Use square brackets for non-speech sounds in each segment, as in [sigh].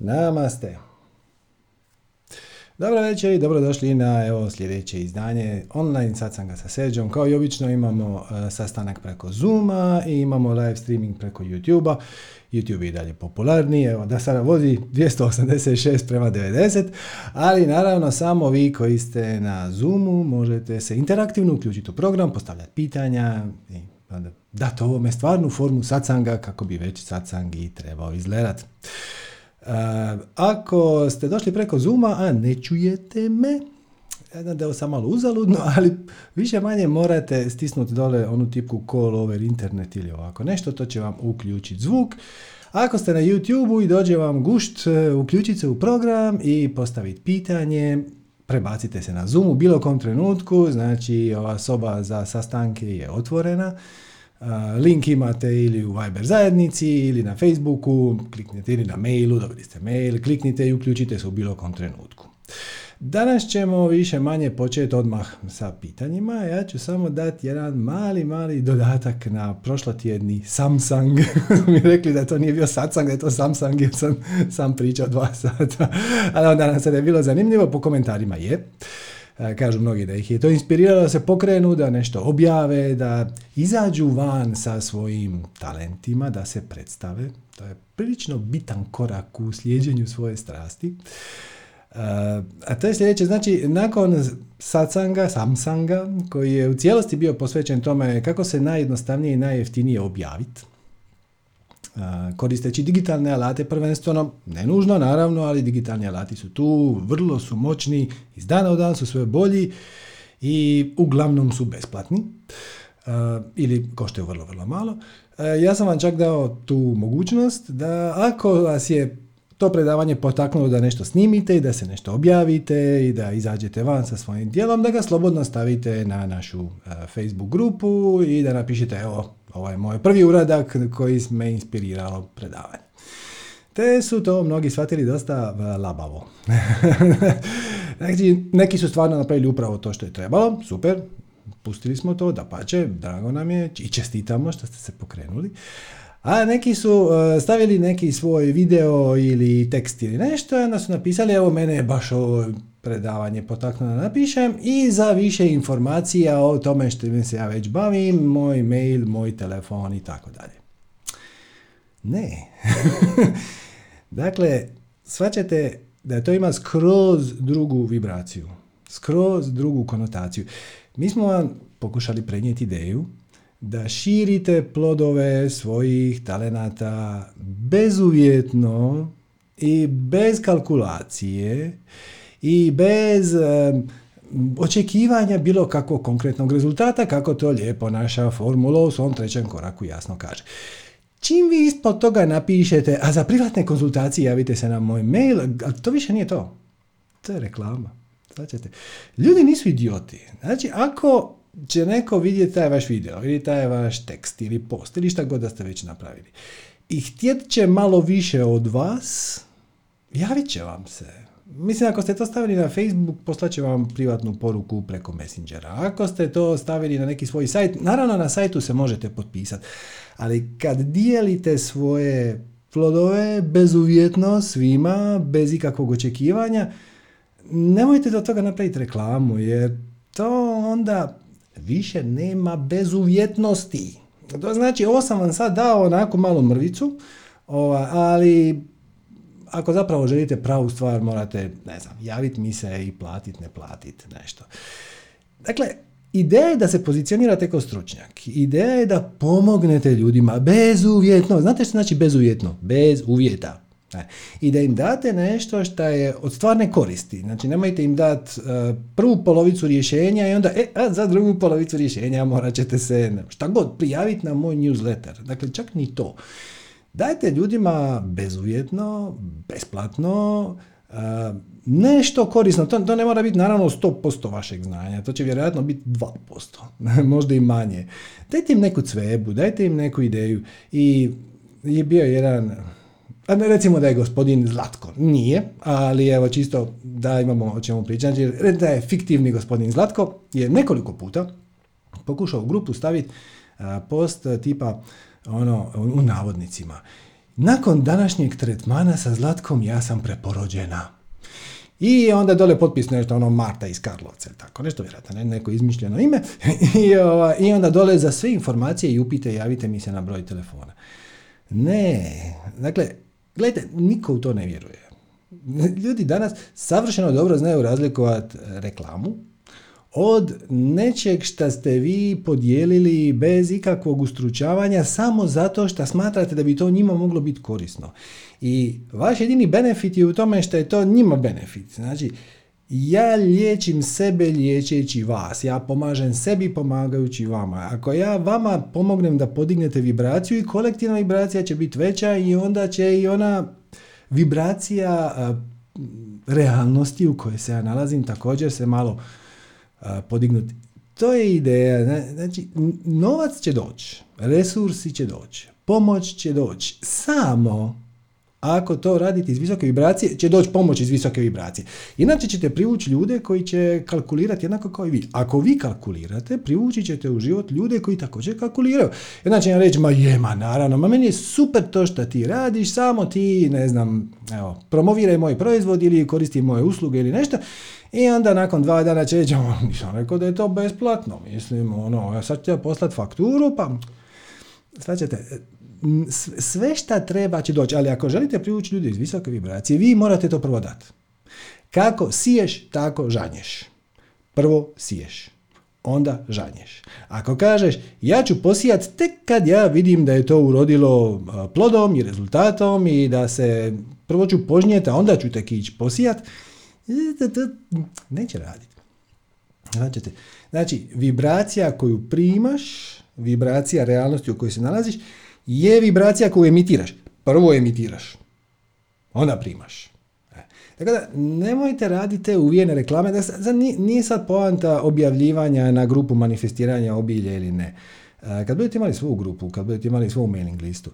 Namaste. Dobro večer i dobrodošli na evo sljedeće izdanje online satsanga sa Seđom. Kao i obično imamo e, sastanak preko Zooma i imamo live streaming preko YouTube-a. YouTube je i dalje popularniji, evo da sada vozi 286 prema 90, ali naravno samo vi koji ste na Zoomu možete se interaktivno uključiti u program, postavljati pitanja i dati ovome stvarnu formu satsanga kako bi već satsang i trebao izgledati. Ako ste došli preko Zuma, a ne čujete me, jedan deo sam malo uzaludno, [laughs] ali više manje morate stisnuti dole onu tipku call over internet ili ovako nešto, to će vam uključiti zvuk. Ako ste na YouTube-u i dođe vam gušt, e, uključite se u program i postaviti pitanje, prebacite se na Zoom u bilo kom trenutku, znači ova soba za sastanke je otvorena. Link imate ili u Viber zajednici ili na Facebooku, kliknite ili na mailu, dobili ste mail, kliknite i uključite se u bilo kom trenutku. Danas ćemo više manje početi odmah sa pitanjima. Ja ću samo dati jedan mali, mali dodatak na prošlotjedni Samsung. [laughs] mi rekli da to nije bio Satsang, da je to Samsung jer sam sam pričao dva sata. [laughs] Ali onda nam se je bilo zanimljivo, po komentarima je. E, kažu mnogi da ih je to inspiriralo da se pokrenu, da nešto objave, da izađu van sa svojim talentima, da se predstave. To je prilično bitan korak u slijeđenju svoje strasti. E, a to je sljedeće, znači nakon satsanga, samsanga, koji je u cijelosti bio posvećen tome kako se najjednostavnije i najjeftinije objaviti, koristeći digitalne alate prvenstveno, ne nužno naravno, ali digitalni alati su tu, vrlo su moćni, iz dana u dan su sve bolji i uglavnom su besplatni ili koštaju vrlo, vrlo malo. Ja sam vam čak dao tu mogućnost da ako vas je to predavanje potaknulo da nešto snimite i da se nešto objavite i da izađete van sa svojim dijelom, da ga slobodno stavite na našu Facebook grupu i da napišete evo Ovo je moj prvi uradak koji me inspiriralo predavanje. Te su to mnogi shvatili dosta labavo. [laughs] znači, neki su stvarno napravili upravo to što je trebalo, super, pustili smo to, da pače, drago nam je i čestitamo što ste se pokrenuli. A neki su e, stavili neki svoj video ili tekst ili nešto onda su napisali evo mene je baš ovo predavanje potaknuo da napišem i za više informacija o tome što se ja već bavim, moj mail, moj telefon i tako dalje. Ne. [laughs] dakle, svaćate da to ima skroz drugu vibraciju, skroz drugu konotaciju. Mi smo vam pokušali prenijeti ideju da širite plodove svojih talenata bezuvjetno i bez kalkulacije i bez očekivanja bilo kakvog konkretnog rezultata, kako to lijepo naša formula u svom trećem koraku jasno kaže. Čim vi ispod toga napišete, a za privatne konzultacije javite se na moj mail, ali to više nije to. To je reklama. Znači, ljudi nisu idioti. Znači, ako će neko vidjeti taj vaš video ili taj vaš tekst ili post ili šta god da ste već napravili i htjet će malo više od vas, javit će vam se. Mislim, ako ste to stavili na Facebook, poslaće vam privatnu poruku preko Messengera. Ako ste to stavili na neki svoj sajt, naravno na sajtu se možete potpisati, ali kad dijelite svoje plodove bezuvjetno svima, bez ikakvog očekivanja, nemojte do toga napraviti reklamu, jer to onda više nema bezuvjetnosti. To znači, ovo sam vam sad dao onako malo mrvicu, ali ako zapravo želite pravu stvar, morate, ne znam, javiti mi se i platit, ne platit, nešto. Dakle, Ideja je da se pozicionirate kao stručnjak. Ideja je da pomognete ljudima bezuvjetno. Znate što znači bezuvjetno? Bez uvjeta. E, I da im date nešto što je od stvarne koristi. Znači, nemojte im dati e, prvu polovicu rješenja i onda, e, a za drugu polovicu rješenja morat ćete se, šta god, prijaviti na moj newsletter. Dakle, čak ni to. Dajte ljudima bezuvjetno, besplatno, e, nešto korisno. To, to ne mora biti naravno 100% vašeg znanja, to će vjerojatno biti 2%, [laughs] možda i manje. Dajte im neku cvebu, dajte im neku ideju. I je bio jedan recimo da je gospodin Zlatko. Nije, ali evo čisto da imamo o čemu pričati. Da je fiktivni gospodin Zlatko je nekoliko puta pokušao u grupu staviti post tipa ono u navodnicima. nakon današnjeg tretmana sa Zlatkom ja sam preporođena. I onda dole potpis nešto, ono Marta iz Karlovca, tako nešto vjerojatno, ne, neko izmišljeno ime. [laughs] I, ova, I onda dole za sve informacije i upite javite mi se na broj telefona. Ne, dakle, gledajte, niko u to ne vjeruje. Ljudi danas savršeno dobro znaju razlikovati reklamu od nečeg što ste vi podijelili bez ikakvog ustručavanja samo zato što smatrate da bi to njima moglo biti korisno. I vaš jedini benefit je u tome što je to njima benefit. Znači, ja liječim sebe liječeći vas. Ja pomažem sebi pomagajući vama. Ako ja vama pomognem da podignete vibraciju i kolektivna vibracija će biti veća i onda će i ona vibracija realnosti u kojoj se ja nalazim također se malo podignuti. To je ideja. Znači, novac će doći, resursi će doći, pomoć će doći. Samo ako to radite iz visoke vibracije, će doći pomoć iz visoke vibracije. Inače ćete privući ljude koji će kalkulirati jednako kao i vi. Ako vi kalkulirate, privući ćete u život ljude koji također kalkuliraju. Jedna će reći, ma je, ma naravno, ma meni je super to što ti radiš, samo ti, ne znam, evo, promoviraj moj proizvod ili koristi moje usluge ili nešto. I onda nakon dva dana će reći, nisam rekao da je to besplatno, mislim, ono, ja sad ću poslati fakturu, pa, ćete, sve šta treba će doći, ali ako želite privući ljude iz visoke vibracije, vi morate to prvo dati. Kako siješ, tako žanješ. Prvo siješ, onda žanješ. Ako kažeš, ja ću posijati tek kad ja vidim da je to urodilo plodom i rezultatom i da se prvo ću požnjeti, a onda ću tek ići posijat, neće raditi. Znači, znači, vibracija koju primaš, vibracija realnosti u kojoj se nalaziš, je vibracija koju emitiraš. Prvo emitiraš, onda primaš. E, tako da, nemojte raditi te uvijene reklame. Da, sad, nije sad poanta objavljivanja na grupu manifestiranja obilje ili ne. E, kad budete imali svoju grupu, kad budete imali svoju mailing listu,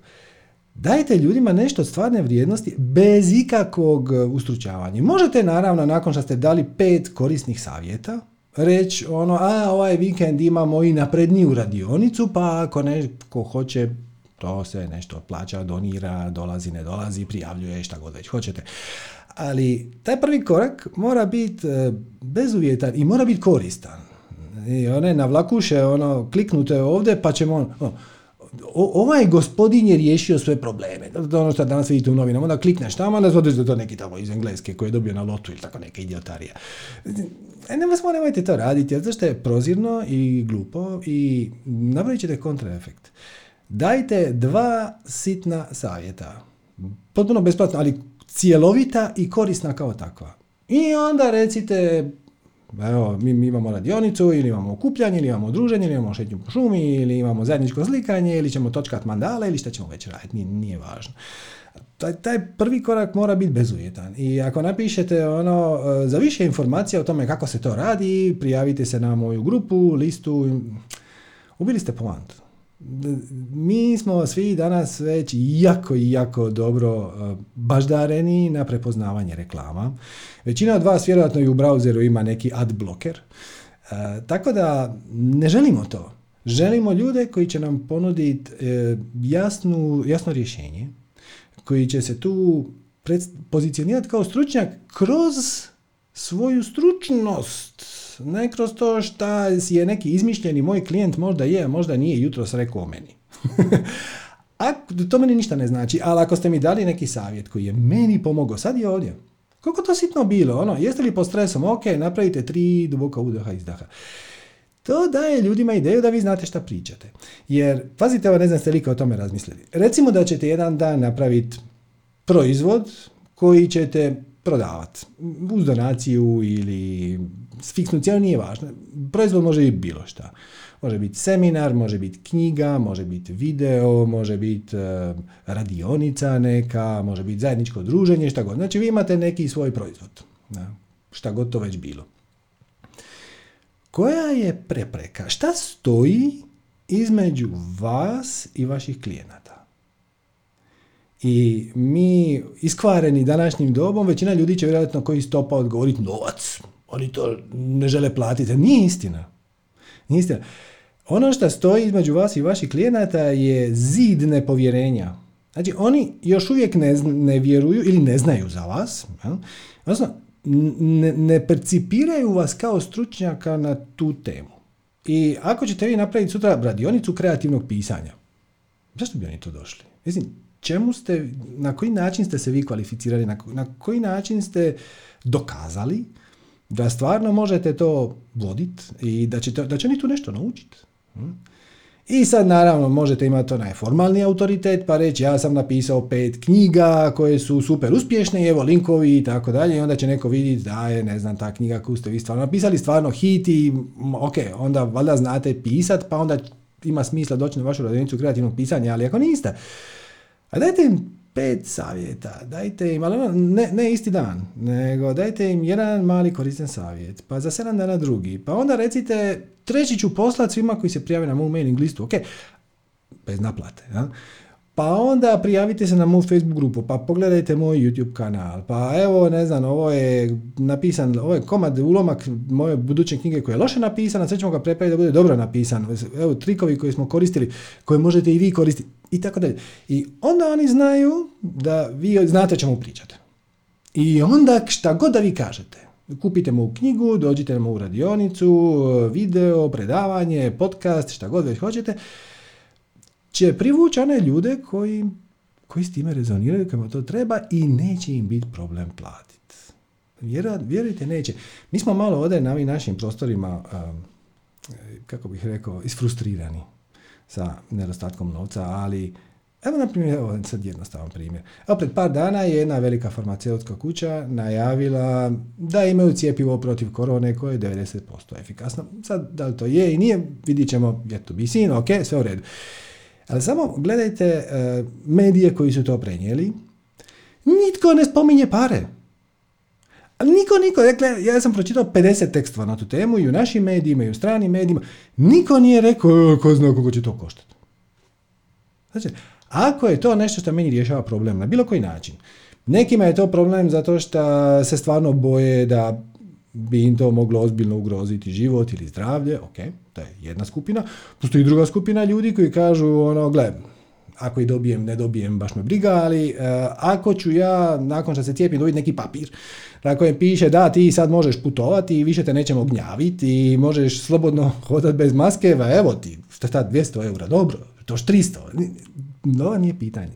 dajte ljudima nešto od stvarne vrijednosti bez ikakvog e, ustručavanja. Možete naravno, nakon što ste dali pet korisnih savjeta, reći ono, a ovaj vikend imamo i napredniju radionicu, pa ako neko hoće to se nešto plaća, donira, dolazi, ne dolazi, prijavljuje, šta god već hoćete. Ali taj prvi korak mora biti e, bezuvjetan i mora biti koristan. I one na vlakuše, ono, kliknute ovdje, pa ćemo, ono, ovaj gospodin je riješio sve probleme. To ono što danas vidite u novinama, onda klikneš tamo, onda zvodiš da to neki tamo iz Engleske koji je dobio na lotu ili tako neka idiotarija. E, ne vas nemojte to raditi, zato što je prozirno i glupo i napravit ćete kontraefekt. Dajte dva sitna savjeta. Potpuno besplatno, ali cjelovita i korisna kao takva. I onda recite, evo, mi, mi imamo radionicu, ili imamo okupljanje, ili imamo druženje, ili imamo šetnju po šumi, ili imamo zajedničko slikanje, ili ćemo točkat mandale, ili šta ćemo već raditi, nije, nije važno. Taj, taj prvi korak mora biti bezuvjetan. I ako napišete ono, za više informacija o tome kako se to radi, prijavite se na moju grupu, listu, ubili ste poantu mi smo svi danas već jako jako dobro uh, baždareni na prepoznavanje reklama. Većina od vas vjerojatno i u brauzeru ima neki ad blocker. Uh, tako da ne želimo to. Želimo ljude koji će nam ponuditi uh, jasnu, jasno rješenje, koji će se tu pozicionirati kao stručnjak kroz svoju stručnost ne kroz to šta je neki izmišljeni moj klijent možda je, možda nije jutros rekao meni. [laughs] A to meni ništa ne znači, ali ako ste mi dali neki savjet koji je meni pomogao, sad je ovdje. Koliko to sitno bilo, ono, jeste li pod stresom, ok, napravite tri duboka udaha i izdaha. To daje ljudima ideju da vi znate šta pričate. Jer, pazite, ovo ne znam ste li o tome razmislili. Recimo da ćete jedan dan napraviti proizvod koji ćete prodavati uz donaciju ili fiksnu cijenu nije važno. Proizvod može biti bilo šta. Može biti seminar, može biti knjiga, može biti video, može biti e, radionica neka, može biti zajedničko druženje, šta god. Znači vi imate neki svoj proizvod. Šta god to već bilo. Koja je prepreka? Šta stoji između vas i vaših klijenata? I mi, iskvareni današnjim dobom, većina ljudi će vjerojatno koji stopa odgovoriti novac. Oni to ne žele platiti. Nije istina. Nije istina. Ono što stoji između vas i vaših klijenata je zid nepovjerenja. Znači, oni još uvijek ne, ne vjeruju ili ne znaju za vas, odnosno ne, ne percipiraju vas kao stručnjaka na tu temu. I ako ćete vi napraviti sutra radionicu kreativnog pisanja, zašto bi oni to došli? Mislim, čemu ste, na koji način ste se vi kvalificirali, na, na koji način ste dokazali da stvarno možete to voditi i da, ćete, da će oni tu nešto naučiti. Hm? I sad naravno možete imati onaj formalni autoritet pa reći ja sam napisao pet knjiga koje su super uspješne i evo linkovi i tako dalje i onda će neko vidjeti da je ne znam ta knjiga koju ste vi stvarno napisali stvarno hit i ok, onda valjda znate pisat pa onda ima smisla doći na vašu radionicu kreativnog pisanja, ali ako niste, a dajte pet savjeta, dajte im, ali ono, ne, ne isti dan, nego dajte im jedan mali koristan savjet, pa za sedam dana drugi, pa onda recite treći ću poslati svima koji se prijave na moju mailing listu, ok, bez naplate, ja? Pa onda prijavite se na moju Facebook grupu, pa pogledajte moj YouTube kanal, pa evo, ne znam, ovo je napisan, ovo je komad ulomak moje buduće knjige koja je loše napisana, sve ćemo ga prepraviti da bude dobro napisan. Evo, trikovi koje smo koristili, koje možete i vi koristiti, i tako dalje. I onda oni znaju da vi znate čemu pričate. I onda šta god da vi kažete, kupite mu knjigu, dođite mu u radionicu, video, predavanje, podcast, šta god već hoćete, će privući one ljude koji, koji s time rezoniraju, kojima to treba i neće im biti problem platiti. vjerujte, neće. Mi smo malo ovdje na ovim našim prostorima, kako bih rekao, isfrustrirani sa nedostatkom novca, ali Evo, na primjer, evo sad jednostavan primjer. Evo, pred par dana je jedna velika farmaceutska kuća najavila da imaju cijepivo protiv korone koje je 90% efikasno. Sad, da li to je i nije, vidit ćemo, je to be seen, ok, sve u redu. Ali samo gledajte e, medije koji su to prenijeli. Nitko ne spominje pare. Niko, niko, dakle, ja sam pročitao 50 tekstova na tu temu i u našim medijima i u stranim medijima. Niko nije rekao, e, ko zna koliko će to koštati. Znači, ako je to nešto što meni rješava problem na bilo koji način, nekima je to problem zato što se stvarno boje da bi im to moglo ozbiljno ugroziti život ili zdravlje, ok, to je jedna skupina. Postoji druga skupina ljudi koji kažu, ono, gle, ako i dobijem, ne dobijem, baš me briga, ali uh, ako ću ja, nakon što se cijepim, dobiti neki papir na kojem piše da ti sad možeš putovati i više te nećemo gnjaviti i možeš slobodno [laughs] hodati bez maske, va evo ti, šta ta 200 eura, dobro, to još 300, no nije pitanje.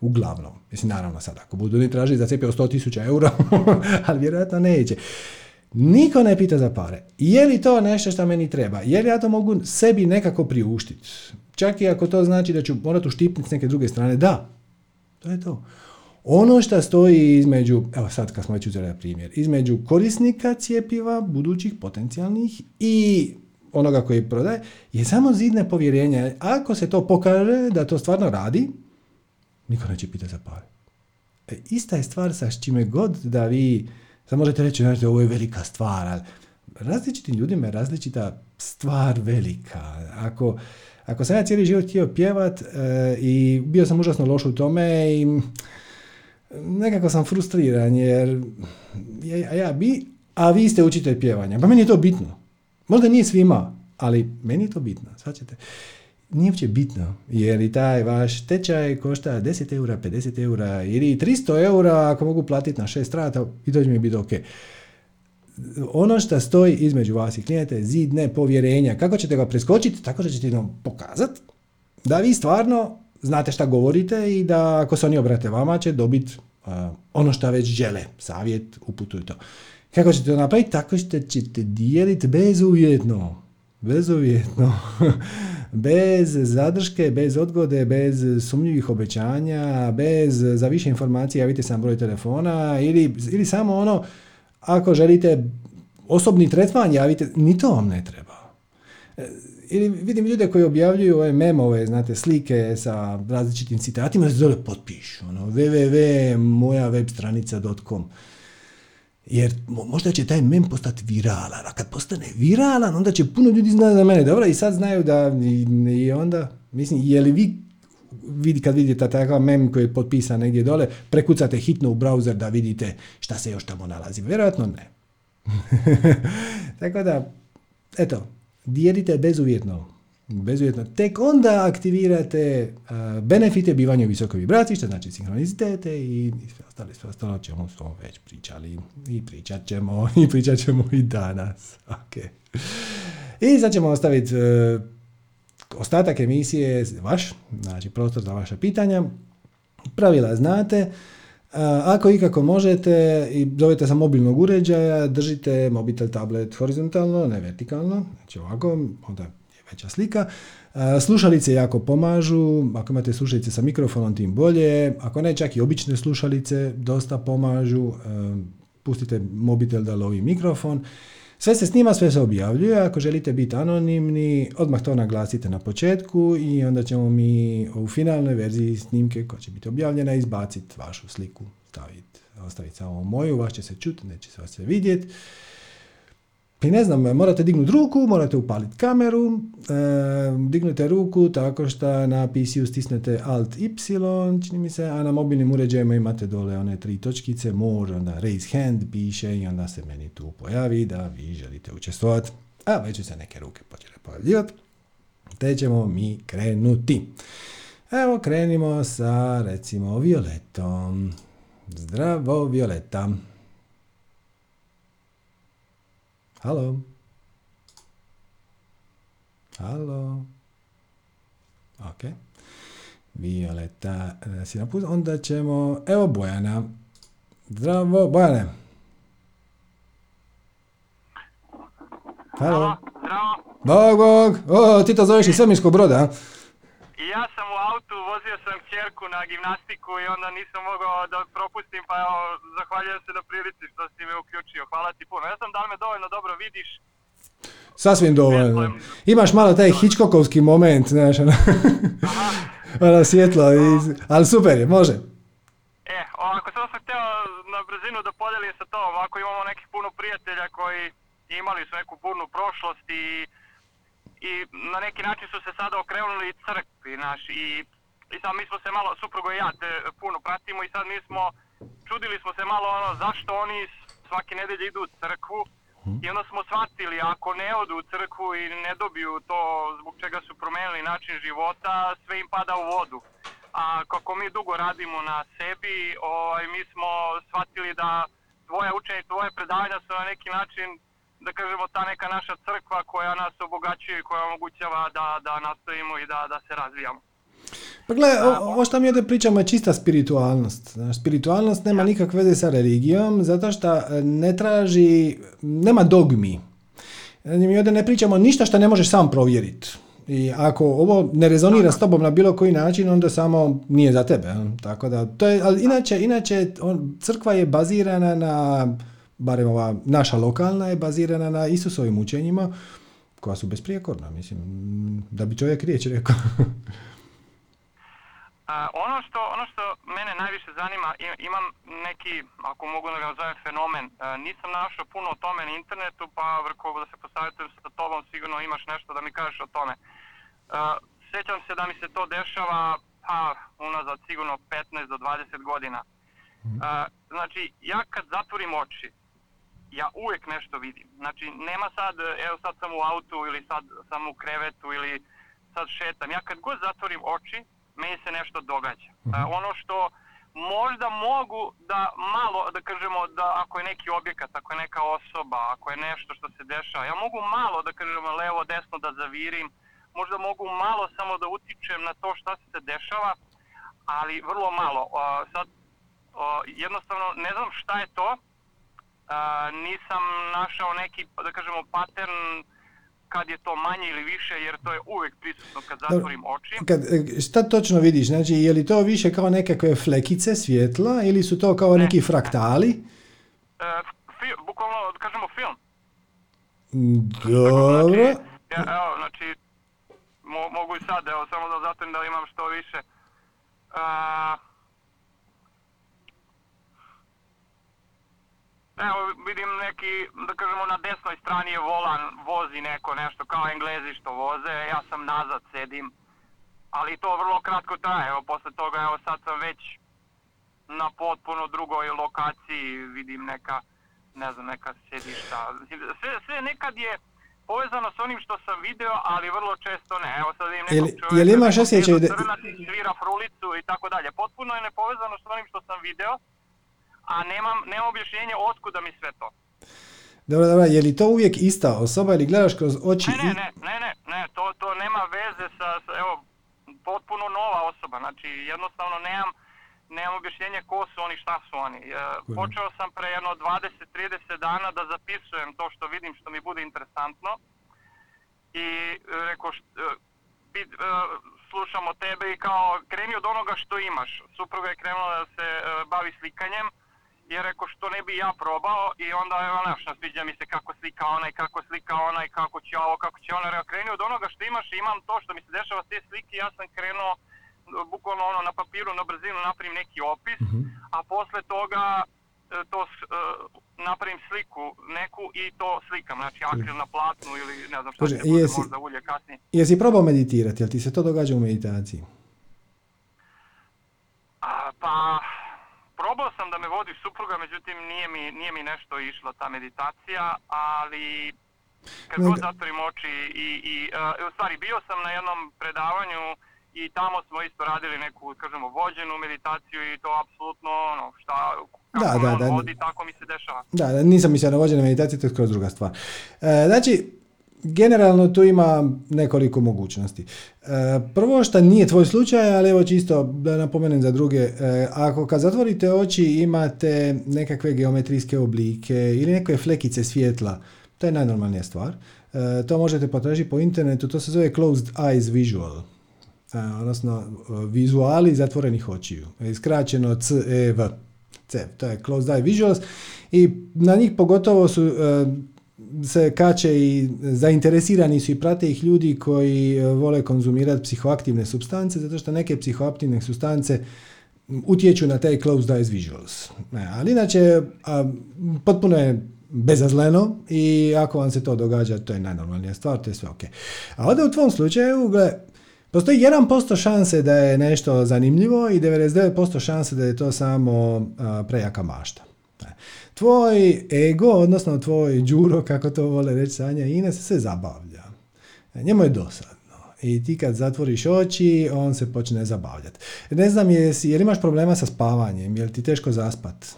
Uglavnom, mislim naravno sad, ako budu ni tražiti za cijepio 100 tisuća eura, [laughs] ali vjerojatno neće. Niko ne pita za pare. Je li to nešto što meni treba? Je li ja to mogu sebi nekako priuštiti? Čak i ako to znači da ću morati uštipniti s neke druge strane, da. To je to. Ono što stoji između, evo sad kad smo već uzeli primjer, između korisnika cijepiva, budućih potencijalnih i onoga koji prodaje, je samo zidne povjerenje. Ako se to pokaže da to stvarno radi, niko neće pitati za pare. E, ista je stvar sa čime god da vi Sad možete reći, znači, ovo je velika stvar, ali različitim ljudima je različita stvar velika. Ako, ako sam ja cijeli život htio pjevat e, i bio sam užasno loš u tome i nekako sam frustriran jer ja, ja bi, a vi ste učitelj pjevanja. Pa meni je to bitno. Možda nije svima, ali meni je to bitno. Svačete nije uopće bitno, jer i taj vaš tečaj košta 10 eura, 50 eura ili 300 eura ako mogu platiti na šest rata i to će mi biti ok. Ono što stoji između vas i klijente je zid nepovjerenja. Kako ćete ga preskočiti? Tako da ćete nam pokazati da vi stvarno znate šta govorite i da ako se oni obrate vama će dobiti ono što već žele. Savjet, uputuju to. Kako ćete to napraviti? Tako što ćete dijeliti bezuvjetno. Bezuvjetno. [laughs] bez zadrške, bez odgode, bez sumnjivih obećanja, bez za više informacija javite sam broj telefona ili, ili samo ono ako želite osobni tretman javite, ni to vam ne treba. E, ili vidim ljude koji objavljuju ove memove, znate, slike sa različitim citatima, se zove potpišu, ono, www.mojawebstranica.com. Jer možda će taj mem postati viralan, a kad postane viralan, onda će puno ljudi znati za mene. Dobro, i sad znaju da i, onda, mislim, je li vi vidi, kad vidite takav mem koji je potpisan negdje dole, prekucate hitno u browser da vidite šta se još tamo nalazi. Vjerojatno ne. [laughs] Tako da, eto, dijelite bezuvjetno. Bezuvjetno, tek onda aktivirate benefite bivanja u visokoj vibraciji, što znači sinhronizitete i sve ostale, sve ostalo čemu smo već pričali i pričat ćemo [laughs] i pričat ćemo i danas. Okay. I sad ćemo ostaviti uh, ostatak emisije vaš, znači prostor za vaše pitanja. Pravila znate, ako ikako možete i zovete sa mobilnog uređaja, držite mobitel, tablet horizontalno, ne vertikalno, znači ovako, onda veća slika. Slušalice jako pomažu, ako imate slušalice sa mikrofonom tim bolje, ako ne čak i obične slušalice dosta pomažu, pustite mobitel da lovi mikrofon. Sve se snima, sve se objavljuje, ako želite biti anonimni, odmah to naglasite na početku i onda ćemo mi u finalnoj verziji snimke koja će biti objavljena izbaciti vašu sliku, staviti, ostaviti samo moju, vaš će se čuti, neće se vas se vidjeti. I ne znam, morate dignuti ruku, morate upaliti kameru, e, dignute ruku tako što na PC-u stisnete Alt Y, čini mi se, a na mobilnim uređajima imate dole one tri točkice, more, onda raise hand piše i onda se meni tu pojavi da vi želite učestvovati. A već se neke ruke počele pojavljivati. Te ćemo mi krenuti. Evo krenimo sa recimo Violetom. Zdravo Violeta. Halo? Halo? Ok. Violeta e, si napustila. Onda ćemo... Evo Bojana. Zdravo, Bojane. Halo? Zdravo. Bog, bog. O, ti to zoveš iz Svemirskog broda, a? Ja sam u autu, vozio sam čerku na gimnastiku i onda nisam mogao da propustim, pa evo, zahvaljujem se na prilici što si me uključio. Hvala ti puno. Ja sam da li me dovoljno dobro vidiš? Sasvim dovoljno. Imaš malo taj Hitchcockovski moment, znaš, ono, [laughs] ono svjetlo, i, ali super je, može. E, ovako, samo sam htio na brzinu da podelim sa tom, ako imamo nekih puno prijatelja koji imali su neku burnu prošlost i i na neki način su se sada okrenuli crkvi, naš, i, i sad mi smo se malo, suprugo i ja te puno pratimo i sad mi smo, čudili smo se malo ono, zašto oni svake nedelje idu u crkvu mhm. i onda smo shvatili, ako ne odu u crkvu i ne dobiju to zbog čega su promijenili način života, sve im pada u vodu. A kako mi dugo radimo na sebi, ovaj, mi smo shvatili da tvoje učenje, tvoje predavanja su na neki način da kažemo, ta neka naša crkva koja nas obogaćuje i koja omogućava da, da nastojimo i da, da se razvijamo. Pa gle, ovo što mi ovdje pričamo je čista spiritualnost. Spiritualnost nema nikakve veze sa religijom, zato što e, ne traži, nema dogmi. Mi ovdje ne pričamo ništa što ne možeš sam provjeriti. I ako ovo ne rezonira s tobom na bilo koji način, onda samo nije za tebe. Tako da, to je, ali inače, inače on, crkva je bazirana na barem ova naša lokalna je bazirana na Isusovim učenjima koja su besprijekorna, mislim, da bi čovjek riječ rekao. [laughs] ono, što, ono što mene najviše zanima, imam neki, ako mogu da ga zovem fenomen, nisam našao puno o tome na internetu, pa vrko da se posavjetujem sa tobom, sigurno imaš nešto da mi kažeš o tome. Sjećam se da mi se to dešava, pa, unazad sigurno 15 do 20 godina. Mhm. Znači, ja kad zatvorim oči, ja uvijek nešto vidim. Znači, nema sad, evo sad sam u autu ili sad sam u krevetu ili sad šetam. Ja kad god zatvorim oči, meni se nešto događa. Mhm. ono što možda mogu da malo, da kažemo, da ako je neki objekat, ako je neka osoba, ako je nešto što se dešava, ja mogu malo, da kažemo, levo, desno da zavirim, možda mogu malo samo da utičem na to šta se dešava, ali vrlo malo. sad, jednostavno, ne znam šta je to, nisam našao neki, da kažemo, pattern kad je to manje ili više, jer to je uvijek prisutno kad zatvorim oči. Kad, e, šta točno vidiš? Znači, je li to više kao nekakve flekice svjetla ili su to kao neki fraktali? E, bukvalno, da kažemo, film. Dobro. Znači, evo, znači, mogu i sad, evo, samo da zatvorim da imam što više. Evo vidim neki, da kažemo na desnoj strani je volan, vozi neko nešto kao englezi što voze, ja sam nazad sedim, ali to vrlo kratko traje, evo posle toga evo sad sam već na potpuno drugoj lokaciji, vidim neka, ne znam, neka sedišta, sve, sve nekad je, povezano s onim što sam video, ali vrlo često ne. Evo sad vidim Jel- nekog čovjeka jel imaš osjećaj da- svira frulicu i tako dalje. Potpuno je nepovezano s onim što sam video, a nemam, nemam objašnjenje otkuda mi sve to. Dobro, dobro, je li to uvijek ista osoba ili gledaš kroz oči? Ne, ne, ne, ne, ne, ne, to, to nema veze sa, sa, evo, potpuno nova osoba, znači jednostavno nemam, nemam objašnjenje ko su oni, šta su oni. E, počeo sam pre jedno 20-30 dana da zapisujem to što vidim, što mi bude interesantno i e, rekao, št- e, e, slušamo tebe i kao kreni od onoga što imaš. Supruga je krenula da se e, bavi slikanjem i je rekao što ne bi ja probao i onda je ona što sviđa mi se kako slika onaj, kako slika onaj, kako će ovo, kako će ona. Rekao kreni od onoga što imaš i imam to što mi se dešava s te slike ja sam krenuo bukvalno ono na papiru na brzinu napravim neki opis, a posle toga e, to e, napravim sliku neku i to slikam, znači akril na platnu ili ne znam šta Bože, će jesi- možda ulje kasnije. Jesi probao meditirati, jel ti se to događa u meditaciji? A, pa, probao sam da me vodi supruga, međutim nije mi, nije mi nešto išla ta meditacija, ali kad god zatvorim oči i, i e, u stvari bio sam na jednom predavanju i tamo smo isto radili neku, kažemo, vođenu meditaciju i to apsolutno ono, šta, kako Da, da, da. vodi, tako mi se dešava. Da, da, nisam mislio na vođene meditacije, to je skroz druga stvar. E, znači, generalno tu ima nekoliko mogućnosti. E, prvo što nije tvoj slučaj, ali evo čisto da napomenem za druge, e, ako kad zatvorite oči imate nekakve geometrijske oblike ili neke flekice svjetla, to je najnormalnija stvar. E, to možete potražiti po internetu, to se zove closed eyes visual. Odnosno vizuali zatvorenih očiju. Skraćeno CEV. To je Closed Eye Visuals i na njih pogotovo su se kače i zainteresirani su i prate ih ljudi koji e, vole konzumirati psihoaktivne substance zato što neke psihoaktivne substance utječu na taj closed eyes visuals. E, ali inače, a, potpuno je bezazleno i ako vam se to događa, to je najnormalnija stvar, to je sve ok. A ovdje u tvom slučaju, gle, postoji 1% šanse da je nešto zanimljivo i 99% šanse da je to samo a, prejaka mašta. Tvoj ego, odnosno tvoj đuro, kako to vole reći Sanja i Ines, se zabavlja. Njemu je dosadno. I ti kad zatvoriš oči, on se počne zabavljati. Ne znam, jesi, jel imaš problema sa spavanjem? Jel ti teško zaspat?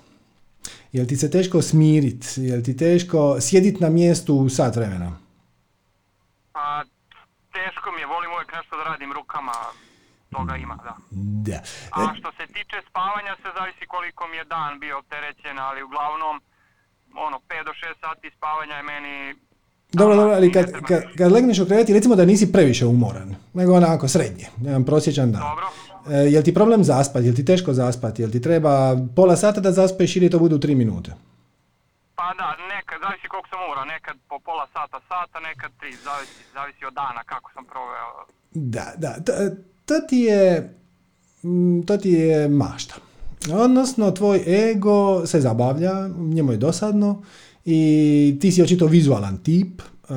Jel ti se teško smirit? Jel ti teško sjedit na mjestu sat vremena? Pa, teško mi je, volim uvijek nešto da radim rukama, toga ima, da. Da. A što se tiče spavanja se zavisi koliko mi je dan bio opterećen, ali uglavnom ono 5 do 6 sati spavanja je meni Dobro, dobro, ali kad, kad, kad legneš u krevet, i recimo da nisi previše umoran, nego onako srednje, jedan prosječan dan. dobro. E, jel ti problem zaspat, jel ti teško zaspat, jel ti treba pola sata da zaspeš ili to bude u tri minute? Pa da, nekad, zavisi koliko sam umora, nekad po pola sata, sata, nekad tri, zavisi, zavisi od dana kako sam proveo. Da, da, to ti je, mm, to ti je mašta. Odnosno, tvoj ego se zabavlja, njemu je dosadno i ti si očito vizualan tip, e,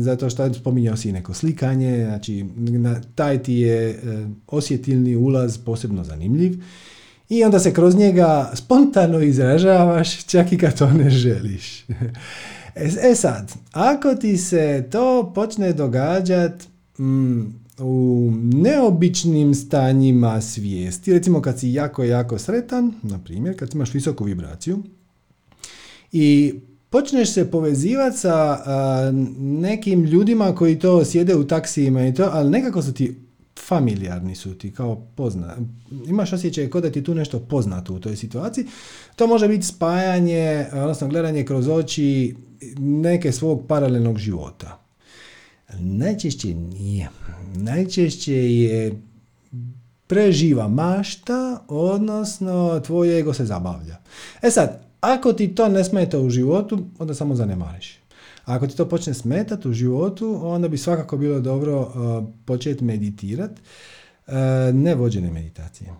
zato što spominjao si neko slikanje, znači na, taj ti je e, osjetilni ulaz posebno zanimljiv i onda se kroz njega spontano izražavaš čak i kad to ne želiš. [laughs] E, e sad, ako ti se to počne događat mm, u neobičnim stanjima svijesti, recimo kad si jako, jako sretan, na primjer, kad imaš visoku vibraciju, i počneš se povezivati sa a, nekim ljudima koji to sjede u taksijima i to, ali nekako su ti familijarni su ti, kao pozna. Imaš osjećaj kao da ti tu nešto poznato u toj situaciji. To može biti spajanje, odnosno gledanje kroz oči neke svog paralelnog života. Najčešće nije. Najčešće je preživa mašta, odnosno tvoj ego se zabavlja. E sad, ako ti to ne smeta u životu, onda samo zanemariš. Ako ti to počne smetati u životu, onda bi svakako bilo dobro uh, početi meditirati. Uh, ne vođene meditacije.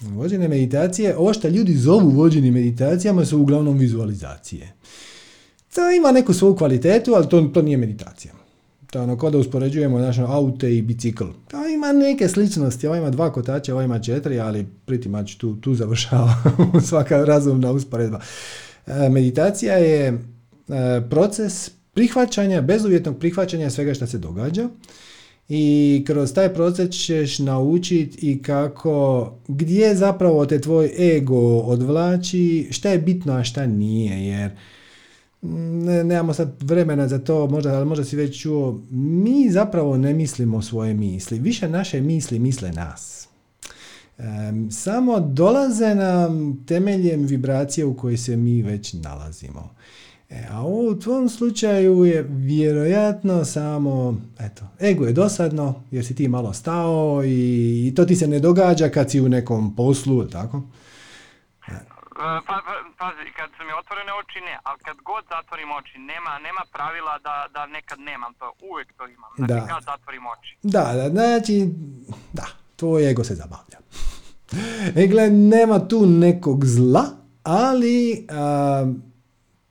Vođene meditacije, ovo što ljudi zovu vođenim meditacijama su uglavnom vizualizacije. To ima neku svoju kvalitetu, ali to, to nije meditacija. To ono kao da uspoređujemo naše aute i bicikl. To ima neke sličnosti, ovaj ima dva kotača, ovaj ima četiri, ali pretty much tu, tu završava [laughs] svaka razumna usporedba. E, meditacija je e, proces prihvaćanja, bezuvjetnog prihvaćanja svega što se događa i kroz taj proces ćeš naučiti i kako, gdje zapravo te tvoj ego odvlači, šta je bitno, a šta nije, jer ne, nemamo sad vremena za to, možda, ali možda si već čuo, mi zapravo ne mislimo svoje misli, više naše misli misle nas. samo dolaze nam temeljem vibracije u kojoj se mi već nalazimo. E, a u tvom slučaju je vjerojatno samo, eto, ego je dosadno jer si ti malo stao i, i to ti se ne događa kad si u nekom poslu, tako? E, pa, pa, pazi, kad su mi otvorene oči ne, ali kad god zatvorim oči, nema, nema pravila da, da nekad nemam to, uvijek to imam, znači da. kad zatvorim oči. Da, da, znači, da, tvoj ego se zabavlja. E, gle, nema tu nekog zla, ali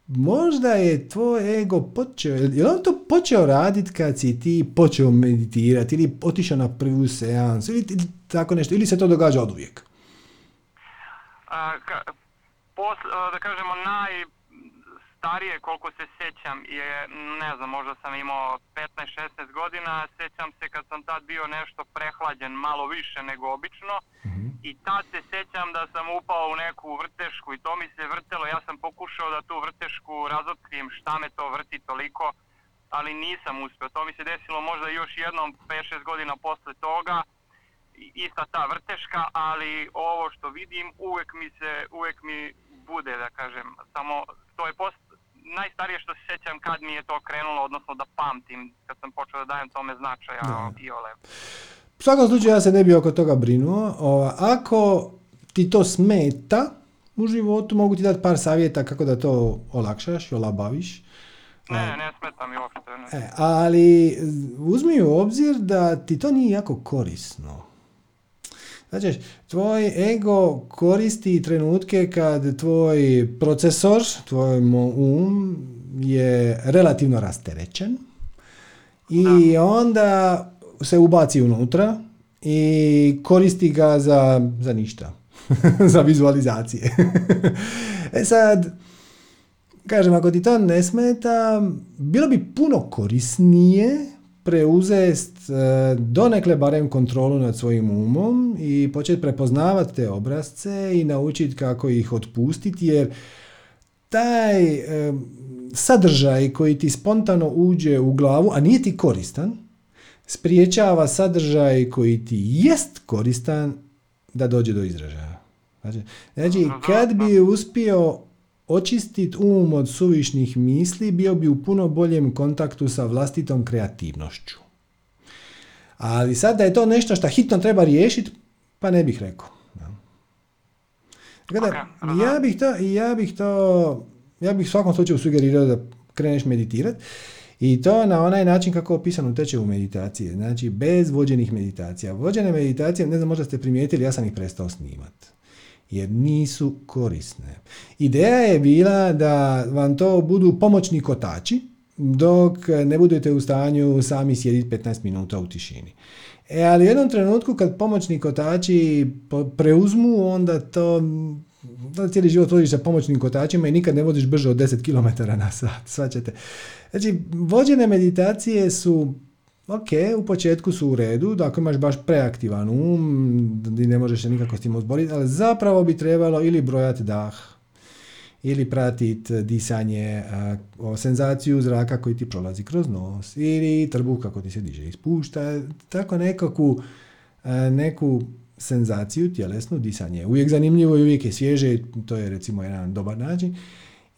možda je tvoj ego počeo, je on to počeo raditi kad si ti počeo meditirati ili otišao na prvu seansu ili, tako nešto, ili se to događa od uvijek? A, ka, pos, da kažemo, najstarije koliko se sjećam je, ne znam, možda sam imao 15-16 godina, sjećam se kad sam tad bio nešto prehlađen malo više nego obično, i tad se sjećam da sam upao u neku vrtešku i to mi se vrtelo. Ja sam pokušao da tu vrtešku razotkrijem šta me to vrti toliko, ali nisam uspio. To mi se desilo možda još jednom 5-6 godina posle toga. Ista ta vrteška, ali ovo što vidim uvijek mi se, uvijek mi bude, da kažem. Samo to je post, najstarije što se sjećam kad mi je to krenulo, odnosno da pamtim, kad sam počeo da dajem tome značaja i ole. U svakom slučaju ja se ne bi oko toga brinuo. ako ti to smeta u životu, mogu ti dati par savjeta kako da to olakšaš i olabaviš. Ne, ne smeta mi uopšte. E, ali uzmi u obzir da ti to nije jako korisno. Znači, tvoj ego koristi trenutke kad tvoj procesor, tvoj um je relativno rasterećen i onda se ubaci unutra i koristi ga za, za ništa. [laughs] za vizualizacije. [laughs] e sad, kažem, ako ti to ne smeta, bilo bi puno korisnije preuzest donekle barem kontrolu nad svojim umom i početi prepoznavati te obrazce i naučiti kako ih otpustiti jer taj e, sadržaj koji ti spontano uđe u glavu, a nije ti koristan, spriječava sadržaj koji ti jest koristan da dođe do izražaja. Znači, znači kad bi uspio očistiti um od suvišnih misli, bio bi u puno boljem kontaktu sa vlastitom kreativnošću. Ali sad da je to nešto što hitno treba riješiti, pa ne bih rekao. Tako ja bih to, ja bih to, ja bih u svakom slučaju sugerirao da kreneš meditirati i to na onaj način kako je opisano u meditacije, znači bez vođenih meditacija. Vođene meditacije, ne znam, možda ste primijetili, ja sam ih prestao snimati jer nisu korisne. Ideja je bila da vam to budu pomoćni kotači dok ne budete u stanju sami sjediti 15 minuta u tišini. E, ali u jednom trenutku kad pomoćni kotači preuzmu, onda to da cijeli život vodiš sa pomoćnim kotačima i nikad ne vodiš brže od 10 km na sat, svačate. Znači, vođene meditacije su ok, u početku su u redu, da ako imaš baš preaktivan um, ne možeš se nikako s tim uzboriti, ali zapravo bi trebalo ili brojati dah, ili pratiti disanje, o senzaciju zraka koji ti prolazi kroz nos, ili trbuh kako ti se diže i spušta, tako nekakvu neku senzaciju, tjelesnu, disanje. Uvijek zanimljivo i uvijek je svježe, to je recimo jedan dobar način.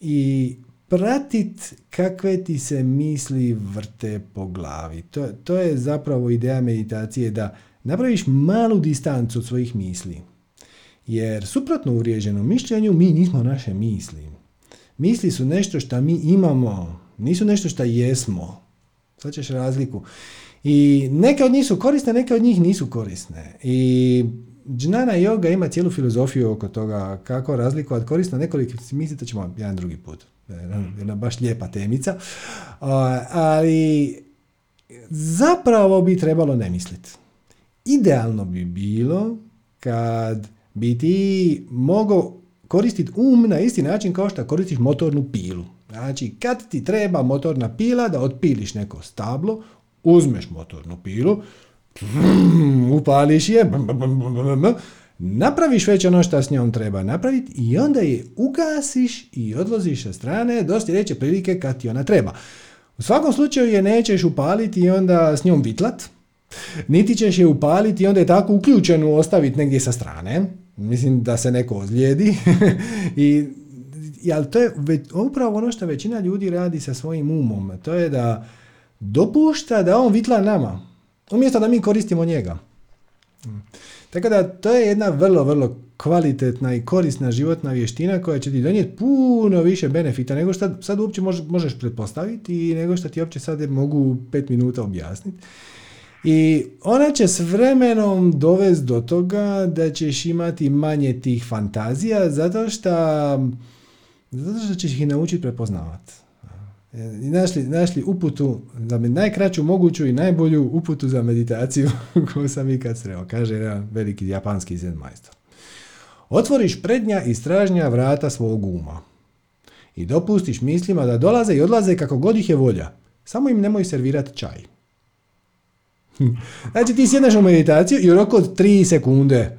I pratit kakve ti se misli vrte po glavi. To, to je zapravo ideja meditacije da napraviš malu distancu od svojih misli. Jer suprotno uvriježenom mišljenju mi nismo naše misli. Misli su nešto što mi imamo, nisu nešto što jesmo. Sad ćeš razliku. I neke od njih su korisne, neke od njih nisu korisne. I Džnana yoga ima cijelu filozofiju oko toga kako razlikovati korisno nekoliko misli, to ćemo jedan drugi put. Jedna baš lijepa temica. Ali zapravo bi trebalo ne misliti. Idealno bi bilo kad bi ti mogao koristiti um na isti način kao što koristiš motornu pilu. Znači, kad ti treba motorna pila da otpiliš neko stablo, uzmeš motornu pilu, [clears throat] upališ je, napraviš već ono što s njom treba napraviti i onda je ugasiš i odloziš sa strane do sljedeće prilike kad ti ona treba. U svakom slučaju je nećeš upaliti i onda s njom vitlat, niti ćeš je upaliti i onda je tako uključenu ostaviti negdje sa strane. Mislim da se neko ozlijedi. [laughs] I, ali to je upravo ono što većina ljudi radi sa svojim umom. To je da dopušta da on vitla nama. Umjesto da mi koristimo njega. Tako da to je jedna vrlo, vrlo kvalitetna i korisna životna vještina koja će ti donijeti puno više benefita nego što sad uopće možeš pretpostaviti i nego što ti uopće sad mogu pet minuta objasniti. I ona će s vremenom dovesti do toga da ćeš imati manje tih fantazija zato što, zato što ćeš ih naučiti prepoznavati. I našli, našli uputu, za najkraću moguću i najbolju uputu za meditaciju [laughs] koju sam ikad sreo, kaže jedan veliki japanski zen majstor. Otvoriš prednja i stražnja vrata svog uma i dopustiš mislima da dolaze i odlaze kako god ih je volja. Samo im nemoj servirati čaj. [laughs] Znači ti sjedneš u meditaciju i u roku od 3 sekunde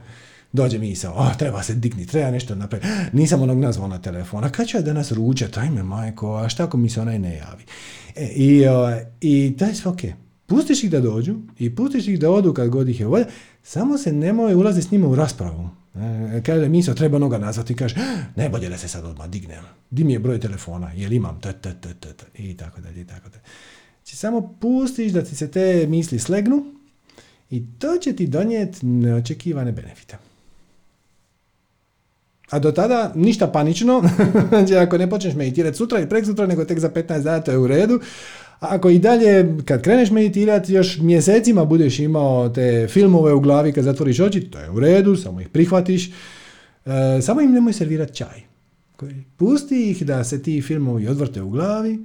dođe misao, oh, treba se digni, treba nešto napraviti, nisam onog nazvao na telefona, kad ću ja danas ručati, ajme majko, a šta ako mi se onaj ne javi? E, i, o, I to je sve ok. Pustiš ih da dođu i pustiš ih da odu kad god ih je volja, samo se nemoj ulaziti s njima u raspravu. E, kaže misao, treba noga nazvati kaže, ne bolje da se sad odmah dignem. Di mi je broj telefona, jel imam, t, t, t, t, i tako dalje, i tako dalje. Znači, samo pustiš da ti se te misli slegnu i to će ti donijeti neočekivane benefite. A do tada ništa panično, [laughs] znači ako ne počneš meditirati sutra i prek sutra, nego tek za 15 dana, to je u redu. A ako i dalje, kad kreneš meditirati, još mjesecima budeš imao te filmove u glavi kad zatvoriš oči, to je u redu, samo ih prihvatiš. E, samo im nemoj servirati čaj. Pusti ih da se ti filmovi odvrte u glavi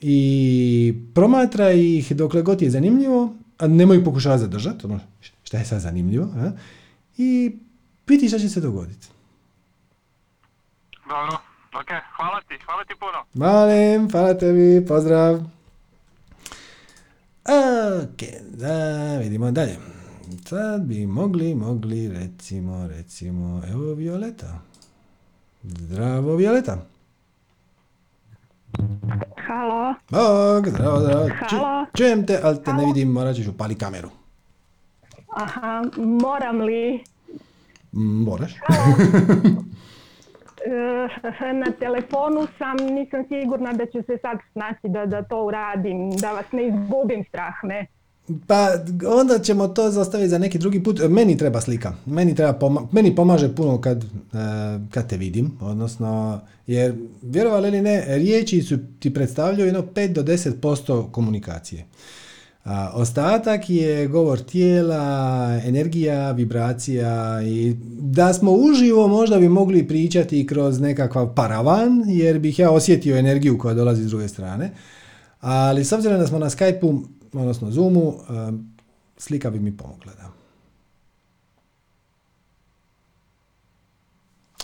i promatra ih dokle god je zanimljivo, a nemoj ih pokušavati zadržati, ono šta je sad zanimljivo, a? i piti šta će se dogoditi. Dobro, ok, hvala ti, hvala ti puno. Malim, hvala tebi, pozdrav. Ok, da vidimo dalje. Sad bi mogli, mogli, recimo, recimo, evo Violeta. Zdravo, Violeta. Halo. Bog, zdravo, zdravo. Halo. čujem te, ali te ne vidim, morat ćeš upali kameru. Aha, moram li? Moraš. E, na telefonu sam, nisam sigurna da ću se sad snaći da, da to uradim, da vas ne izgubim strah me. Pa onda ćemo to zastaviti za neki drugi put. Meni treba slika. Meni, treba meni pomaže puno kad, e, kad te vidim. Odnosno, jer vjerovali ili ne, riječi su ti predstavljaju jedno 5 do 10% komunikacije. A ostatak je govor tijela, energija, vibracija i da smo uživo možda bi mogli pričati kroz nekakav paravan jer bih ja osjetio energiju koja dolazi s druge strane. Ali s obzirom da smo na Skype-u, odnosno Zoomu, slika bi mi pomogla. Da.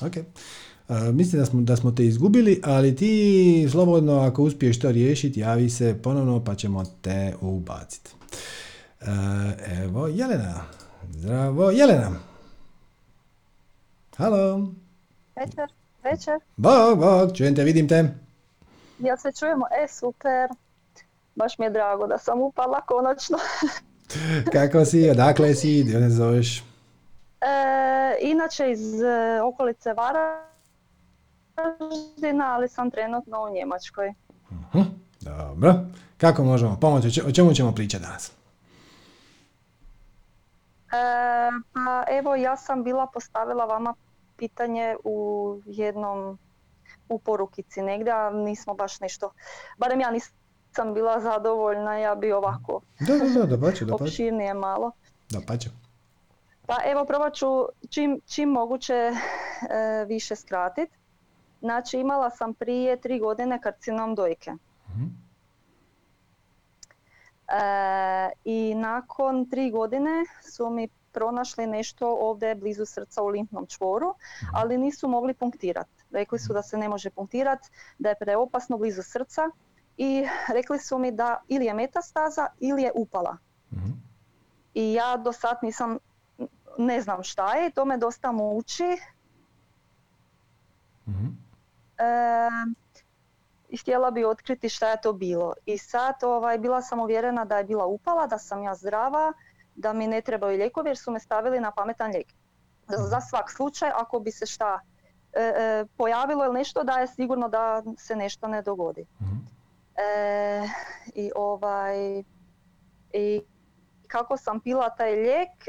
Ok. mislim da smo, da smo te izgubili, ali ti slobodno ako uspiješ to riješiti, javi se ponovno pa ćemo te ubaciti. evo Jelena. Zdravo Jelena. Halo. Večer, večer. Bog, bog, čujem te, vidim te. Ja se čujemo, e super. Baš mi je drago da sam upala konačno. [laughs] Kako si, odakle si, gdje ne zoveš? E, inače iz e, okolice Vara ali sam trenutno u Njemačkoj. uh dobro. Kako možemo pomoći? O čemu ćemo pričati danas? E, pa evo, ja sam bila postavila vama pitanje u jednom u porukici negdje, a nismo baš nešto, barem ja nisam bila zadovoljna, ja bi ovako da, da, da, da pače, da opširnije malo. Da pače. Pa evo probat ću čim, čim moguće e, više skratiti. Znači imala sam prije tri godine karcinom dojke. uh E, I nakon tri godine su mi pronašli nešto ovdje blizu srca u limfnom čvoru, Mhm. ali nisu mogli punktirati. Rekli su da se ne može punktirati, da je preopasno blizu srca i rekli su mi da ili je metastaza ili je upala. Mhm. I ja do sad nisam, ne znam šta je, to me dosta muči. Mhm. E, htjela bi otkriti šta je to bilo. I sad ovaj, bila sam uvjerena da je bila upala, da sam ja zdrava, da mi ne trebaju lijekovi jer su me stavili na pametan lijek. Za, za svak slučaj, ako bi se šta e, e, pojavilo ili nešto, da je sigurno da se nešto ne dogodi. Mhm. E, I ovaj, i kako sam pila taj lijek, e,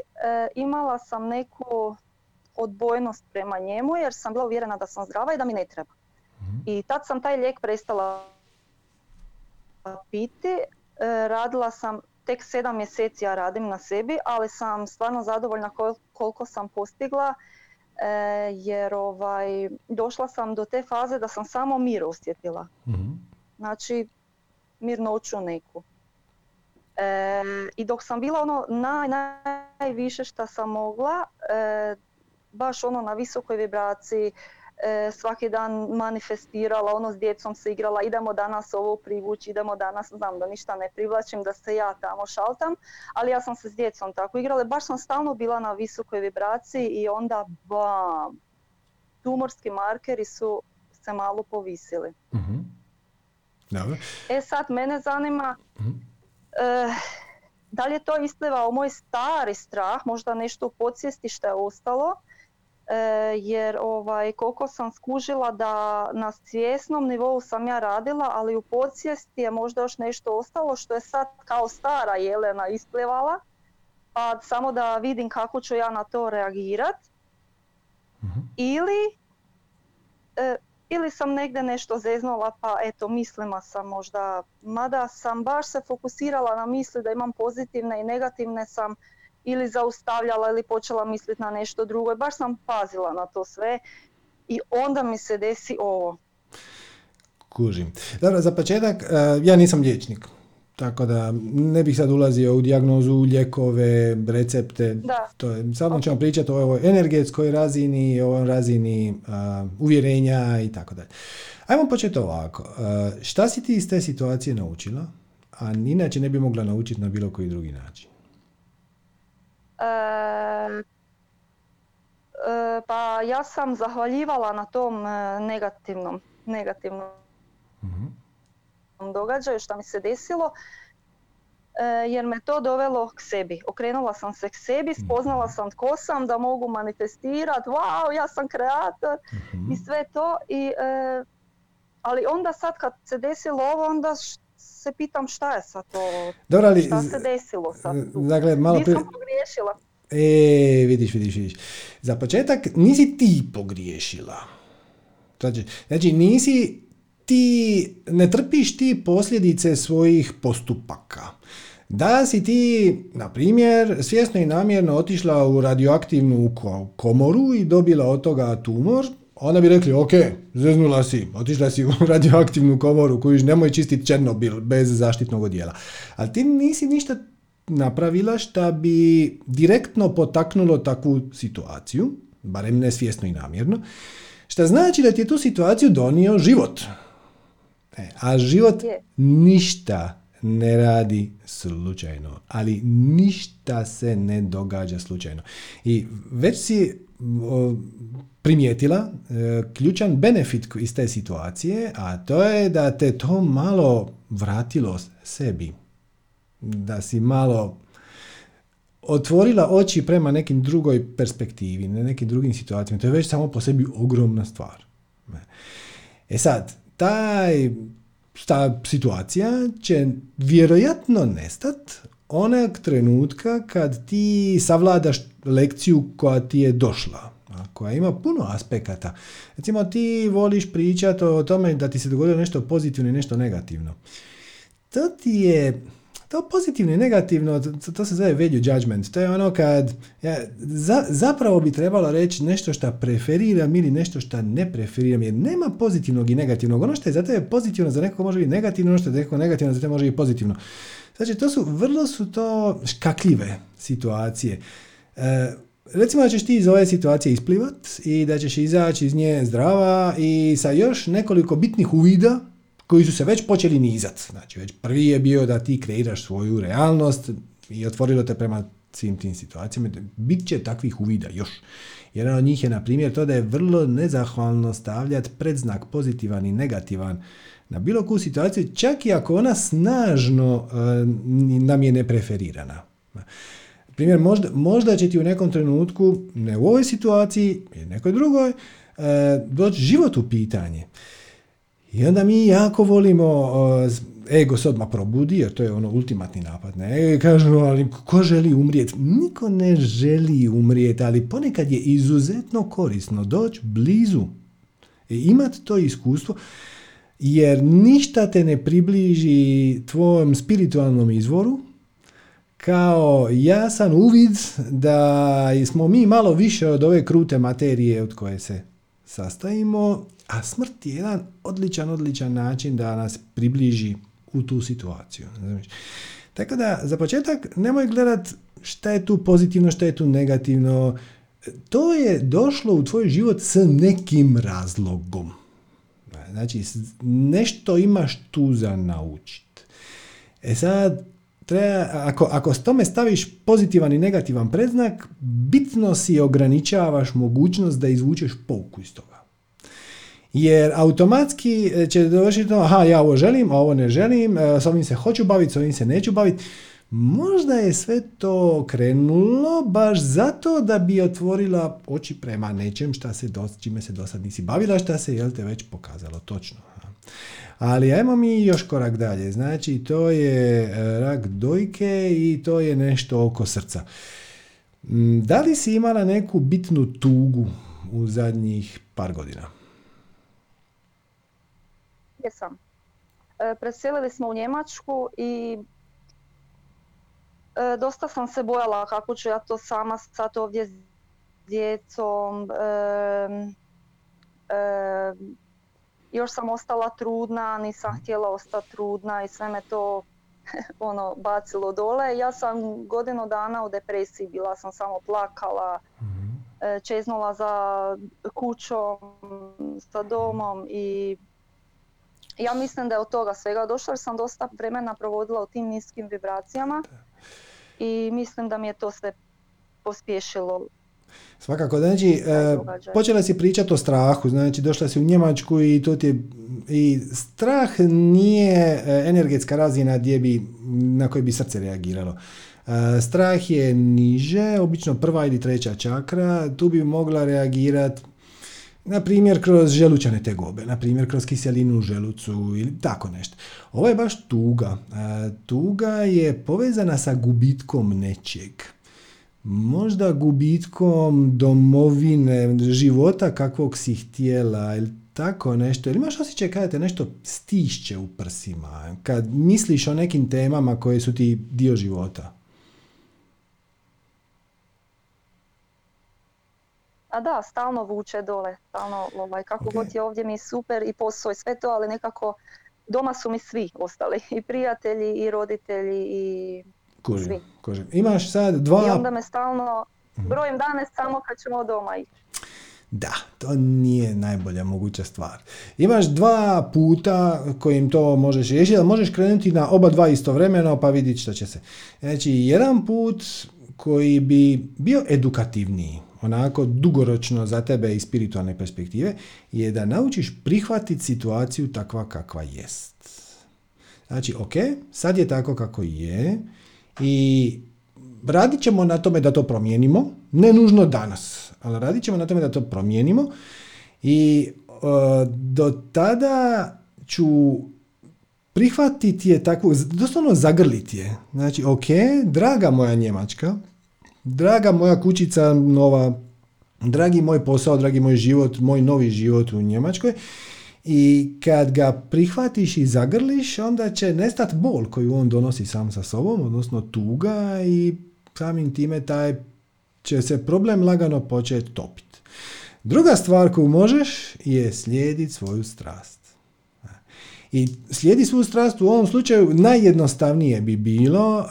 imala sam neku odbojnost prema njemu jer sam bila uvjerena da sam zdrava i da mi ne treba. Mhm. I tad sam taj lijek prestala piti. E, radila sam, tek sedam mjeseci ja radim na sebi, ali sam stvarno zadovoljna kol- koliko sam postigla e, jer ovaj, došla sam do te faze da sam samo mir osjetila. Mhm. Znači, mirnoću neku. E, I dok sam bila ono naj, najviše što sam mogla, e, baš ono na visokoj vibraciji, e, svaki dan manifestirala, ono s djecom se igrala, idemo danas ovo privući, idemo danas, znam da ništa ne privlačim, da se ja tamo šaltam, ali ja sam se s djecom tako igrala, baš sam stalno bila na visokoj vibraciji i onda bam, tumorski markeri su se malo povisili. Mhm. Dobro. E sad, mene zanima e, da li je to isplivao moj stari strah, možda nešto u podsvijesti što je ostalo, e, jer ovaj, koliko sam skužila da na svjesnom nivou sam ja radila, ali u podsvijesti je možda još nešto ostalo što je sad kao stara Jelena isplivala, pa samo da vidim kako ću ja na to reagirat. Mhm. Ili e, ili sam negdje nešto zeznula pa eto mislima sam možda, mada sam baš se fokusirala na misli da imam pozitivne i negativne sam ili zaustavljala ili počela misliti na nešto drugo i baš sam pazila na to sve i onda mi se desi ovo. Kužim. Dobro, za početak, e, ja nisam liječnik. Tako da ne bih sad ulazio u dijagnozu, lijekove, recepte. Da. To je, samo ćemo pričati o ovoj energetskoj razini, o ovoj razini a, uvjerenja i tako dalje. Ajmo početi ovako. A, šta si ti iz te situacije naučila, a inače ne bi mogla naučiti na bilo koji drugi način? E, e, pa ja sam zahvaljivala na tom e, negativnom, negativnom Mhm. Događaju što mi se desilo e, jer me to dovelo k sebi. Okrenula sam se k sebi, spoznala sam tko sam, da mogu manifestirati, wow, ja sam kreator Mhm. i sve to. I, e, ali onda sad kad se desilo ovo, onda š- se pitam šta je sad to, Dobro, ali, šta se desilo sad tu. dakle, malo. Nisam pogriješila. E, vidiš, vidiš, vidiš. Za početak nisi ti pogriješila. Znači, znači nisi ti, ne trpiš ti posljedice svojih postupaka. Da si ti, na primjer, svjesno i namjerno otišla u radioaktivnu ko- komoru i dobila od toga tumor, onda bi rekli, ok, zeznula si, otišla si u [laughs] radioaktivnu komoru koju nemoj čistiti Černobil bez zaštitnog odjela. Ali ti nisi ništa napravila šta bi direktno potaknulo takvu situaciju, barem ne svjesno i namjerno, šta znači da ti je tu situaciju donio život. E, a život ništa ne radi slučajno, ali ništa se ne događa slučajno. I već si primijetila e, ključan benefit iz te situacije, a to je da te to malo vratilo sebi. Da si malo otvorila oči prema nekim drugoj perspektivi, na nekim drugim situacijama. To je već samo po sebi ogromna stvar. E sad, taj, ta situacija će vjerojatno nestat onog trenutka kad ti savladaš lekciju koja ti je došla, koja ima puno aspekata. Recimo ti voliš pričati o tome da ti se dogodilo nešto pozitivno i nešto negativno. To ti je to pozitivno i negativno, to, to se zove value judgment. To je ono kad ja, za, zapravo bi trebalo reći nešto što preferiram ili nešto što ne preferiram, jer nema pozitivnog i negativnog. Ono što je za tebe pozitivno, za nekog može biti negativno, ono što je za nekog negativno, za tebe može biti pozitivno. Znači, to su, vrlo su to škakljive situacije. E, recimo da ćeš ti iz ove situacije isplivat i da ćeš izaći iz nje zdrava i sa još nekoliko bitnih uvida koji su se već počeli nizat. Znači, već prvi je bio da ti kreiraš svoju realnost i otvorilo te prema svim tim situacijama. Bit će takvih uvida još. Jedan od njih je, na primjer, to da je vrlo nezahvalno stavljati predznak pozitivan i negativan na bilo koju situaciju, čak i ako ona snažno e, nam je nepreferirana. Primjer, možda, možda će ti u nekom trenutku, ne u ovoj situaciji, i nekoj drugoj, e, doći život u pitanje. I onda mi jako volimo ego se odmah probudi, jer to je ono ultimatni napad i kažu, ali ko želi umrijeti? Niko ne želi umrijeti, ali ponekad je izuzetno korisno doći blizu i imati to iskustvo, jer ništa te ne približi tvojom spiritualnom izvoru, kao jasan uvid da smo mi malo više od ove krute materije od koje se sastajimo, a smrt je jedan odličan, odličan način da nas približi u tu situaciju. Tako da, za početak, nemoj gledat šta je tu pozitivno, šta je tu negativno. To je došlo u tvoj život s nekim razlogom. Znači, nešto imaš tu za naučiti. E sad, treba, ako, ako s tome staviš pozitivan i negativan predznak, bitno si ograničavaš mogućnost da izvučeš pouku iz toga. Jer automatski e, će dovršiti to, aha, ja ovo želim, a ovo ne želim, e, s ovim se hoću baviti, s ovim se neću baviti. Možda je sve to krenulo baš zato da bi otvorila oči prema nečem šta se do, čime se do sad nisi bavila, šta se jel te već pokazalo točno. Ali ajmo mi još korak dalje. Znači, to je e, rak dojke i to je nešto oko srca. Mm, da li si imala neku bitnu tugu u zadnjih par godina? Jesam. E, preselili smo u Njemačku i e, dosta sam se bojala kako ću ja to sama sad ovdje s djecom. još sam ostala trudna, nisam htjela ostati trudna i sve me to [laughs] ono bacilo dole. Ja sam godinu dana u depresiji bila, sam samo plakala, mhm. e, čeznula za kućom, sa domom i ja mislim da je od toga svega došlo jer sam dosta vremena provodila u tim niskim vibracijama i mislim da mi je to sve pospješilo Svakako, znači, e, počela si pričati o strahu, znači došla si u Njemačku i to ti je, i strah nije e, energetska razina gdje bi, na kojoj bi srce reagiralo. E, strah je niže, obično prva ili treća čakra, tu bi mogla reagirati na primjer kroz želučane tegobe, na primjer kroz kiselinu u želucu ili tako nešto. Ovo je baš tuga. Tuga je povezana sa gubitkom nečeg. Možda gubitkom domovine, života kakvog si htjela ili tako nešto. Ili imaš osjećaj kada te nešto stišće u prsima, kad misliš o nekim temama koje su ti dio života? A da, stalno vuče dole, stalno, ovaj, kako god je ovdje mi je super i posao i sve to, ali nekako doma su mi svi ostali, i prijatelji, i roditelji, i kužim, svi. Imaš sad dva... I onda me stalno mhm. brojim dane samo kad ćemo doma ići. Da, to nije najbolja moguća stvar. Imaš dva puta kojim to možeš riješiti, ali možeš krenuti na oba dva istovremeno pa vidjeti što će se. Znači, jedan put koji bi bio edukativniji, onako dugoročno za tebe iz spiritualne perspektive, je da naučiš prihvatiti situaciju takva kakva jest. Znači, ok, sad je tako kako je i radit ćemo na tome da to promijenimo, ne nužno danas, ali radit ćemo na tome da to promijenimo i uh, do tada ću prihvatiti je takvu, doslovno zagrliti je. Znači, ok, draga moja Njemačka, draga moja kućica nova, dragi moj posao, dragi moj život, moj novi život u Njemačkoj. I kad ga prihvatiš i zagrliš, onda će nestat bol koju on donosi sam sa sobom, odnosno tuga i samim time taj će se problem lagano početi topiti. Druga stvar koju možeš je slijediti svoju strast. I slijedi svu strast u ovom slučaju najjednostavnije bi bilo uh,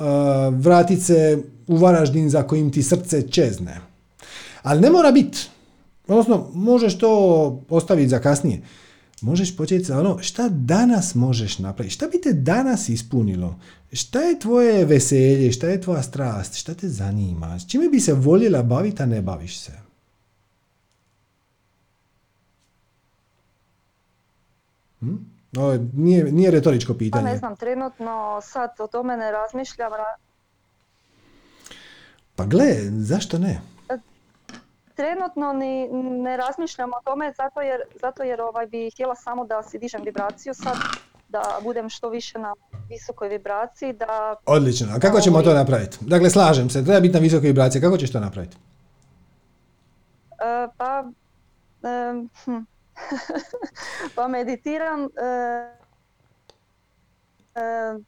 vratiti se u Varaždin za kojim ti srce čezne. Ali ne mora biti. Odnosno, možeš to ostaviti za kasnije. Možeš početi sa ono, šta danas možeš napraviti? Šta bi te danas ispunilo? Šta je tvoje veselje? Šta je tvoja strast? Šta te zanima? S čime bi se voljela baviti, a ne baviš se? Hm? Ovo nije, nije retoričko pitanje. Pa ne znam, trenutno sad o tome ne razmišljam. Pa gle, zašto ne? Trenutno ni, ne razmišljam o tome zato jer, zato jer ovaj, bi htjela samo da si dižem vibraciju sad, da budem što više na visokoj vibraciji. Da, Odlično, a kako ćemo to napraviti? Dakle, slažem se, treba biti na visokoj vibraciji, kako ćeš to napraviti? E, pa, e, hm. Pa meditiram, e, e,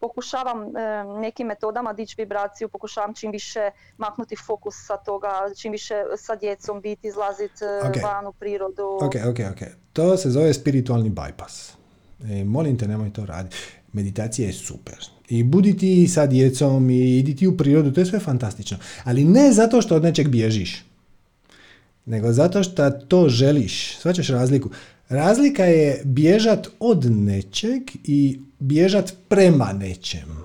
pokušavam e, nekim metodama dići vibraciju, pokušavam čim više maknuti fokus sa toga, čim više sa djecom biti, izlaziti Ok. van u prirodu. Ok, ok, ok. To se zove spiritualni bypass. E, molim te, nemoj to raditi. Meditacija je super. I budi ti sa djecom i idi ti u prirodu, to je sve fantastično. Ali ne zato što od nečeg bježiš. Nego zato što to želiš. Svaćaš razliku. Razlika je bježat od nečeg i bježat prema nečem.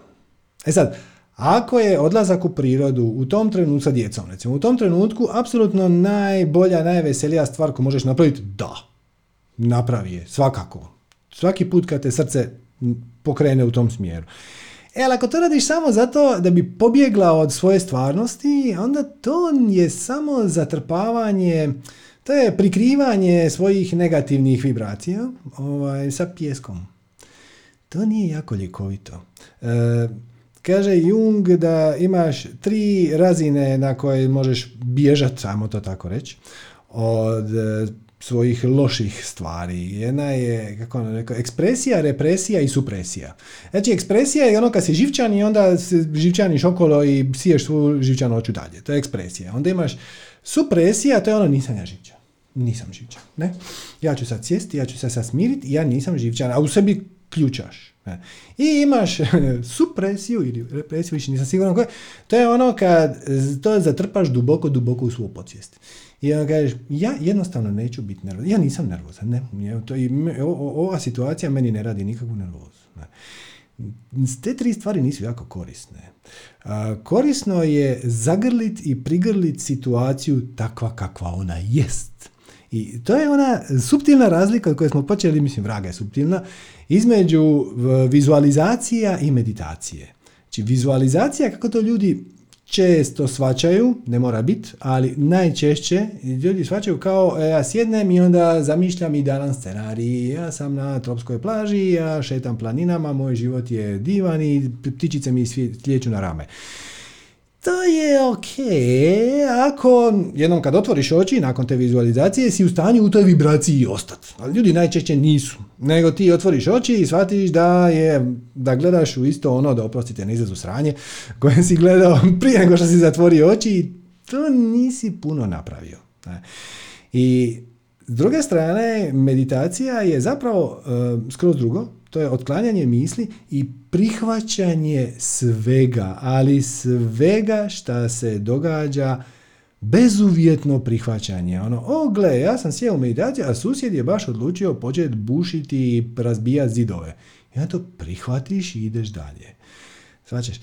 E sad, ako je odlazak u prirodu u tom trenutku sa djecom, recimo, u tom trenutku apsolutno najbolja, najveselija stvar koju možeš napraviti, da, napravi je, svakako. Svaki put kad te srce pokrene u tom smjeru. E, ali ako to radiš samo zato da bi pobjegla od svoje stvarnosti, onda to je samo zatrpavanje, to je prikrivanje svojih negativnih vibracija ovaj, sa pjeskom. To nije jako ljekovito. E, kaže Jung da imaš tri razine na koje možeš bježati, samo to tako reći, od svojih loših stvari. Jedna je, kako ono rekao, ekspresija, represija i supresija. Znači, ekspresija je ono kad si živčan i onda se živčaniš okolo i siješ svu živčanoću dalje. To je ekspresija. Onda imaš supresija, to je ono nisam ja živčan. Nisam živčan. Ne? Ja ću sad sjesti, ja ću se sad smiriti, ja nisam živčan, a u sebi ključaš. Ne? I imaš [laughs] supresiju ili represiju, više nisam siguran koje. To je ono kad to zatrpaš duboko, duboko u svoju podsvijest. I onda kažeš, ja jednostavno neću biti nervozan. Ja nisam nervozan, ne. To, i, o- ova situacija meni ne radi nikakvu nervozu. Ne. Te tri stvari nisu jako korisne. Korisno je zagrlit i prigrlit situaciju takva kakva ona jest. I to je ona suptilna razlika od koje smo počeli, mislim, vraga je suptilna, između vizualizacija i meditacije. Znači, vizualizacija, kako to ljudi često svačaju, ne mora biti, ali najčešće ljudi svačaju kao e, ja sjednem i onda zamišljam idealan scenarij, ja sam na tropskoj plaži, ja šetam planinama, moj život je divan i ptičice mi slijeću na rame. To je ok, ako jednom kad otvoriš oči nakon te vizualizacije si u stanju u toj vibraciji ostati. Ali ljudi najčešće nisu. Nego ti otvoriš oči i shvatiš da je, da gledaš u isto ono, da oprostite na izrazu sranje, koje si gledao [laughs] prije nego što si zatvorio oči to nisi puno napravio. I s druge strane, meditacija je zapravo e, skroz drugo, to je otklanjanje misli i prihvaćanje svega, ali svega šta se događa bezuvjetno prihvaćanje. Ono, o gle, ja sam sjeo u meditaciju, a susjed je baš odlučio početi bušiti i razbijati zidove. I onda to prihvatiš i ideš dalje. Svačaš?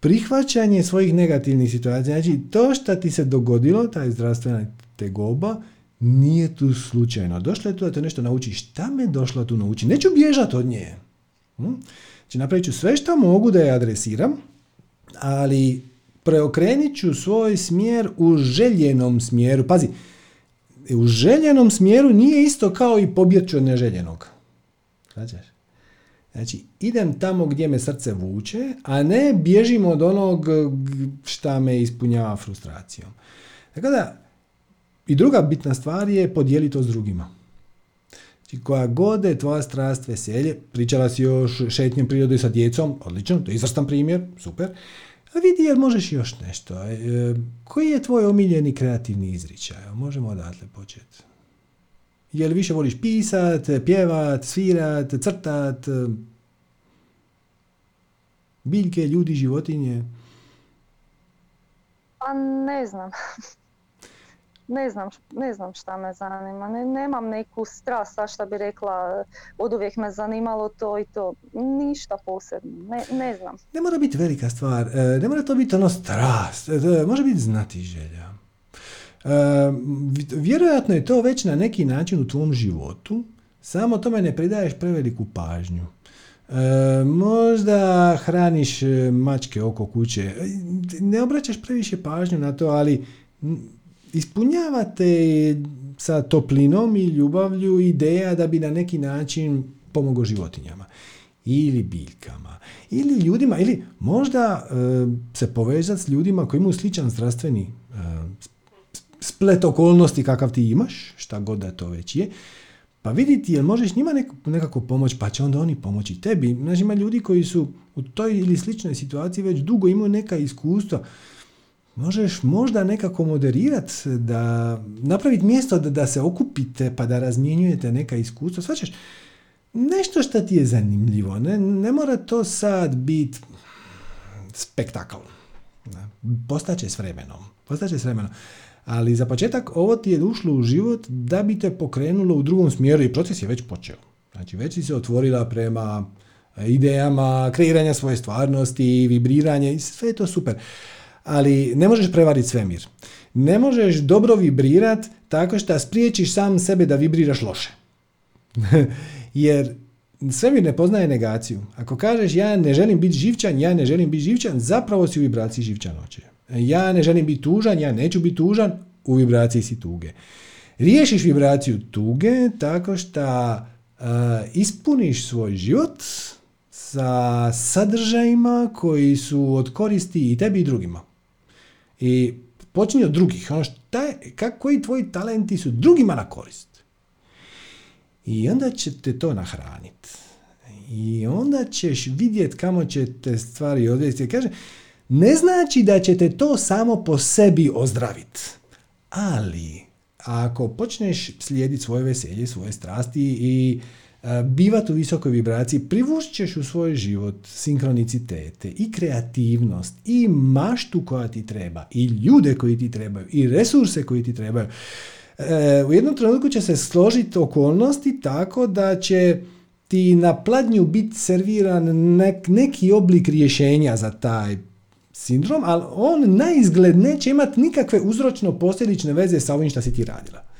Prihvaćanje svojih negativnih situacija, znači to što ti se dogodilo, taj zdravstvena tegoba, nije tu slučajno. Došlo je tu da te nešto nauči. Šta me došlo tu nauči? Neću bježati od nje. Hm? Znači napravit ću sve što mogu da je adresiram, ali preokrenit ću svoj smjer u željenom smjeru. Pazi, u željenom smjeru nije isto kao i pobjeći od neželjenog. Svađaš? Znači, idem tamo gdje me srce vuče, a ne bježim od onog šta me ispunjava frustracijom. Tako da, i druga bitna stvar je podijeli to s drugima. Znači, koja god je tvoja strast, veselje, pričala si o š- šetnjem prirode sa djecom, odlično, to je izvrstan primjer, super. A vidi jel možeš još nešto. E, koji je tvoj omiljeni kreativni izričaj? Možemo odatle početi. Je li više voliš pisat, pjevat, svirat, crtat, biljke, ljudi, životinje? Pa ne znam. [laughs] ne znam, ne znam šta me zanima. Ne, nemam neku strast, a šta bi rekla, od uvijek me zanimalo to i to. Ništa posebno, ne, ne znam. Ne mora biti velika stvar, e, ne mora to biti ono strast, e, može biti znati želja. E, vjerojatno je to već na neki način u tvom životu, samo tome ne pridaješ preveliku pažnju. možda hraniš mačke oko kuće, ne obraćaš previše pažnju na to, ali ispunjavate sa toplinom i ljubavlju ideja da bi na neki način pomogao životinjama ili biljkama ili ljudima ili možda e, se povezati s ljudima koji imaju sličan zdravstveni e, splet okolnosti kakav ti imaš, šta god da to već je, pa vidjeti jel možeš njima nekako pomoći, pa će onda oni pomoći tebi. Znači ima ljudi koji su u toj ili sličnoj situaciji već dugo imaju neka iskustva možeš možda nekako moderirati, da napraviti mjesto da, da se okupite pa da razmjenjujete neka iskustva. Svačeš, nešto što ti je zanimljivo. Ne, ne mora to sad biti spektakl. Postaće s vremenom. Postaće s vremenom. Ali za početak ovo ti je ušlo u život da bi te pokrenulo u drugom smjeru i proces je već počeo. Znači već si se otvorila prema idejama, kreiranja svoje stvarnosti, vibriranje i sve je to super ali ne možeš prevariti svemir. Ne možeš dobro vibrirat tako što spriječiš sam sebe da vibriraš loše. [laughs] Jer svemir ne poznaje negaciju. Ako kažeš ja ne želim biti živčan, ja ne želim biti živčan, zapravo si u vibraciji živčanoće. Ja ne želim biti tužan, ja neću biti tužan, u vibraciji si tuge. Riješiš vibraciju tuge tako što ispuniš svoj život sa sadržajima koji su od koristi i tebi i drugima. I počinje od drugih. Ono šta je, kak, koji tvoji talenti su drugima na korist. I onda će te to nahraniti. I onda ćeš vidjeti kamo će te stvari odvesti. Kaže, ne znači da će te to samo po sebi ozdraviti. Ali, ako počneš slijediti svoje veselje, svoje strasti i bivati u visokoj vibraciji, privušćeš u svoj život sinkronicitete i kreativnost i maštu koja ti treba i ljude koji ti trebaju i resurse koji ti trebaju. E, u jednom trenutku će se složiti okolnosti tako da će ti na pladnju biti serviran neki oblik rješenja za taj sindrom, ali on na izgled neće imati nikakve uzročno-posljedične veze sa ovim što si ti radila.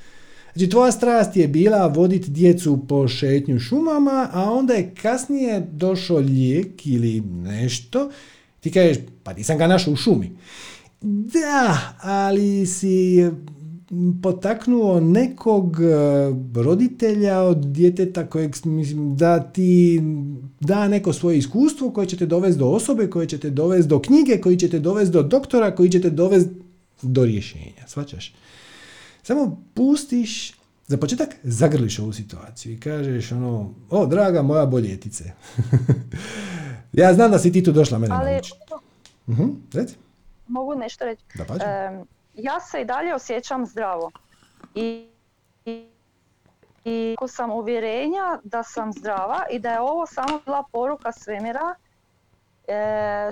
Znači, tvoja strast je bila voditi djecu po šetnju šumama, a onda je kasnije došao lijek ili nešto. Ti kažeš, pa nisam ga našao u šumi. Da, ali si potaknuo nekog e, roditelja od djeteta kojeg mislim da ti da neko svoje iskustvo koje će te dovesti do osobe, koje će te dovesti do knjige, koji će te dovesti do doktora, koji će te dovesti do rješenja. Svačaš? Samo pustiš, za početak zagrliš ovu situaciju i kažeš ono, o draga moja boljetice. [laughs] ja znam da si ti tu došla mene Ali, naučiti. uh Mogu nešto reći. Da, pa ja se i dalje osjećam zdravo. I, i, i sam uvjerenja da sam zdrava i da je ovo samo bila poruka svemira. E, e,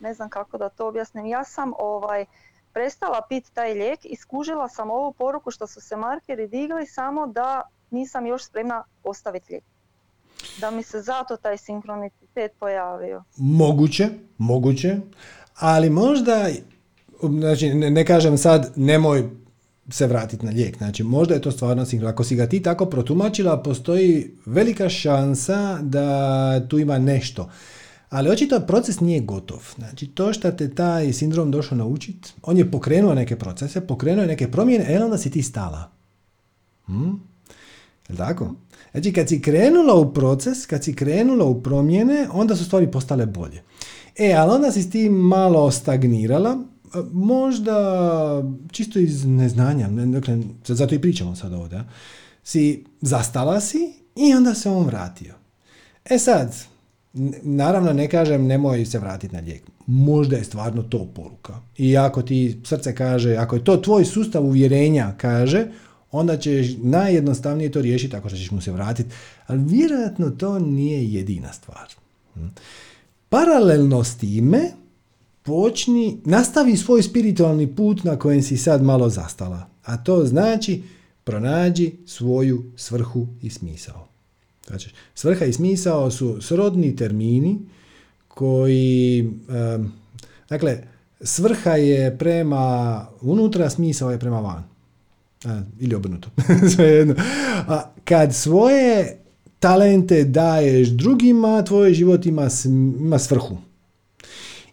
ne znam kako da to objasnim. Ja sam ovaj prestala pit taj lijek i skužila sam ovu poruku što su se markeri digli samo da nisam još spremna ostaviti lijek. Da mi se zato taj sinkronicitet pojavio. Moguće, moguće, ali možda, znači ne, kažem sad nemoj se vratiti na lijek. Znači, možda je to stvarno sinkron. Ako si ga ti tako protumačila, postoji velika šansa da tu ima nešto. Ali očito proces nije gotov. Znači to što te taj sindrom došao naučiti, on je pokrenuo neke procese, pokrenuo je neke promjene, e onda si ti stala. Hm? Je tako? Znači kad si krenula u proces, kad si krenula u promjene, onda su stvari postale bolje. E, ali onda si ti malo stagnirala, možda čisto iz neznanja, dakle, zato i pričamo sad ovdje, si zastala si i onda se on vratio. E sad, Naravno ne kažem nemoj se vratiti na lijek. Možda je stvarno to poruka. I ako ti srce kaže, ako je to tvoj sustav uvjerenja kaže, onda ćeš najjednostavnije to riješiti što ćeš mu se vratiti. Ali vjerojatno to nije jedina stvar. Hm. Paralelno s time, počni, nastavi svoj spiritualni put na kojem si sad malo zastala. A to znači, pronađi svoju svrhu i smisao. Znači, svrha i smisao su srodni termini koji, dakle, svrha je prema unutra, smisao je prema van. A, ili obrnuto. [laughs] Svejedno. A kad svoje talente daješ drugima, tvoj život ima, ima svrhu.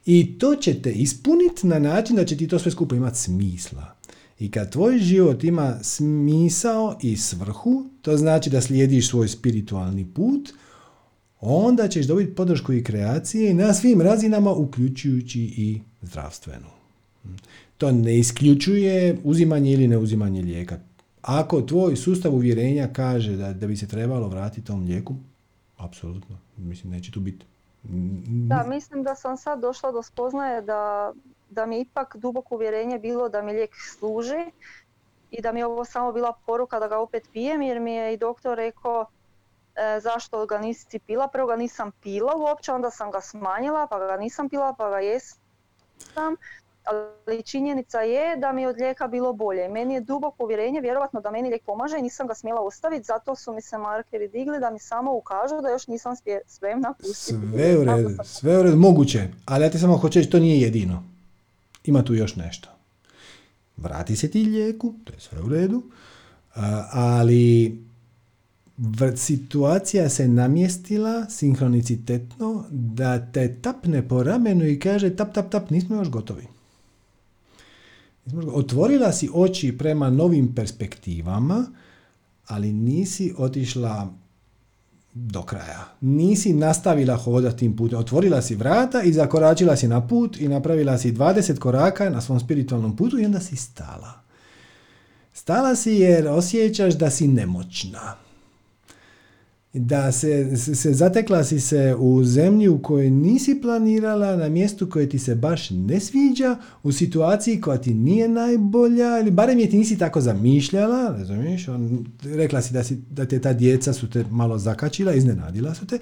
I to će te ispuniti na način da će ti to sve skupo imati smisla. I kad tvoj život ima smisao i svrhu, to znači da slijediš svoj spiritualni put, onda ćeš dobiti podršku i kreacije na svim razinama, uključujući i zdravstvenu. To ne isključuje uzimanje ili neuzimanje lijeka. Ako tvoj sustav uvjerenja kaže da, da bi se trebalo vratiti tom lijeku, apsolutno, mislim, neće tu biti. Da, mislim da sam sad došla do spoznaje da, da mi ipak duboko uvjerenje bilo da mi lijek služi i da mi je ovo samo bila poruka da ga opet pijem jer mi je i doktor rekao e, zašto ga nisi pila. Prvo ga nisam pila uopće, onda sam ga smanjila pa ga nisam pila pa ga jesam ali činjenica je da mi je od lijeka bilo bolje. Meni je duboko uvjerenje, vjerojatno da meni lijek pomaže i nisam ga smjela ostaviti, zato su mi se markeri digli da mi samo ukažu da još nisam spremna pustiti. Sve u redu, sve u redu, moguće, ali ja ti samo hoću reći, to nije jedino. Ima tu još nešto. Vrati se ti lijeku, to je sve u redu, ali situacija se namjestila sinhronicitetno da te tapne po ramenu i kaže tap, tap, tap, nismo još gotovi. Otvorila si oči prema novim perspektivama, ali nisi otišla do kraja. Nisi nastavila hodati tim putem. Otvorila si vrata i zakoračila si na put i napravila si 20 koraka na svom spiritualnom putu i onda si stala. Stala si jer osjećaš da si nemoćna da se, se zatekla si se u zemlji u kojoj nisi planirala, na mjestu koje ti se baš ne sviđa, u situaciji koja ti nije najbolja, ili barem je ti nisi tako zamišljala, razumiješ, on, rekla si da, si da te ta djeca su te malo zakačila, iznenadila su te,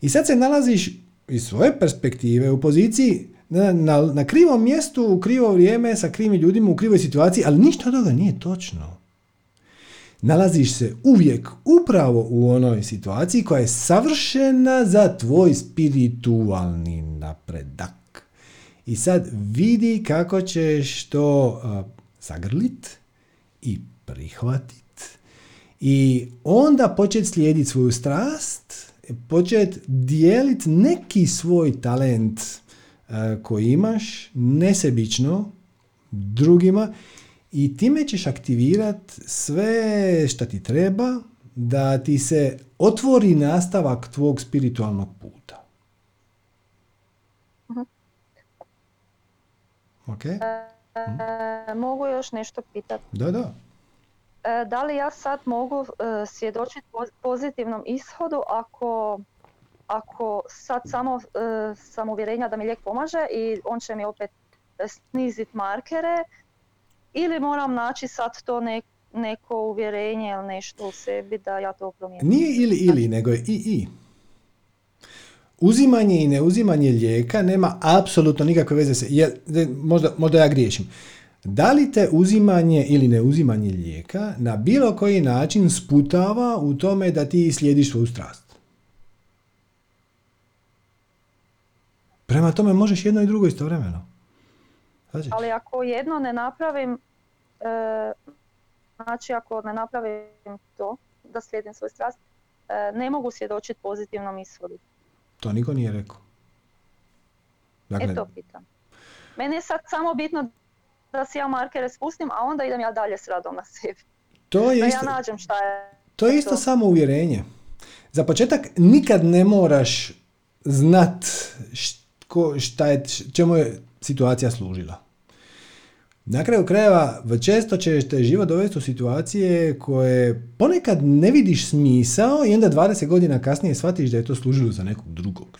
i sad se nalaziš iz svoje perspektive u poziciji na, na, na krivom mjestu, u krivo vrijeme, sa krivim ljudima, u krivoj situaciji, ali ništa od toga nije točno nalaziš se uvijek upravo u onoj situaciji koja je savršena za tvoj spiritualni napredak. I sad vidi kako ćeš to zagrlit i prihvatit i onda početi slijediti svoju strast, početi dijeliti neki svoj talent koji imaš nesebično drugima i time ćeš aktivirati sve što ti treba da ti se otvori nastavak tvog spiritualnog puta. uh Ok? E, mogu još nešto pitati? Da, da. E, da li ja sad mogu e, svjedočiti pozitivnom ishodu ako, ako sad samo e, sam uvjerenja da mi lijek pomaže i on će mi opet sniziti markere ili moram naći sad to neko uvjerenje ili nešto u sebi da ja to promijenim. Nije ili ili, nego je i i. Uzimanje i neuzimanje lijeka nema apsolutno nikakve veze se. Ja, možda, možda ja griješim. Da li te uzimanje ili neuzimanje lijeka na bilo koji način sputava u tome da ti slijediš svoju strast? Prema tome možeš jedno i drugo istovremeno. Ali ako jedno ne napravim, e, znači ako ne napravim to, da slijedim svoj strast, e, ne mogu svjedočiti pozitivnom ishodu. To niko nije rekao. Dakle... E to pitam. Meni je sad samo bitno da si ja markere spustim, a onda idem ja dalje s radom na sebi. To je da isto, ja nađem šta je. To je isto to. samo uvjerenje. Za početak nikad ne moraš znat šta je, čemu je situacija služila. Na kraju krajeva, često ćeš te život dovesti u situacije koje ponekad ne vidiš smisao i onda 20 godina kasnije shvatiš da je to služilo za nekog drugog.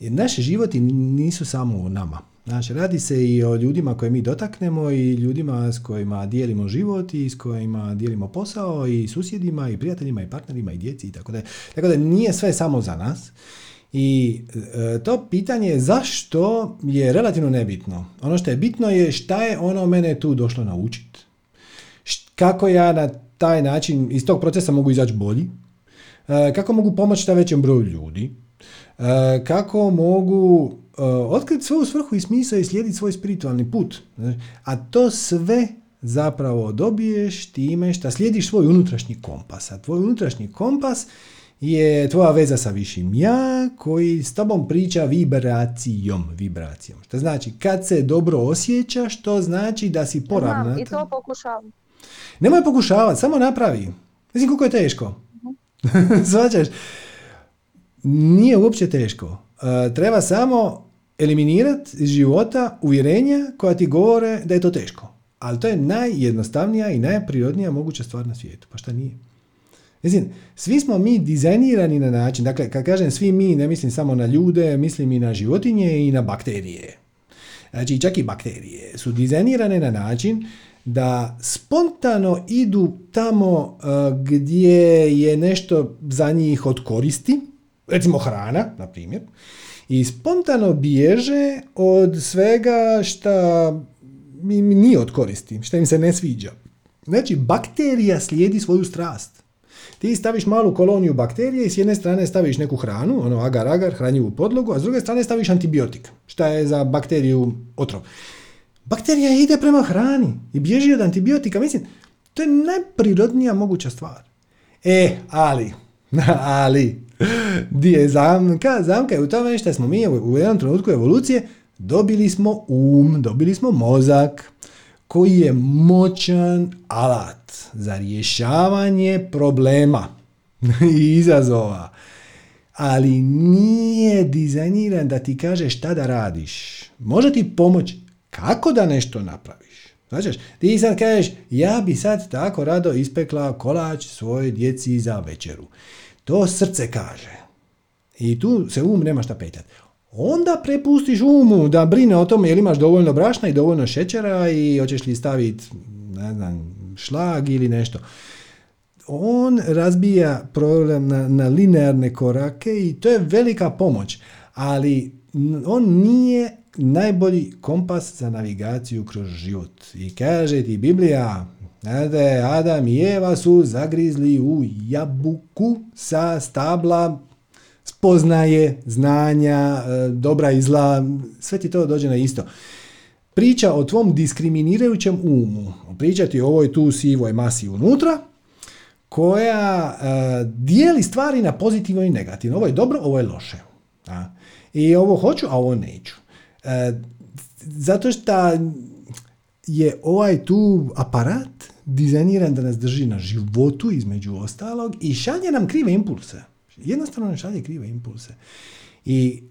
Jer naši životi nisu samo u nama. Znači, radi se i o ljudima koje mi dotaknemo i ljudima s kojima dijelimo život i s kojima dijelimo posao i susjedima i prijateljima i partnerima i djeci i tako da. Tako da nije sve samo za nas. I e, to pitanje zašto je relativno nebitno. Ono što je bitno je šta je ono mene tu došlo naučiti. Kako ja na taj način iz tog procesa mogu izaći bolji. E, kako mogu pomoći na većem broju ljudi. E, kako mogu otkriti svoju svrhu i smisao i slijediti svoj spiritualni put. A to sve zapravo dobiješ time što slijediš svoj unutrašnji kompas. A tvoj unutrašnji kompas je tvoja veza sa višim ja koji s tobom priča vibracijom. Vibracijom. Što znači kad se dobro osjećaš, to znači da si poravnata. I to pokušavam. Nemoj pokušavati, samo napravi. Mislim koliko je teško. [laughs] uh Nije uopće teško. Uh, treba samo eliminirati iz života uvjerenja koja ti govore da je to teško. Ali to je najjednostavnija i najprirodnija moguća stvar na svijetu. Pa šta nije? Mislim, svi smo mi dizajnirani na način, dakle, kad kažem svi mi, ne mislim samo na ljude, mislim i na životinje i na bakterije. Znači, čak i bakterije su dizajnirane na način da spontano idu tamo uh, gdje je nešto za njih od koristi, recimo hrana, na primjer, i spontano bježe od svega što im nije od koristi, što im se ne sviđa. Znači, bakterija slijedi svoju strast. Ti staviš malu koloniju bakterije i s jedne strane staviš neku hranu, ono agar agar, hranjivu podlogu, a s druge strane staviš antibiotik, šta je za bakteriju otrov. Bakterija ide prema hrani i bježi od antibiotika. Mislim, to je najprirodnija moguća stvar. E, ali, [laughs] ali, di je zamka? Zamka je u tome što smo mi u jednom trenutku evolucije dobili smo um, dobili smo mozak koji je moćan alat za rješavanje problema [laughs] i izazova. Ali nije dizajniran da ti kaže šta da radiš. Može ti pomoći kako da nešto napraviš. Znači, ti sad kažeš, ja bi sad tako rado ispekla kolač svoje djeci za večeru. To srce kaže. I tu se um nema šta petljati onda prepustiš umu da brine o tome jel imaš dovoljno brašna i dovoljno šećera i hoćeš li staviti ne znam, šlag ili nešto. On razbija problem na, na linearne korake i to je velika pomoć, ali on nije najbolji kompas za navigaciju kroz život. I kaže ti Biblija, znate, Adam i Eva su zagrizli u jabuku sa stabla spoznaje, znanja, e, dobra i zla, sve ti to dođe na isto. Priča o tvom diskriminirajućem umu, pričati o ovoj tu sivoj masi unutra, koja uh, dijeli stvari na pozitivno i negativno. Ovo je dobro, ovo je loše. A? I ovo hoću, a ovo neću. Uh, zato što je ovaj tu aparat dizajniran da nas drži na životu između ostalog i šalje nam krive impulse. Jednostavno ne šalje krive impulse. I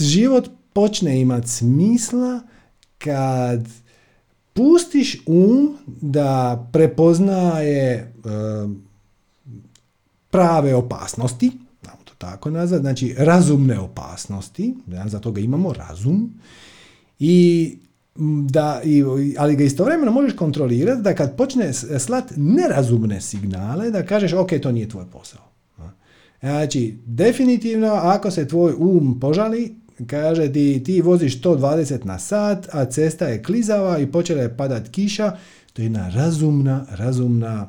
život počne imati smisla kad pustiš um da prepoznaje prave opasnosti, to tako nazvat, znači razumne opasnosti, za toga imamo razum, i da, ali ga istovremeno možeš kontrolirati da kad počne slat nerazumne signale, da kažeš ok, to nije tvoj posao. Znači, definitivno, ako se tvoj um požali, kaže ti, ti voziš 120 na sat, a cesta je klizava i počela je padat kiša, to je jedna razumna, razumna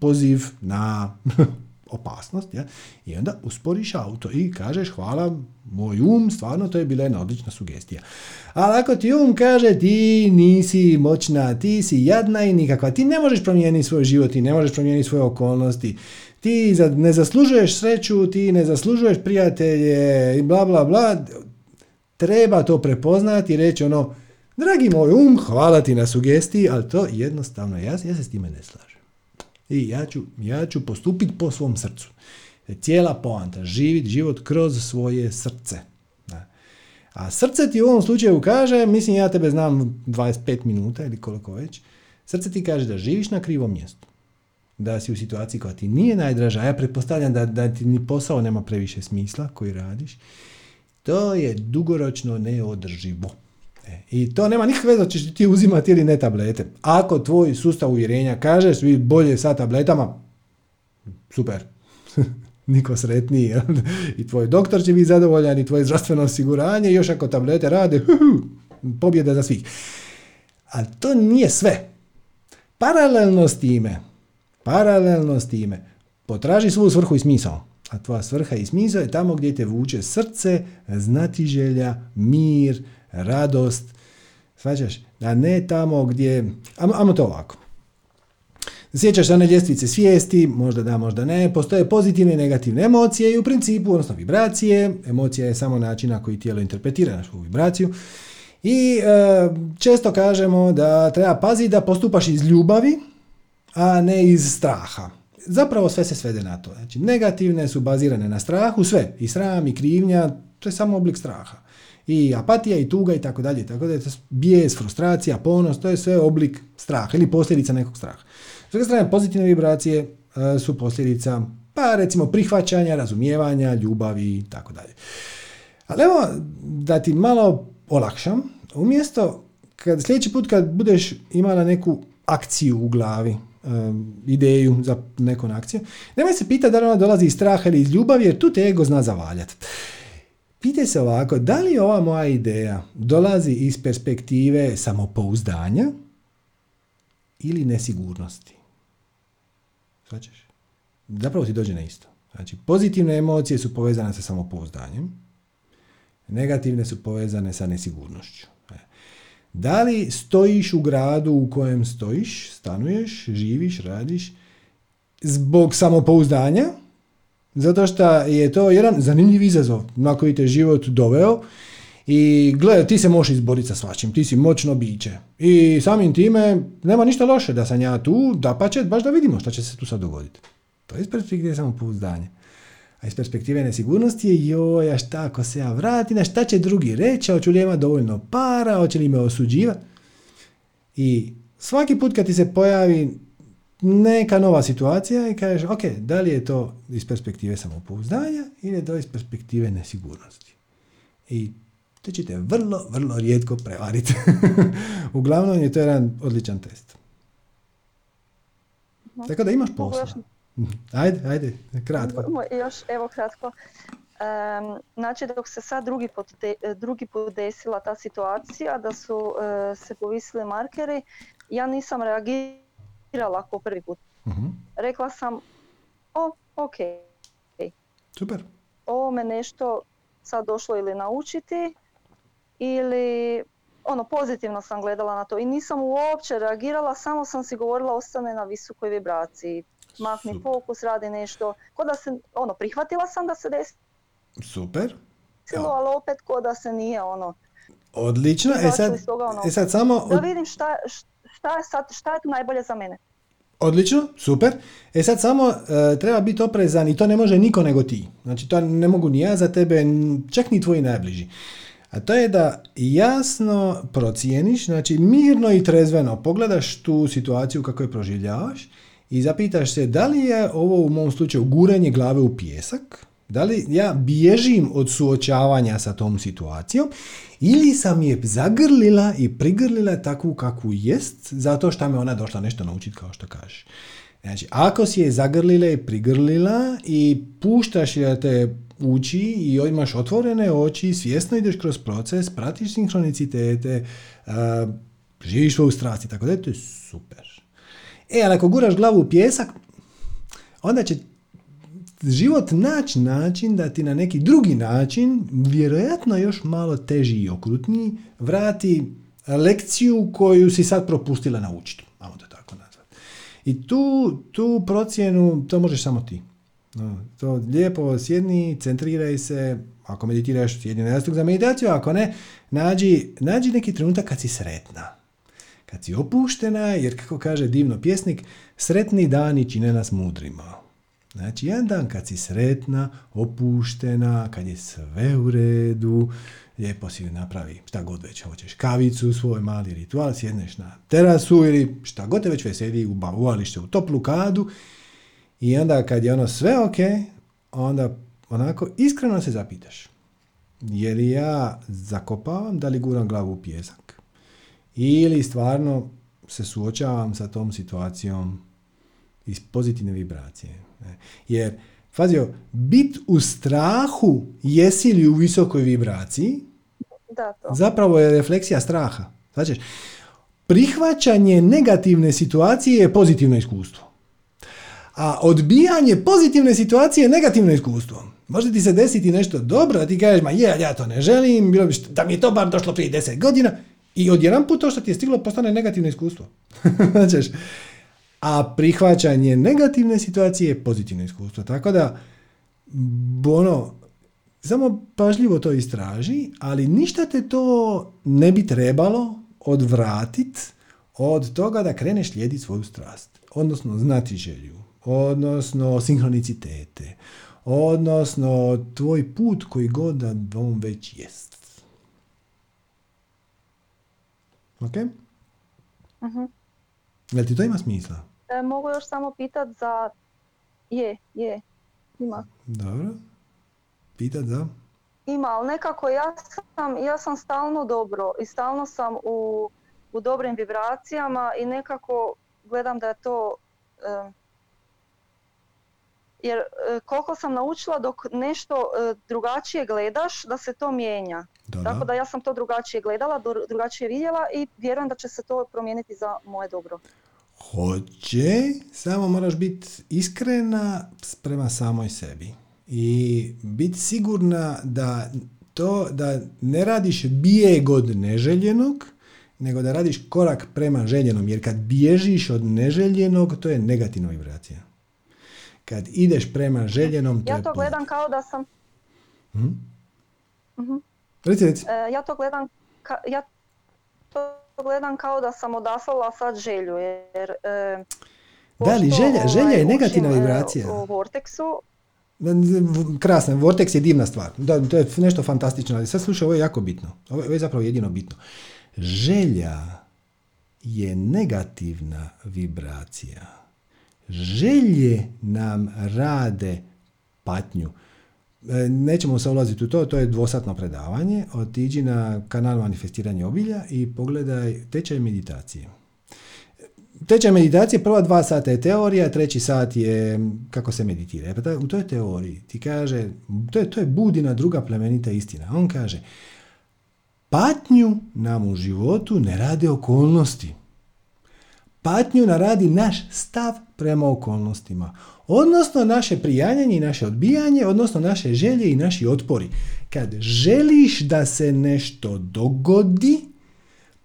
poziv na [laughs] opasnost. Ja? I onda usporiš auto i kažeš hvala moj um, stvarno to je bila jedna odlična sugestija. Ali ako ti um kaže ti nisi moćna, ti si jadna i nikakva, ti ne možeš promijeniti svoj život, ti ne možeš promijeniti svoje okolnosti, ti ne zaslužuješ sreću, ti ne zaslužuješ prijatelje i bla bla bla, treba to prepoznati i reći ono, dragi moj um, hvala ti na sugestiji, ali to jednostavno, ja, ja se s time ne slažem. I ja ću, ja ću postupiti po svom srcu. Cijela poanta, živit život kroz svoje srce. A srce ti u ovom slučaju kaže, mislim ja tebe znam 25 minuta ili koliko već, srce ti kaže da živiš na krivom mjestu da si u situaciji koja ti nije najdraža, ja pretpostavljam da, da ti ni posao nema previše smisla koji radiš To je dugoročno neodrživo. E, I to nema nikakve veze ćeš ti uzimati ili ne tablete. Ako tvoj sustav uvjerenja kaže svi bolje sa tabletama, super. [laughs] Niko sretniji. I tvoj doktor će biti zadovoljan i tvoje zdravstveno osiguranje. Još ako tablete rade, [laughs] pobjeda za svih. Ali to nije sve. Paralelno s time, paralelno s time, potraži svu svrhu i smisao. A tvoja svrha i smisao je tamo gdje te vuče srce, znatiželja, mir, radost. Svađaš? A ne tamo gdje... Amo, to ovako. Sjećaš se one ljestvice svijesti, možda da, možda ne, postoje pozitivne i negativne emocije i u principu, odnosno vibracije, emocija je samo način na koji tijelo interpretira našu vibraciju. I e, često kažemo da treba paziti da postupaš iz ljubavi, a ne iz straha. Zapravo sve se svede na to. Znači, negativne su bazirane na strahu, sve. I sram, i krivnja, to je samo oblik straha. I apatija, i tuga, i tako dalje. Tako da je bijes, frustracija, ponos, to je sve oblik straha ili posljedica nekog straha. S druge strane, pozitivne vibracije e, su posljedica, pa recimo, prihvaćanja, razumijevanja, ljubavi i tako dalje. Ali evo, da ti malo olakšam, umjesto kad sljedeći put kad budeš imala neku akciju u glavi, ideju za neku akciju, nemoj se pitati da li ona dolazi iz straha ili iz ljubavi, jer tu te ego zna zavaljati. Pitaj se ovako, da li ova moja ideja dolazi iz perspektive samopouzdanja ili nesigurnosti? Svačeš? Zapravo ti dođe na isto. Znači, pozitivne emocije su povezane sa samopouzdanjem, negativne su povezane sa nesigurnošću. Da li stojiš u gradu u kojem stojiš, stanuješ, živiš, radiš, zbog samopouzdanja, zato što je to jedan zanimljiv izazov na koji te život doveo i gledaj, ti se možeš izboriti sa svačim, ti si moćno biće. I samim time nema ništa loše da sam ja tu, da pa će, baš da vidimo šta će se tu sad dogoditi. To je iz perspektive samopouzdanja. A iz perspektive nesigurnosti je joj, a šta ako se ja vratim, na šta će drugi reći, hoću li imati dovoljno para, hoće li me osuđivati. I svaki put kad ti se pojavi neka nova situacija i kažeš, ok, da li je to iz perspektive samopouzdanja ili je to iz perspektive nesigurnosti. I to ćete vrlo, vrlo rijetko prevariti. [laughs] Uglavnom je to jedan odličan test. Tako da imaš posla. Ajde, ajde, kratko. Još, evo kratko. Um, znači dok se sad drugi put, drugi put desila ta situacija da su uh, se povisili markeri, ja nisam reagirala kao prvi put. Uh-huh. Rekla sam, o, ok. Super. Ovo me nešto sad došlo ili naučiti ili ono pozitivno sam gledala na to i nisam uopće reagirala, samo sam si govorila ostane na visokoj vibraciji makni fokus, radi nešto. Ko da se, ono, prihvatila sam da se desi. Super. Silo, ali opet ko da se nije, ono. Odlično. E sad, ono, e sad samo... Da vidim šta, šta, je sad, šta je tu najbolje za mene. Odlično, super. E sad samo e, treba biti oprezan i to ne može niko nego ti. Znači to ne mogu ni ja za tebe, čak ni tvoji najbliži. A to je da jasno procijeniš, znači mirno i trezveno pogledaš tu situaciju kako je proživljavaš i zapitaš se da li je ovo u mom slučaju guranje glave u pjesak, da li ja bježim od suočavanja sa tom situacijom ili sam je zagrlila i prigrlila takvu kakvu jest zato što me ona došla nešto naučiti kao što kaže. Znači, ako si je zagrlila i prigrlila i puštaš je da te uči i imaš otvorene oči, svjesno ideš kroz proces, pratiš sinhronicitete, živiš svoju strast i tako da, to je super. E, ali ako guraš glavu u pjesak, onda će život naći način da ti na neki drugi način, vjerojatno još malo teži i okrutniji, vrati lekciju koju si sad propustila naučiti. Ajmo to tako nazvati. I tu, tu procjenu, to možeš samo ti. To lijepo sjedni, centriraj se, ako meditiraš, sjedni na za meditaciju, ako ne, nađi, nađi neki trenutak kad si sretna kad si opuštena, jer kako kaže divno pjesnik, sretni dani čine nas mudrima. Znači, jedan dan kad si sretna, opuštena, kad je sve u redu, lijepo si napravi šta god već hoćeš, kavicu, svoj mali ritual, sjedneš na terasu ili šta god te već veseli, uvališ se u toplu kadu i onda kad je ono sve ok, onda onako iskreno se zapitaš. Jer ja zakopavam da li guram glavu u pjesak. Ili stvarno se suočavam sa tom situacijom iz pozitivne vibracije. Jer, fazio, bit u strahu jesi li u visokoj vibraciji, Da, to. zapravo je refleksija straha. Znači, prihvaćanje negativne situacije je pozitivno iskustvo. A odbijanje pozitivne situacije je negativno iskustvo. Može ti se desiti nešto dobro, a ti kažeš, ma je, ja to ne želim, bilo bi što- da mi je to bar došlo prije 10 godina, i odjedan put to što ti je stiglo postane negativno iskustvo. [laughs] A prihvaćanje negativne situacije je pozitivno iskustvo. Tako da, ono, samo pažljivo to istraži, ali ništa te to ne bi trebalo odvratit od toga da kreneš slijediti svoju strast. Odnosno znati želju, odnosno sinhronicitete, odnosno tvoj put koji god da on već jest. Ok? Mhm. Jel ti to ima smisla? E, mogu još samo pitat za... Je, je, ima. Dobro. Pitat za? Ima, ali nekako ja sam, ja sam stalno dobro i stalno sam u, u dobrim vibracijama i nekako gledam da je to... e, jer e, koliko sam naučila dok nešto e, drugačije gledaš da se to mijenja. Dobro. Tako da ja sam to drugačije gledala, dru- drugačije vidjela i vjerujem da će se to promijeniti za moje dobro. Hoće, samo moraš biti iskrena prema samoj sebi. I biti sigurna da to da ne radiš bijeg od neželjenog, nego da radiš korak prema željenom. Jer kad bježiš od neželjenog, to je negativna vibracija. Kad ideš prema željenom, to Ja je to gledam kao da sam... Mhm. Mhm. Reci, reci. E, ja to gledam ka- ja to gledam kao da sam odaslala sad želju jer e, Da li želja- želja je negativna učim, vibracija. o Vortexu, Krasno, Vortex je divna stvar. Da, to je nešto fantastično, ali sad slušaj, ovo je jako bitno. Ovo, ovo je zapravo jedino bitno. Želja je negativna vibracija. Želje nam rade patnju. E, Nećemo se ulaziti u to, to je dvosatno predavanje. Otiđi na kanal Manifestiranje obilja i pogledaj tečaj meditacije. Tečaj meditacije, prva dva sata je teorija, treći sat je kako se meditira. E pa u toj teoriji ti kaže, to je, to je budina druga plemenita istina. On kaže, patnju nam u životu ne rade okolnosti. Patnju naradi naš stav prema okolnostima. Odnosno naše prijanjanje i naše odbijanje, odnosno naše želje i naši otpori. Kad želiš da se nešto dogodi,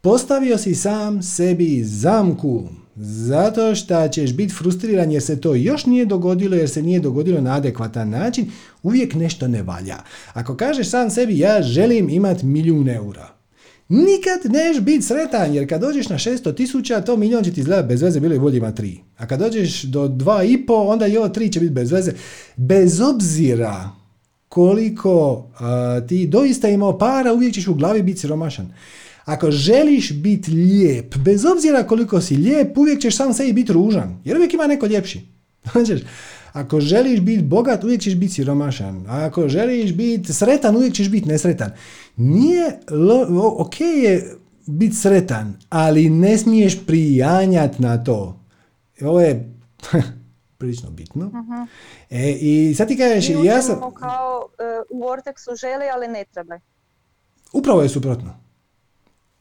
Postavio si sam sebi zamku, zato što ćeš biti frustriran jer se to još nije dogodilo, jer se nije dogodilo na adekvatan način, uvijek nešto ne valja. Ako kažeš sam sebi ja želim imati milijun eura, nikad neš biti sretan, jer kad dođeš na 600 tisuća, to milijun će ti izgledati bez veze, bilo je bolje ima tri. A kad dođeš do dva i po, onda i ovo tri će biti bez veze. Bez obzira koliko a, ti doista imao para, uvijek ćeš u glavi biti siromašan. Ako želiš biti lijep, bez obzira koliko si lijep, uvijek ćeš sam sebi biti ružan, jer uvijek ima neko ljepši. [laughs] Znaš, ako želiš biti bogat, uvijek ćeš biti siromašan. A ako želiš biti sretan, uvijek ćeš biti nesretan. Nije, ok je biti sretan, ali ne smiješ prijanjati na to. Ovo je [laughs] prilično bitno. E, I sad ti kažeš, mi ja sam... kao e, u Vortexu želi, ali ne treba. Upravo je suprotno.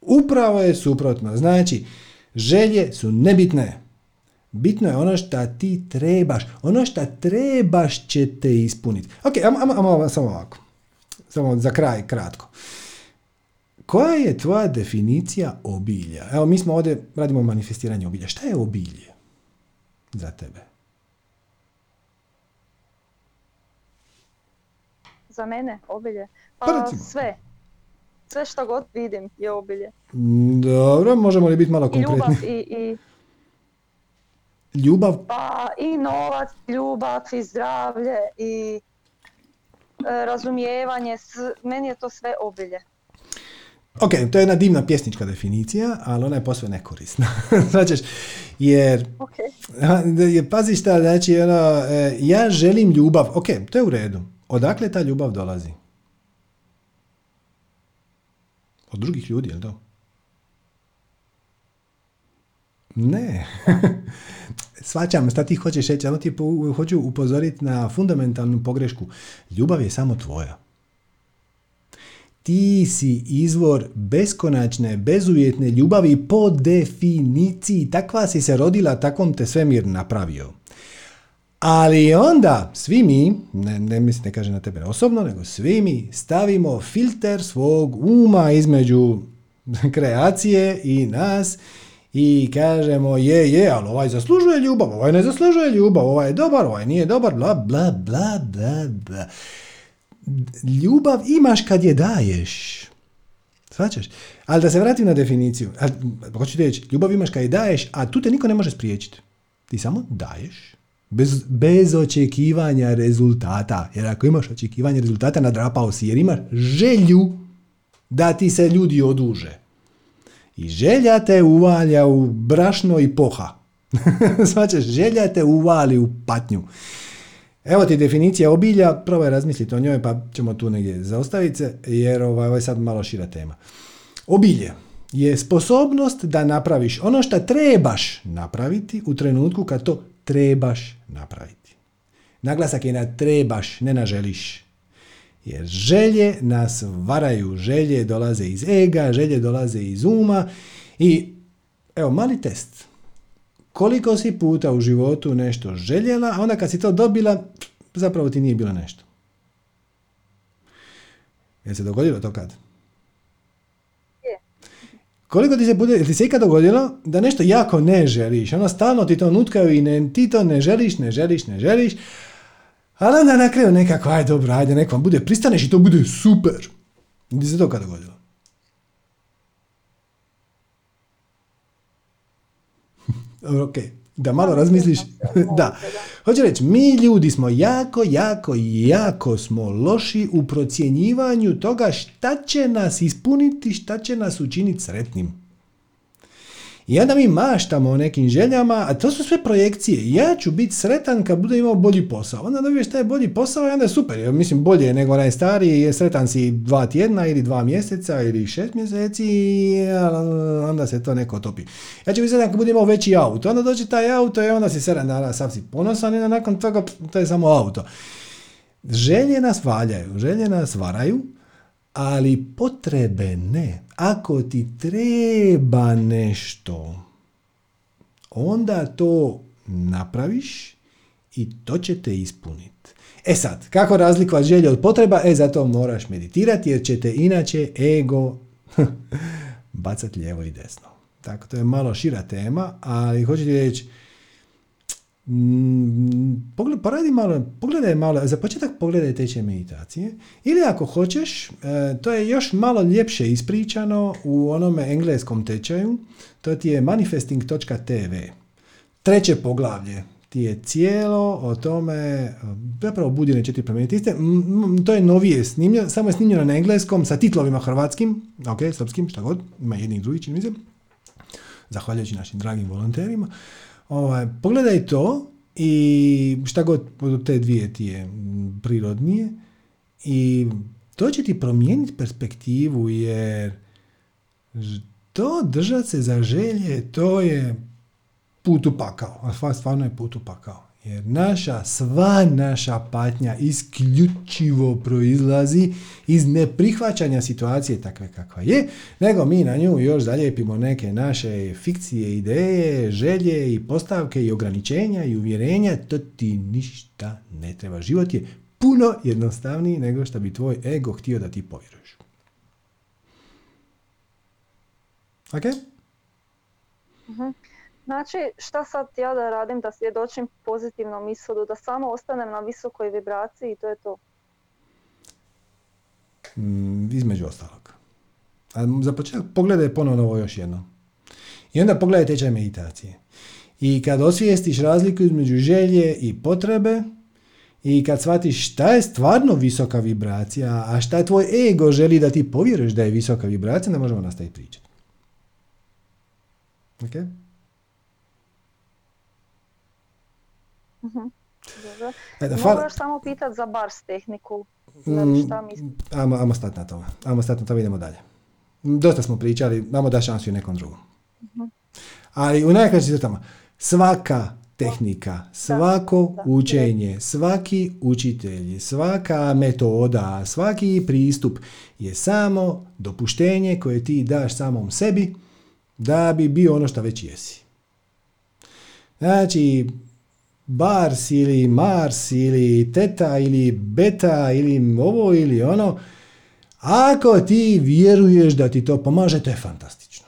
Upravo je suprotno. Znači, želje su nebitne. Bitno je ono što ti trebaš. Ono što trebaš će te ispuniti. Ok, ajmo, ajmo, ajmo samo ovako. Samo za kraj, kratko. Koja je tvoja definicija obilja? Evo, mi smo ovdje, radimo manifestiranje obilja. Šta je obilje za tebe? Za mene obilje. Pa Pa sve. Sve što god vidim je obilje. Mm, Dobro, možemo li biti malo I ljubav konkretni? i, i, Ljubav, pa, i novac, ljubav i zdravlje i razumijevanje. s- meni je to sve obilje. Ok, to je jedna divna pjesnička definicija, ali ona je posve nekorisna. [laughs] Značiš, jer, Ok. a, da je, pazi šta, znači, ono, e, ja želim ljubav, ok, to je u redu. Odakle ta ljubav dolazi? Od drugih ljudi, jel to? Ne. [laughs] Svačam šta ti hoćeš reći, ali ti hoću upozoriti na fundamentalnu pogrešku. Ljubav je samo tvoja. Ti si izvor beskonačne, bezuvjetne ljubavi po definiciji. Takva si se rodila, takvom te svemir napravio. Ali onda svi mi, ne, ne mislim, ne kažem na tebe osobno, nego svi mi stavimo filter svog uma između [laughs] kreacije i nas i kažemo je, je, ali ovaj zaslužuje ljubav, ovaj ne zaslužuje ljubav, ovaj je dobar, ovaj nije dobar, bla, bla, bla, bla, bla. Ljubav imaš kad je daješ. Svačaš? Ali da se vratim na definiciju. Hoću reći, ljubav imaš kad je daješ, a tu te niko ne može spriječiti. Ti samo daješ. Bez, bez očekivanja rezultata. Jer ako imaš očekivanje rezultata, nadrapao si. Jer imaš želju da ti se ljudi oduže. I želja te uvalja u brašno i poha. Svačaš, [laughs] želja te uvali u patnju. Evo ti definicija obilja, probaj razmisliti o njoj pa ćemo tu negdje zaustaviti se jer ovaj, ovo je sad malo šira tema. Obilje je sposobnost da napraviš ono što trebaš napraviti u trenutku kad to trebaš napraviti. Naglasak je na trebaš, ne na želiš. Jer želje nas varaju, želje dolaze iz ega, želje dolaze iz uma i evo mali test. Koliko si puta u životu nešto željela, a onda kad si to dobila, zapravo ti nije bilo nešto. Je se dogodilo to kad? Koliko ti se bude, ti se ikad dogodilo da nešto jako ne želiš, ono stalno ti to nutkaju i ne, ti to ne želiš, ne želiš, ne želiš, ali onda na kraju nekako, aj dobro, ajde, neko vam bude, pristaneš i to bude super. Ti se to kad dogodilo? [laughs] ok, da malo razmisliš. [laughs] da. Hoću reći, mi ljudi smo jako, jako, jako smo loši u procjenjivanju toga šta će nas ispuniti, šta će nas učiniti sretnim. I onda mi maštamo o nekim željama, a to su sve projekcije. Ja ću biti sretan kad budem imao bolji posao. Onda dobiješ taj bolji posao i onda je super. Mislim bolje nego onaj stariji, je sretan si dva tjedna ili dva mjeseca ili šest mjeseci i onda se to neko topi. Ja ću biti sretan kad budem imao veći auto. Onda dođe taj auto i onda si sretan, da, sam si ponosan i nakon toga to je samo auto. Želje nas valjaju, želje nas varaju, ali potrebe ne. Ako ti treba nešto, onda to napraviš i to će te ispuniti. E sad, kako razlikovati želje od potreba? E, zato moraš meditirati jer će te inače ego [laughs] bacati lijevo i desno. Tako, to je malo šira tema, ali hoću reći, pogled, poradi malo, pogledaj malo, za početak pogledaj teče meditacije ili ako hoćeš, e, to je još malo ljepše ispričano u onome engleskom tečaju, to ti je manifesting.tv. Treće poglavlje ti je cijelo o tome, zapravo budine četiri plemenitiste, to je novije snimljeno, samo je snimljeno na engleskom sa titlovima hrvatskim, ok, srpskim, šta god, ima jedni i drugi, čini mi se, zahvaljujući našim dragim volonterima. Ovaj, pogledaj to i šta god od te dvije ti je prirodnije i to će ti promijeniti perspektivu jer to držati se za želje to je put u pakao. Stvarno je put u pakao. Jer naša, sva naša patnja isključivo proizlazi iz neprihvaćanja situacije takve kakva je, nego mi na nju još zalijepimo neke naše fikcije, ideje, želje i postavke i ograničenja i uvjerenja, to ti ništa ne treba. Život je puno jednostavniji nego što bi tvoj ego htio da ti povjeruješ. Ok? uh Znači, šta sad ja da radim da svjedočim pozitivnom ishodu, da samo ostanem na visokoj vibraciji i to je to? Mm, između ostalog. A za početak pogledaj ponovno ovo još jedno. I onda pogledaj tečaj meditacije. I kad osvijestiš razliku između želje i potrebe, i kad shvatiš šta je stvarno visoka vibracija, a šta tvoj ego želi da ti povjeruješ da je visoka vibracija, ne možemo nastaviti pričati. Okay? Uh-huh. Dobro. samo pitati za bars tehniku. Mm, ajmo, ajmo stati na tome. Ajmo stati na tome, idemo dalje. dosta smo pričali, vamo da šansu i nekom drugom. Ali u najkraćim crtama, svaka tehnika, svako učenje, svaki učitelj, svaka metoda, svaki pristup je samo dopuštenje koje ti daš samom sebi da bi bio ono što već jesi. Znači, Bars ili Mars ili Teta ili Beta ili ovo ili ono, ako ti vjeruješ da ti to pomaže, to je fantastično.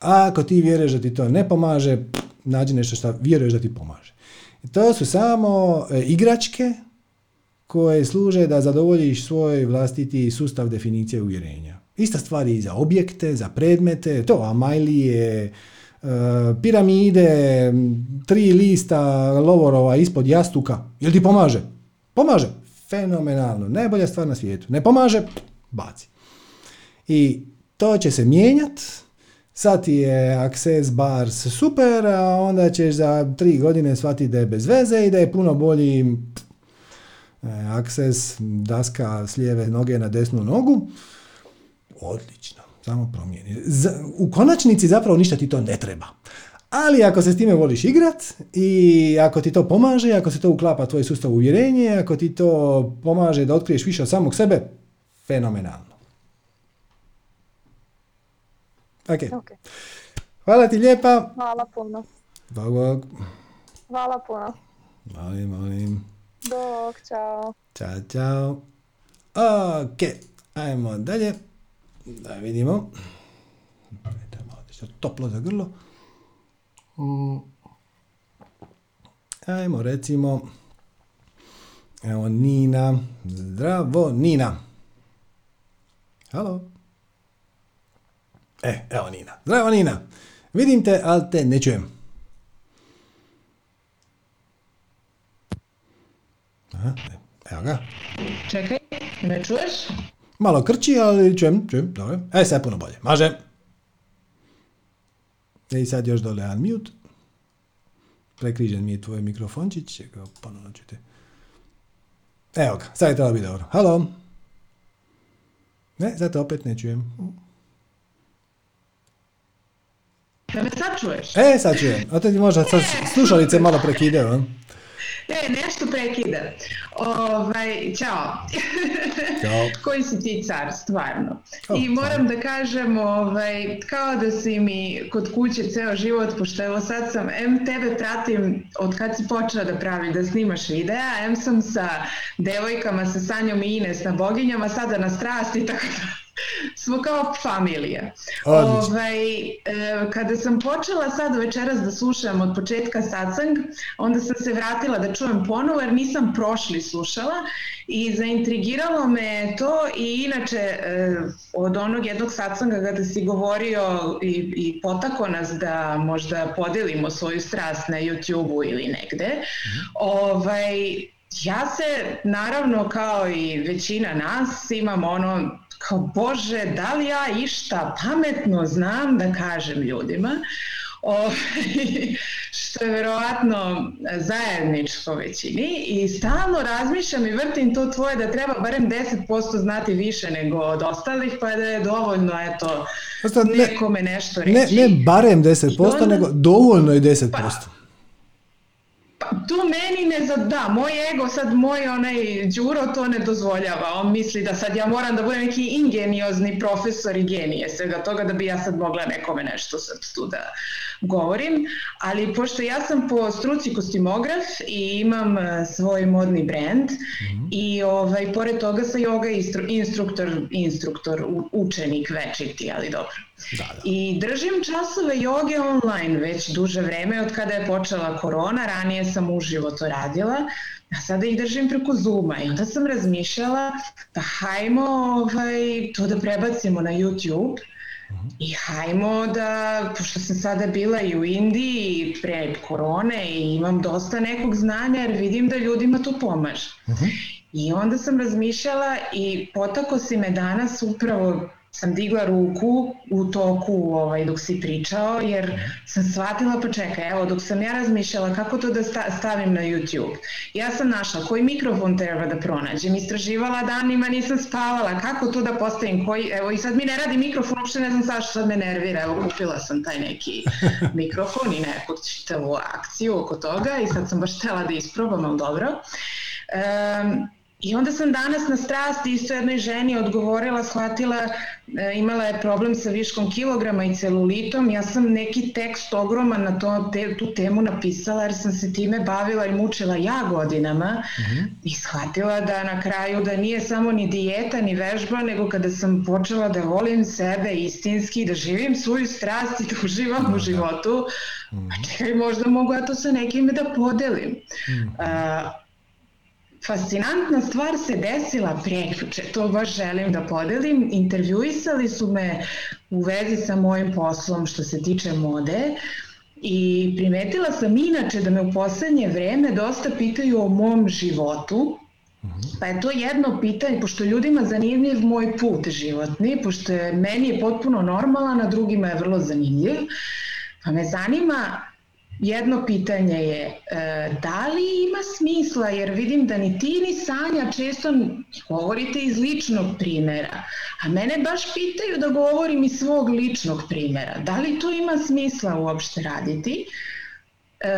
Ako ti vjeruješ da ti to ne pomaže, nađi nešto što vjeruješ da ti pomaže. To su samo e, igračke koje služe da zadovoljiš svoj vlastiti sustav definicije uvjerenja. Ista stvar i za objekte, za predmete, to amajlije, piramide, tri lista lovorova ispod jastuka. Jel ti pomaže? Pomaže. Fenomenalno. Najbolja stvar na svijetu. Ne pomaže? Baci. I to će se mijenjati sad ti je Access Bars super, a onda ćeš za tri godine shvatiti da je bez veze i da je puno bolji e, Access daska s lijeve noge na desnu nogu. Odlično, samo promijeni. U konačnici zapravo ništa ti to ne treba. Ali ako se s time voliš igrat i ako ti to pomaže, ako se to uklapa tvoj sustav uvjerenje, ako ti to pomaže da otkriješ više od samog sebe, fenomenalno. Ok. okay. Hvala ti lijepa. Hvala puno. Bog, bog. Hvala puno. Molim, molim. Bog, čao. Ćao, čao. Ok, ajmo dalje. Da vidimo. Malo toplo za grlo. Ajmo recimo. Evo Nina. Zdravo Nina. Halo. E, evo Nina. Zdravo Nina. Vidim te, ali te ne čujem. Aha, evo ga. Čekaj, ne čuješ? Malo krči, ali čujem, čujem, dobro. E, sad puno bolje. Maže. I sad još dole unmute. Prekrižen mi je tvoj mikrofončić, čekaj, ponovno ćete. Evo ga, sad je trebalo biti dobro. Halo. Ne, sad te opet ne čujem. Da me sad čuješ? E, sad čujem. A ti možda sad slušalice malo prekidaju, E, nešto prekida. Ovaj, čao. Ćao. [laughs] Koji si ti car, stvarno. I moram da kažem, ovaj, kao da si mi kod kuće ceo život, pošto evo sad sam, M tebe pratim od kad si počela da pravi, da snimaš videa, M sam sa devojkama, sa Sanjom i Ines na boginjama, sada na strasti, [laughs] tako da smo kao familija. Ovaj, e, kada sam počela sad večeras da slušam od početka satsang, onda sam se vratila da čujem ponovo jer nisam prošli slušala i zaintrigiralo me to i inače e, od onog jednog satsanga kada si govorio i, i potako nas da možda podelimo svoju strast na YouTube-u ili negde, mm ovaj, ja se naravno kao i većina nas imam ono kao Bože, da li ja išta pametno znam da kažem ljudima, o, [laughs] što je verovatno zajedničko većini i stalno razmišljam i vrtim to tvoje da treba barem 10% znati više nego od ostalih, pa da je dovoljno eto, nekome nešto reći. Ne, ne barem 10%, nego dovoljno je 10%. Pa, tu meni ne za, da, moj ego, sad moj onaj Đuro to ne dozvoljava, on misli da sad ja moram da budem neki ingeniozni profesor i genije svega toga da bi ja sad mogla nekome nešto sad tu da govorim, ali pošto ja sam po struci kostimograf i imam e, svoj modni brand mm-hmm. i ovaj, pored toga sam yoga instruktor, instruktor, učenik večiti, ali dobro. Da, da. I držim časove joge online već duže vreme od kada je počela korona, ranije sam uživo to radila, a sada ih držim preko Zuma i onda sam razmišljala da hajmo ovaj, to da prebacimo na YouTube i hajmo da, pošto sam sada bila i u Indiji pre korone i imam dosta nekog znanja jer vidim da ljudima to pomaže. Uh-huh. I onda sam razmišljala i potako si me danas upravo sam digla ruku u toku ovaj, dok si pričao, jer sam shvatila, pa čekaj, evo, dok sam ja razmišljala kako to da stavim na YouTube. Ja sam našla koji mikrofon treba da pronađem, istraživala danima, nisam spavala, kako to da postavim, koji, evo, i sad mi ne radi mikrofon, uopšte ne znam zašto sad me nervira, evo, kupila sam taj neki [laughs] mikrofon i neku čitavu akciju oko toga i sad sam baš htela da isprobam, ali dobro. Um, I onda sam danas na strasti isto jednoj ženi odgovorila, shvatila, e, imala je problem sa viškom kilograma i celulitom. Ja sam neki tekst ogroman na to, te, tu temu napisala jer sam se time bavila i mučila ja godinama uh mhm. -huh. i shvatila da na kraju da nije samo ni dijeta ni vežba, nego kada sam počela da volim sebe istinski, da živim svoju strast i da uživam u da. životu, uh -huh. a čekaj, možda mogu ja to sa nekim da podelim. -huh. uh, Fascinantna stvar se desila prekjuče, to baš želim da podelim. Intervjuisali su me u vezi sa mojim poslom što se tiče mode i primetila sam inače da me u poslednje vreme dosta pitaju o mom životu, Pa je to jedno pitanje, pošto ljudima zanimljiv moj put životni, pošto je meni je potpuno normalan, a drugima je vrlo zanimljiv, pa me zanima Jedno pitanje je e, da li ima smisla, jer vidim da ni ti ni Sanja često govorite iz ličnog primera, a mene baš pitaju da govorim iz svog ličnog primera. Da li to ima smisla uopšte raditi? E,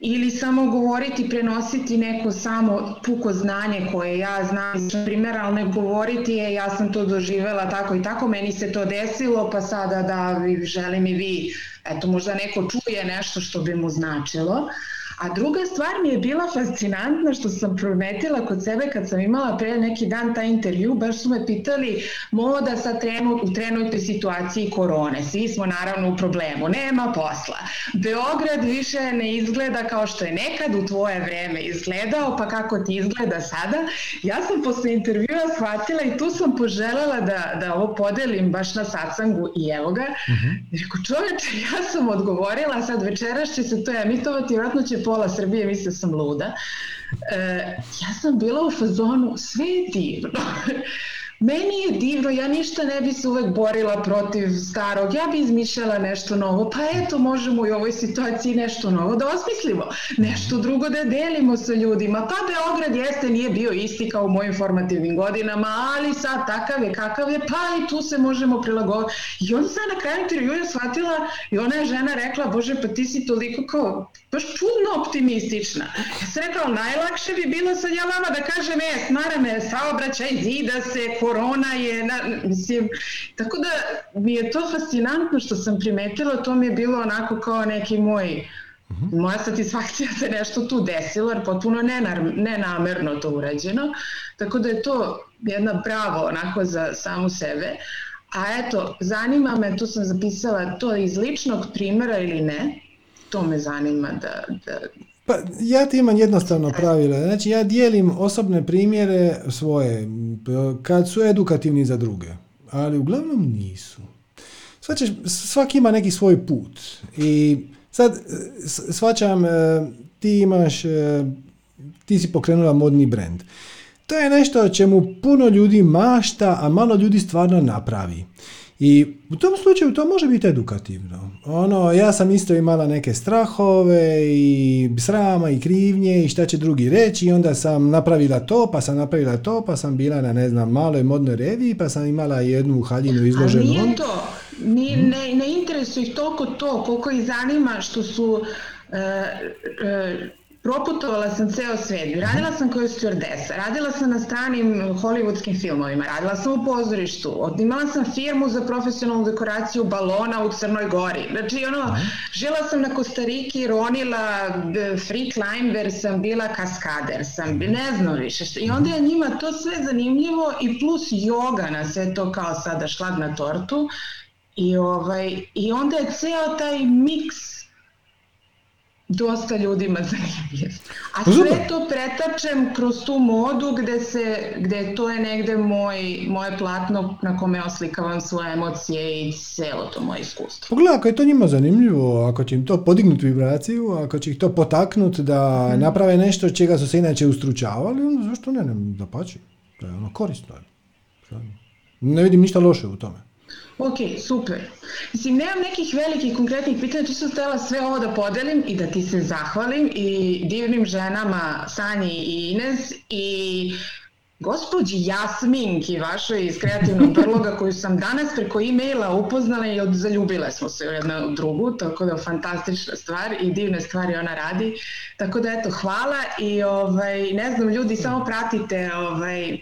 ili samo govoriti, prenositi neko samo puko znanje koje ja znam iz primjera, ali ne govoriti je ja sam to doživela tako i tako, meni se to desilo, pa sada da želim i vi, eto možda neko čuje nešto što bi mu značilo. A druga stvar mi je bila fascinantna što sam prometila kod sebe kad sam imala pre neki dan taj intervju, baš su me pitali moda sa trenu, u trenutnoj situaciji korone. Svi smo naravno u problemu, nema posla. Beograd više ne izgleda kao što je nekad u tvoje vreme izgledao, pa kako ti izgleda sada. Ja sam posle intervjua shvatila i tu sam poželjela da, da ovo podelim baš na satsangu i evo ga. Uh mhm. -huh. Rekao, čoveče, ja sam odgovorila, sad večeras će se to emitovati, vratno će pola Srbije misle sam luda. E, ja sam bila u fazonu, sve je divno. Meni je divno, ja ništa ne bi se uvek borila protiv starog, ja bi izmišljala nešto novo, pa eto možemo i u ovoj situaciji nešto novo da osmislimo, nešto drugo da delimo sa ljudima, pa Beograd jeste nije bio isti kao u mojim formativnim godinama, ali sad takav je kakav je, pa i tu se možemo prilagoditi. I onda sam na kraju intervjuja shvatila i ona je žena rekla, bože pa ti si toliko kao, baš čudno optimistična. Ja sam rekla, najlakše bi bilo sad ja vama da kažem, e, smara me saobraćaj, zida se, korona je, na, mislim, tako da mi je to fascinantno što sam primetila, to mi je bilo onako kao neki moj, mhm. moja satisfakcija se nešto tu desilo, jer potpuno nenar, nenamerno to urađeno, tako da je to jedna bravo onako za samu sebe. A eto, zanima me, tu sam zapisala to iz ličnog primjera ili ne, to me zanima da, da pa ja ti imam jednostavno pravilo. Znači ja dijelim osobne primjere svoje kad su edukativni za druge, ali uglavnom nisu. Svačeš, svaki ima neki svoj put i sad svačam ti imaš ti si pokrenula modni brand. To je nešto o čemu puno ljudi mašta, a malo ljudi stvarno napravi. I u tom slučaju to može biti edukativno. Ono, ja sam isto imala neke strahove i srama i krivnje i šta će drugi reći i onda sam napravila to, pa sam napravila to, pa sam bila na ne znam maloj modnoj reviji, pa sam imala jednu haljinu izloženu. A nije to, nije, hmm? ne, ne interesuje ih toliko to, koliko ih zanima što su uh, uh, Proputovala sam ceo svet, radila sam kao stewardesa, radila sam na stranim hollywoodskim filmovima, radila sam u pozorištu, imala sam firmu za profesionalnu dekoraciju balona u Crnoj Gori. Znači, ono, žila sam na Kostariki, ronila, free climber sam, bila kaskader sam, ne znam više. I onda je njima to sve zanimljivo i plus joga na sve to kao sada šlag na tortu. I, ovaj, I onda je ceo taj miks dosta ljudima zanimljiv. A pa sve to pretačem kroz tu modu gde, se, gde to je negde moj, moje platno na kome oslikavam svoje emocije i celo to moje iskustvo. Pogledaj, ako je to njima zanimljivo, ako će im to podignuti vibraciju, ako će ih to potaknuti da hmm. naprave nešto čega su se inače ustručavali, onda zašto ne, ne da pači. To je ono korisno. Ne vidim ništa loše u tome. Ok, super. Mislim, nemam nekih velikih konkretnih pitanja, čisto htjela sve ovo da podelim i da ti se zahvalim i divnim ženama Sanji i Ines i gospođi Jasminki vašoj iz kreativnog [laughs] brloga koju sam danas preko e-maila upoznala i od, zaljubile smo se u jednu drugu, tako da fantastična stvar i divne stvari ona radi. Tako da eto, hvala i ovaj, ne znam, ljudi, samo pratite ovaj,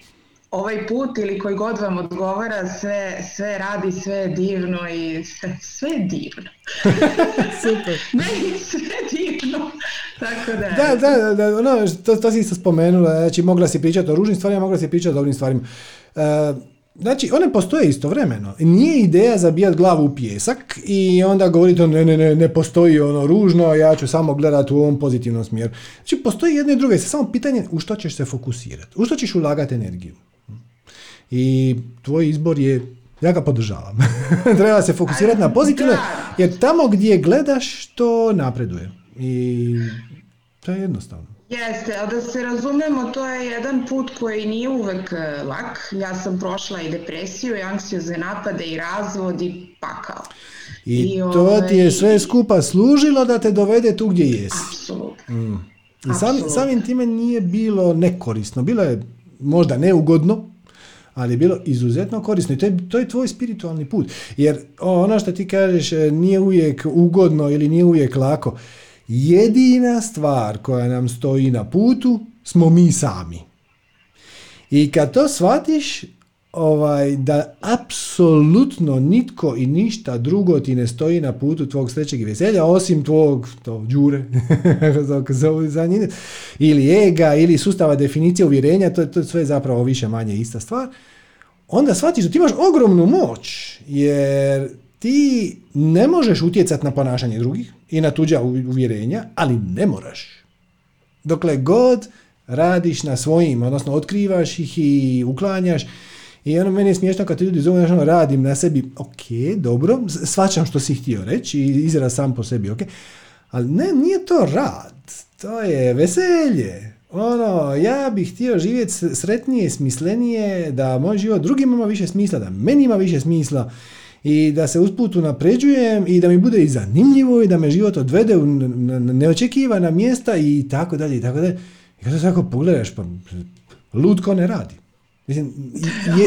ovaj put ili koji god vam odgovara, sve, sve radi, sve je divno i sve, sve je divno. [laughs] [laughs] Super. Meni sve divno. Tako da... Da, da, da, ono, to, to si isto spomenula, znači mogla si pričati o ružnim stvarima, mogla si pričati o dobrim stvarima. Uh, Znači, one postoje istovremeno. Nije ideja zabijati glavu u pjesak i onda govoriti ne, ne, ne, ne postoji ono ružno, ja ću samo gledati u ovom pozitivnom smjeru. Znači, postoji jedno i drugo. Samo pitanje u što ćeš se fokusirati. U što ćeš ulagati energiju. I tvoj izbor je, ja ga podržavam. [laughs] Treba se fokusirati na pozitivno, jer tamo gdje gledaš, to napreduje. I to je jednostavno. Jeste, ali da se razumemo, to je jedan put koji nije uvek e, lak. Ja sam prošla i depresiju, i anksiozne napade, i razvod, i pakao. I, I to ovaj... ti je sve skupa služilo da te dovede tu gdje jesi. Apsolutno. Mm. I sam, samim time nije bilo nekorisno. Bilo je možda neugodno, ali je bilo izuzetno korisno i to je, to je tvoj spiritualni put. Jer ono što ti kažeš e, nije uvijek ugodno ili nije uvijek lako. Jedina stvar koja nam stoji na putu smo mi sami. I kad to shvatiš, ovaj, da apsolutno nitko i ništa drugo ti ne stoji na putu tvog srećeg i veselja, osim tvog to, džure, [laughs] ili ega, ili sustava definicije uvjerenja, to, to je sve zapravo više manje ista stvar, onda shvatiš da ti imaš ogromnu moć, jer ti ne možeš utjecati na ponašanje drugih i na tuđa uvjerenja, ali ne moraš. Dokle god radiš na svojim, odnosno otkrivaš ih i uklanjaš, i ono meni je smiješno kad ti ljudi zovu, ono, radim na sebi, ok, dobro, svačam što si htio reći i izraz sam po sebi, ok, ali ne, nije to rad, to je veselje. Ono, ja bih htio živjeti sretnije, smislenije, da moj život drugima ima više smisla, da meni ima više smisla i da se usput unapređujem i da mi bude i zanimljivo i da me život odvede u neočekivana mjesta i tako dalje i tako dalje. I kada tako pogledaš, pa lutko ne radi. Mislim,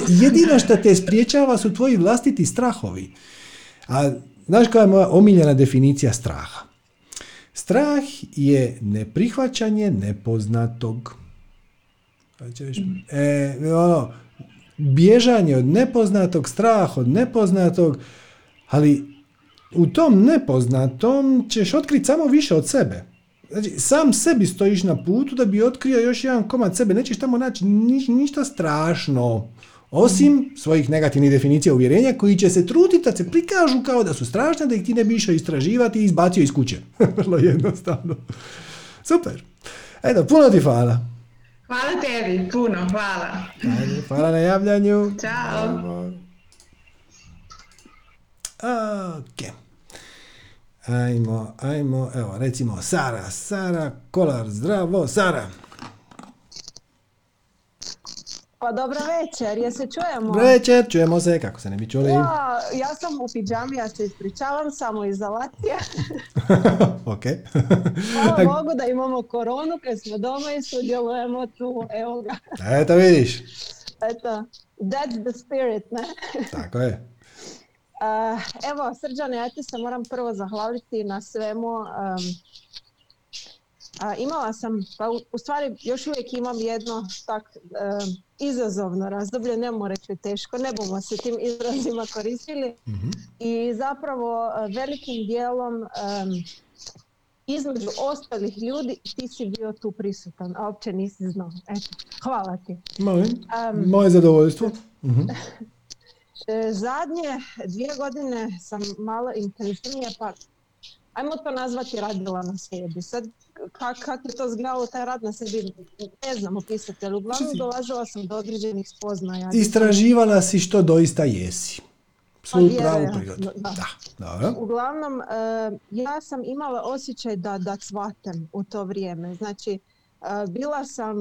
jedino što te spriječava su tvoji vlastiti strahovi. A znaš koja je moja omiljena definicija straha? Strah je neprihvaćanje nepoznatog. E, ono, bježanje od nepoznatog, strah od nepoznatog, ali u tom nepoznatom ćeš otkriti samo više od sebe. Znači, sam sebi stojiš na putu da bi otkrio još jedan komad sebe. Nećeš tamo naći ništa strašno. Osim svojih negativnih definicija uvjerenja koji će se truditi da se prikažu kao da su strašne, da ih ti ne bi išao istraživati i izbacio iz kuće. [laughs] Vrlo jednostavno. Super. Eto, puno ti hvala. Hvala tebi, puno, hvala. Ajde, hvala na javljanju. Ćao. Ok. Ajmo, ajmo, evo, recimo Sara, Sara Kolar, zdravo, Sara. Pa dobra večer, je se čujemo? Večer, čujemo se, kako se ne bi čuli? Ja, ja sam u pijami, ja se ispričavam, samo izolacija. [laughs] ok. [laughs] Hvala Bogu da imamo koronu, kad smo doma i sudjelujemo tu, evo ga. Eto vidiš. Eto, that's the spirit, ne? Tako je. Uh, evo, Srđane, ja ti se moram prvo zahvaliti na svemu. Imala sam, pa u, stvari još uvijek imam jedno tak izazovno razdoblje, ne mogu reći teško, ne bomo se tim izrazima koristili. Mm-hmm. I zapravo uh, velikim dijelom između ostalih ljudi ti si bio tu prisutan, a uopće nisi znao. Eto, hvala ti. Moje, um, moje zadovoljstvo. Mm-hmm. [laughs] E, zadnje dvije godine sam malo intenzivnije, pa ajmo to nazvati radila na sebi. Sad, kak, kak je to zgledalo taj rad na sebi, ne znam opisati, ali uglavnom dolazila sam do određenih spoznaja. Istraživala si što doista jesi. Svoju pa pravu prirodu. Da. da. Uglavnom, uh, ja sam imala osjećaj da, da cvatem u to vrijeme. Znači, uh, bila sam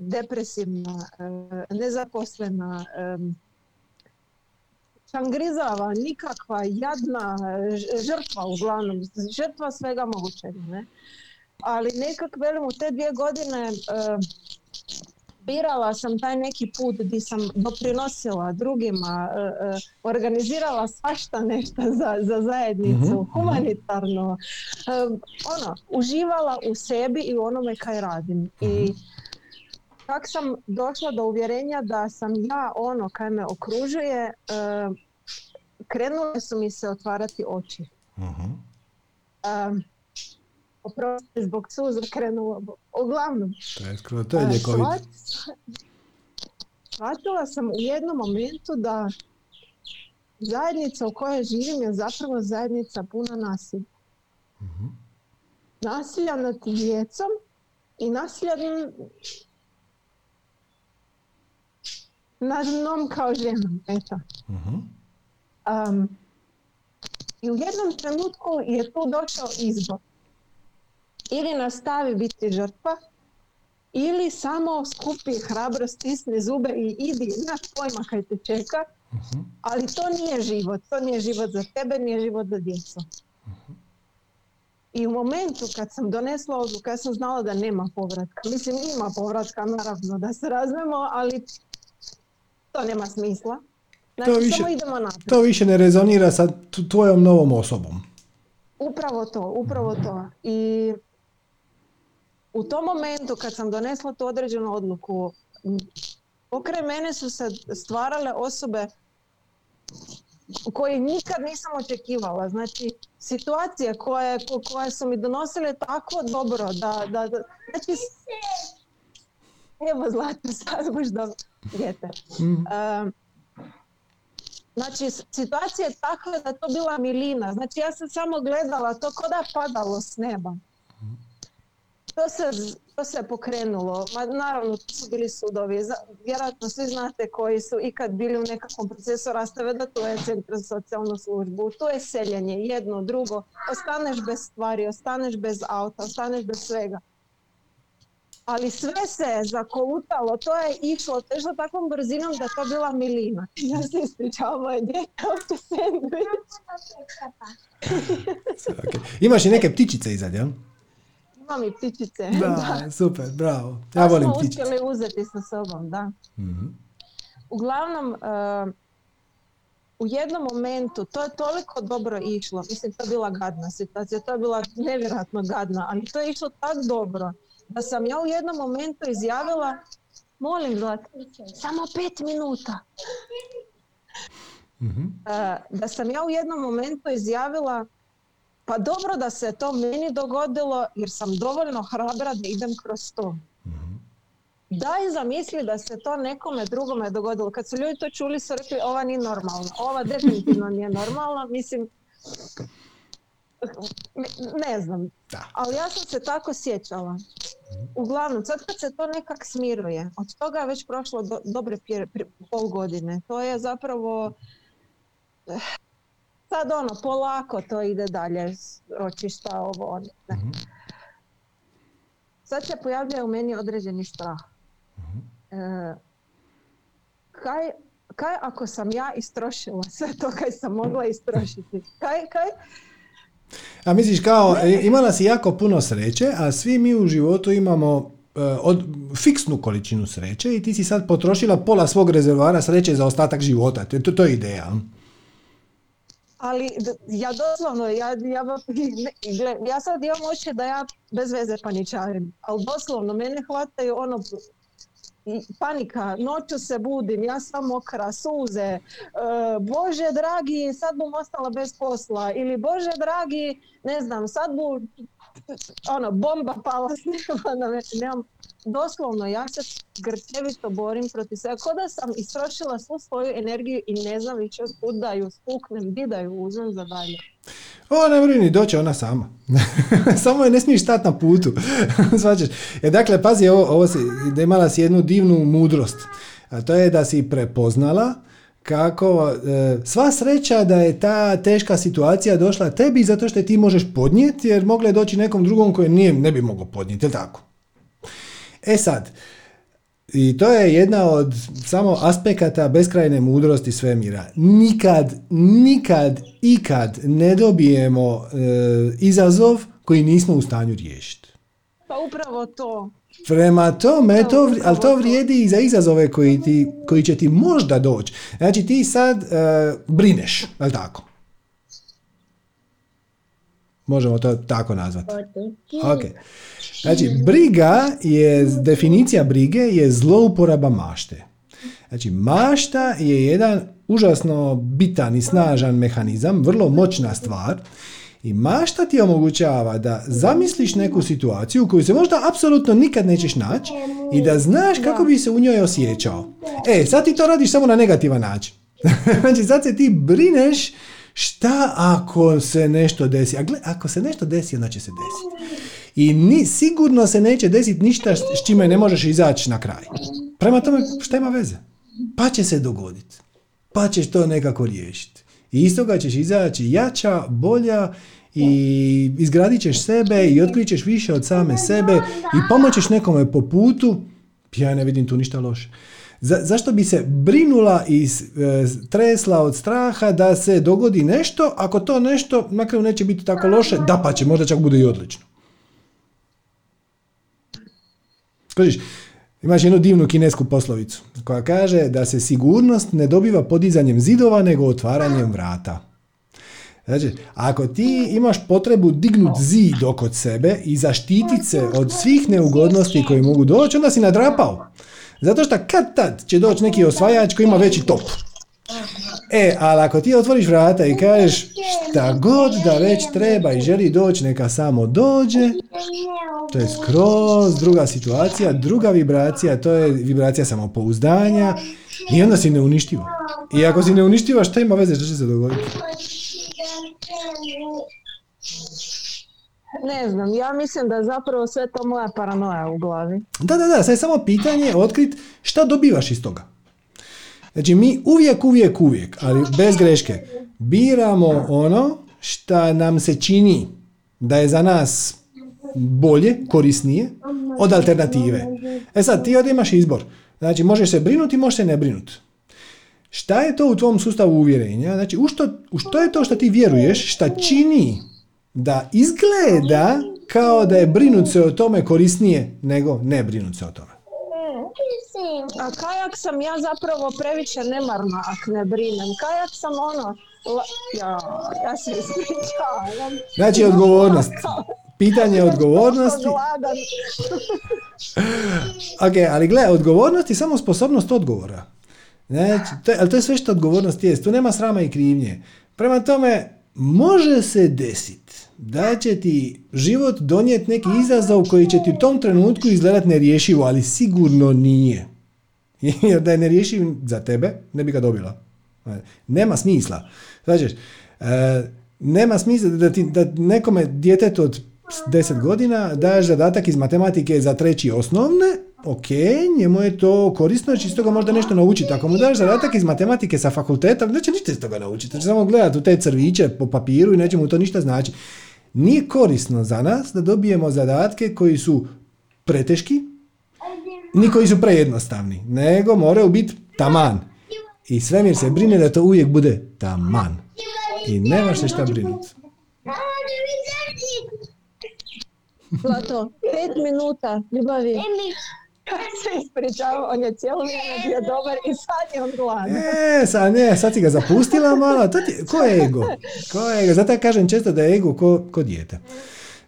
depresivna, nezaposlena, čangrizava, nikakva, jadna, žrtva uglavnom, žrtva svega mogućeg, ne? Ali nekak, velim, u te dvije godine e, birala sam taj neki put gdje sam doprinosila drugima, e, e, organizirala svašta nešto za, za zajednicu, Mhm, humanitarno, ono, uživala u sebi i u onome kaj radim. I kak sam došla do uvjerenja da sam ja ono kaj me okružuje, e, krenule su mi se otvarati oči. Mhm. Um, oprosti, zbog suza krenulo. Uglavnom, To je, to ljekovito. shvat- shvatila sam u jednom momentu da zajednica u kojoj živim je zapravo zajednica puna nasilja. Mhm. Nasilja nad djecom i nasilja nad mnom kao ženom. Eto. Mhm. Um, I u jednom trenutku je tu došao izbor. Ili nastavi biti žrtva, ili samo skupi hrabrost, stisni zube i idi, znaš pojma kaj te čeka, Mhm. ali to nije život, to nije život za tebe, nije život za djecu. I u momentu kad sam donesla odluku, ja sam znala da nema povratka. Mislim, ima povratka, naravno, da se razmemo, ali to nema smisla. Znači, više- samo idemo naprijed. To više ne rezonira sa tvojom novom osobom. Upravo to, upravo to. I u tom momentu kad sam donesla tu određenu odluku, pokraj mene su se stvarale osobe koje nikad nisam očekivala. Znači, situacije koje, ko- koje su mi donosile tako dobro da... da, da znači, evo Zlato, [laughs] sad buš dobro. Mhm. Um, Znači, situacija je takva da to bila milina. Znači, ja sam samo gledala to ko da je padalo s neba. To se, to se pokrenulo. Ma, naravno, tu su bili sudovi. Vjerojatno svi znate koji su ikad bili u nekakvom procesu rastave da tu je centar za socijalnu službu, tu je seljenje, jedno, drugo. Ostaneš bez stvari, ostaneš bez auta, ostaneš bez svega. Ali sve se je zakolutalo, to je išlo, to je išlo takvom brzinom da je to bila milina. Ja se ispričavam, moje djete, ovdje sandvič. [laughs] Ok. Imaš i neke ptičice iza, jel? Imam i ptičice. Da, super, bravo. To Ja volim smo ptičice. uspjeli uzeti sa sobom, da. Mhm. Uglavnom, eh, u jednom momentu, to je toliko dobro išlo, mislim to je bila gadna situacija, to je bila nevjerojatno gadna, ali to je išlo tako dobro da sam ja u jednom momentu izjavila, molim Zlat, samo pet minuta. Mhm. Eh, da sam ja u jednom momentu izjavila, pa dobro da se to meni dogodilo jer sam dovoljno hrabra da idem kroz to. Daj zamisli da se to nekome drugome dogodilo. Kad su ljudi to čuli su rekli ova nije normalna. Ova definitivno nije normalna. Mislim, ne znam. Da. Ali ja sam se tako sjećala. Uglavnom, sad kad se to nekak smiruje, od toga je već prošlo do, dobre pje- pri- pol godine. To je zapravo eh, sad ono, polako to ide dalje, ročišta, ovo, ono. ne. Mhm. Sad se pojavljuje u meni određeni strah. E, kaj, kaj ako sam ja istrošila sve to kaj sam mogla istrošiti? Kaj, kaj? A misliš kao, imala si jako puno sreće, a svi mi u životu imamo e, od, fiksnu količinu sreće i ti si sad potrošila pola svog rezervoara sreće za ostatak života. To, to, je ideja. Ali ja doslovno, ja, ja, [laughs] ja sad imam oči da ja bez veze paničarim, ali doslovno mene hvataju ono panika, noću se budim, ja sam mokra, suze, e, Bože dragi, sad bum ostala bez posla, ili Bože dragi, ne znam, sad bu ono, bomba pala s neba [laughs] nemam, doslovno, ja se grčevito borim protiv svega, ko da sam istrošila svu svoju energiju i ne znam više otkud da ju spuknem, di da ju uzmem za dalje. O, ne brini, doće ona sama. [laughs] Samo je ne smiješ stati na putu. [laughs] Svačaš. E, dakle, pazi, ovo, ovo si, da imala si jednu divnu mudrost. A to je da si prepoznala kako e, sva sreća da je ta teška situacija došla tebi zato što je ti možeš podnijeti jer mogla je doći nekom drugom koji nije, ne bi mogao podnijeti, jel tako? E sad, I to je jedna od samo aspekata beskrajne mudrosti svemira. Nikad, nikad, ikad ne dobijemo e, izazov koji nismo u stanju riješiti. Pa upravo to. Prema tome, to, ali to vrijedi i za izazove koji, ti, koji će ti možda doći. Znači ti sad e, brineš, ali tako? Možemo to tako nazvati. Ok. Znači, briga je, definicija brige je zlouporaba mašte. Znači, mašta je jedan užasno bitan i snažan mehanizam, vrlo moćna stvar. I mašta ti omogućava da zamisliš neku situaciju u koju se možda apsolutno nikad nećeš naći i da znaš kako bi se u njoj osjećao. E, sad ti to radiš samo na negativan način. [laughs] znači, sad se ti brineš šta ako se nešto desi. A gle, ako se nešto desi, onda će se desiti. I ni, sigurno se neće desiti ništa s čime ne možeš izaći na kraj. Prema tome, šta ima veze? Pa će se dogoditi. Pa ćeš to nekako riješiti. I iz toga ćeš izaći jača, bolja i izgradit ćeš sebe i otkrićeš više od same sebe i pomoćeš nekome po putu. Ja ne vidim tu ništa loše. Za, zašto bi se brinula i e, tresla od straha da se dogodi nešto, ako to nešto na kraju neće biti tako loše, da pa će, možda čak bude i odlično. Skužiš, imaš jednu divnu kinesku poslovicu koja kaže da se sigurnost ne dobiva podizanjem zidova nego otvaranjem vrata. Znači, ako ti imaš potrebu dignut zid oko sebe i zaštititi se od svih neugodnosti koji mogu doći, onda si nadrapao. Zato što kad tad će doći neki osvajač koji ima veći top. E, ali ako ti otvoriš vrata i kažeš šta god da već treba i želi doći, neka samo dođe, to je skroz druga situacija, druga vibracija, to je vibracija samopouzdanja i onda si neuništivo. I ako si neuništiva, šta ima veze što će se dogoditi? Ne znam, ja mislim da je zapravo sve to moja paranoja u glavi. Da, da, da, sad je samo pitanje otkrit šta dobivaš iz toga. Znači mi uvijek, uvijek, uvijek, ali bez greške, biramo ono šta nam se čini da je za nas bolje, korisnije od alternative. E sad, ti ovdje imaš izbor. Znači, možeš se brinuti, možeš se ne brinuti. Šta je to u tvom sustavu uvjerenja? Znači, u što, u što je to što ti vjeruješ, šta čini da izgleda kao da je brinut se o tome korisnije nego ne brinut se o tome? A kajak sam ja zapravo previše nemarna ak ne brinem. Kajak sam ono... Ja, ja se ispričavam. Znači odgovornost. Pitanje odgovornosti. [laughs] ok, ali gle, odgovornost je samo sposobnost odgovora. Znači, to ali to je sve što odgovornost je. Tu nema srama i krivnje. Prema tome, može se desiti da će ti život donijeti neki izazov koji će ti u tom trenutku izgledati nerješivo, ali sigurno nije. [laughs] Jer da je nerješiv za tebe, ne bi ga dobila. Nema smisla. Znači, nema smisla da, ti, da nekome djetetu od 10 godina daješ zadatak iz matematike za treći osnovne, ok, njemu je to korisno, će iz toga možda nešto naučiti. Ako mu daš zadatak iz matematike sa fakulteta, neće ništa iz toga naučiti. Znači samo gledati u te crviće po papiru i neće mu to ništa znači. Nije korisno za nas da dobijemo zadatke koji su preteški, ni koji su prejednostavni, nego moraju biti taman. I svemir se brine da to uvijek bude taman. I nemaš se šta brinuti. Zlato, pet minuta, ljubavi. [laughs] se ispričava, on je cijelo vrijeme bio dobar i sad je on gladan. E, sad ne, sad si ga zapustila malo, to ti, ko je ego? Ko je ego? Zato ja kažem često da je ego ko, ko dijete.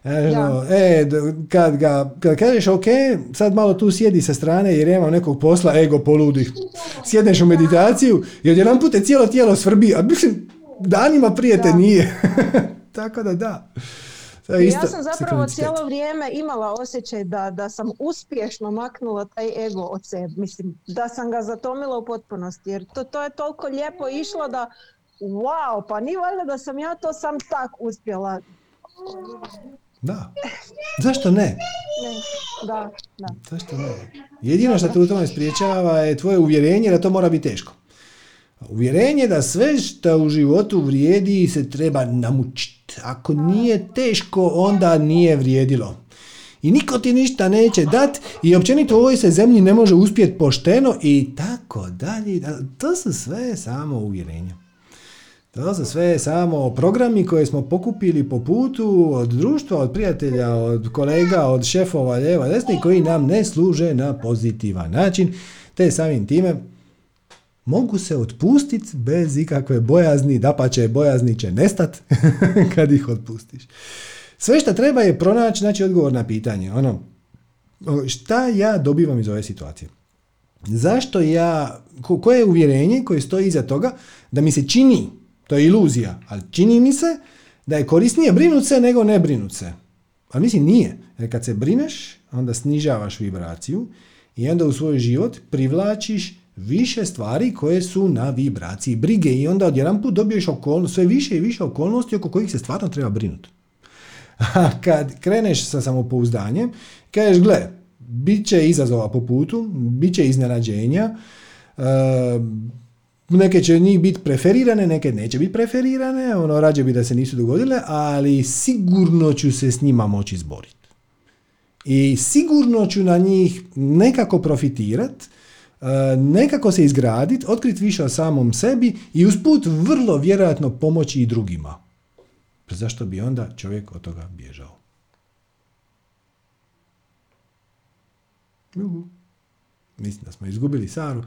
Ja. E, kad, ga, kad kažeš ok, sad malo tu sjedi sa strane jer ima nekog posla, ego poludi. Sjedneš u meditaciju i odjedan put cijelo tijelo svrbi, a mislim, danima prije te nije. [laughs] Tako da da. Isto, ja sam zapravo cijelo vrijeme imala osjećaj da, da sam uspješno maknula taj ego od sebe. Mislim, da sam ga zatomila u potpunosti. Jer to, to je toliko lijepo išlo da wow, pa nije valjda da sam ja to sam tak uspjela. Da. Zašto ne? ne. Da, da. Zašto ne? Jedino što te u tome spriječava je tvoje uvjerenje da to mora biti teško. Uvjerenje da sve što u životu vrijedi se treba namučiti. Ako nije teško, onda nije vrijedilo. i niko ti ništa neće dat i općenito u ovoj se zemlji ne može uspjeti pošteno i tako dalje. To su sve samo uvjerenja. To su sve samo programi koje smo pokupili po putu od društva, od prijatelja, od kolega, od šefova lijeva desni koji nam ne služe na pozitivan način, te samim time mogu se otpustiti bez ikakve bojazni, da pa će bojazni će nestat [laughs] kad ih otpustiš. Sve što treba je pronaći znači, odgovor na pitanje. Ono, šta ja dobivam iz ove situacije? Zašto ja, koje je uvjerenje koje stoji iza toga da mi se čini, to je iluzija, ali čini mi se da je korisnije brinut se nego ne brinut se. Ali mislim nije. Jer kad se brineš, onda snižavaš vibraciju i onda u svoj život privlačiš više stvari koje su na vibraciji brige i onda odjedan put dobiješ okolnost, sve više i više okolnosti oko kojih se stvarno treba brinuti. [laughs] A kad kreneš sa samopouzdanjem, kažeš, gle, bit će izazova po putu, bit će iznenađenja, uh, neke će njih biti preferirane, neke neće biti preferirane, ono, rađe bi da se nisu dogodile, ali sigurno ću se s njima moći izboriti. I sigurno ću na njih nekako profitirati, E, nekako se izgraditi, otkriti više o samom sebi i usput vrlo vjerojatno pomoći i drugima. Pa zašto bi onda čovjek od toga bježao? Mislim da smo izgubili Saru,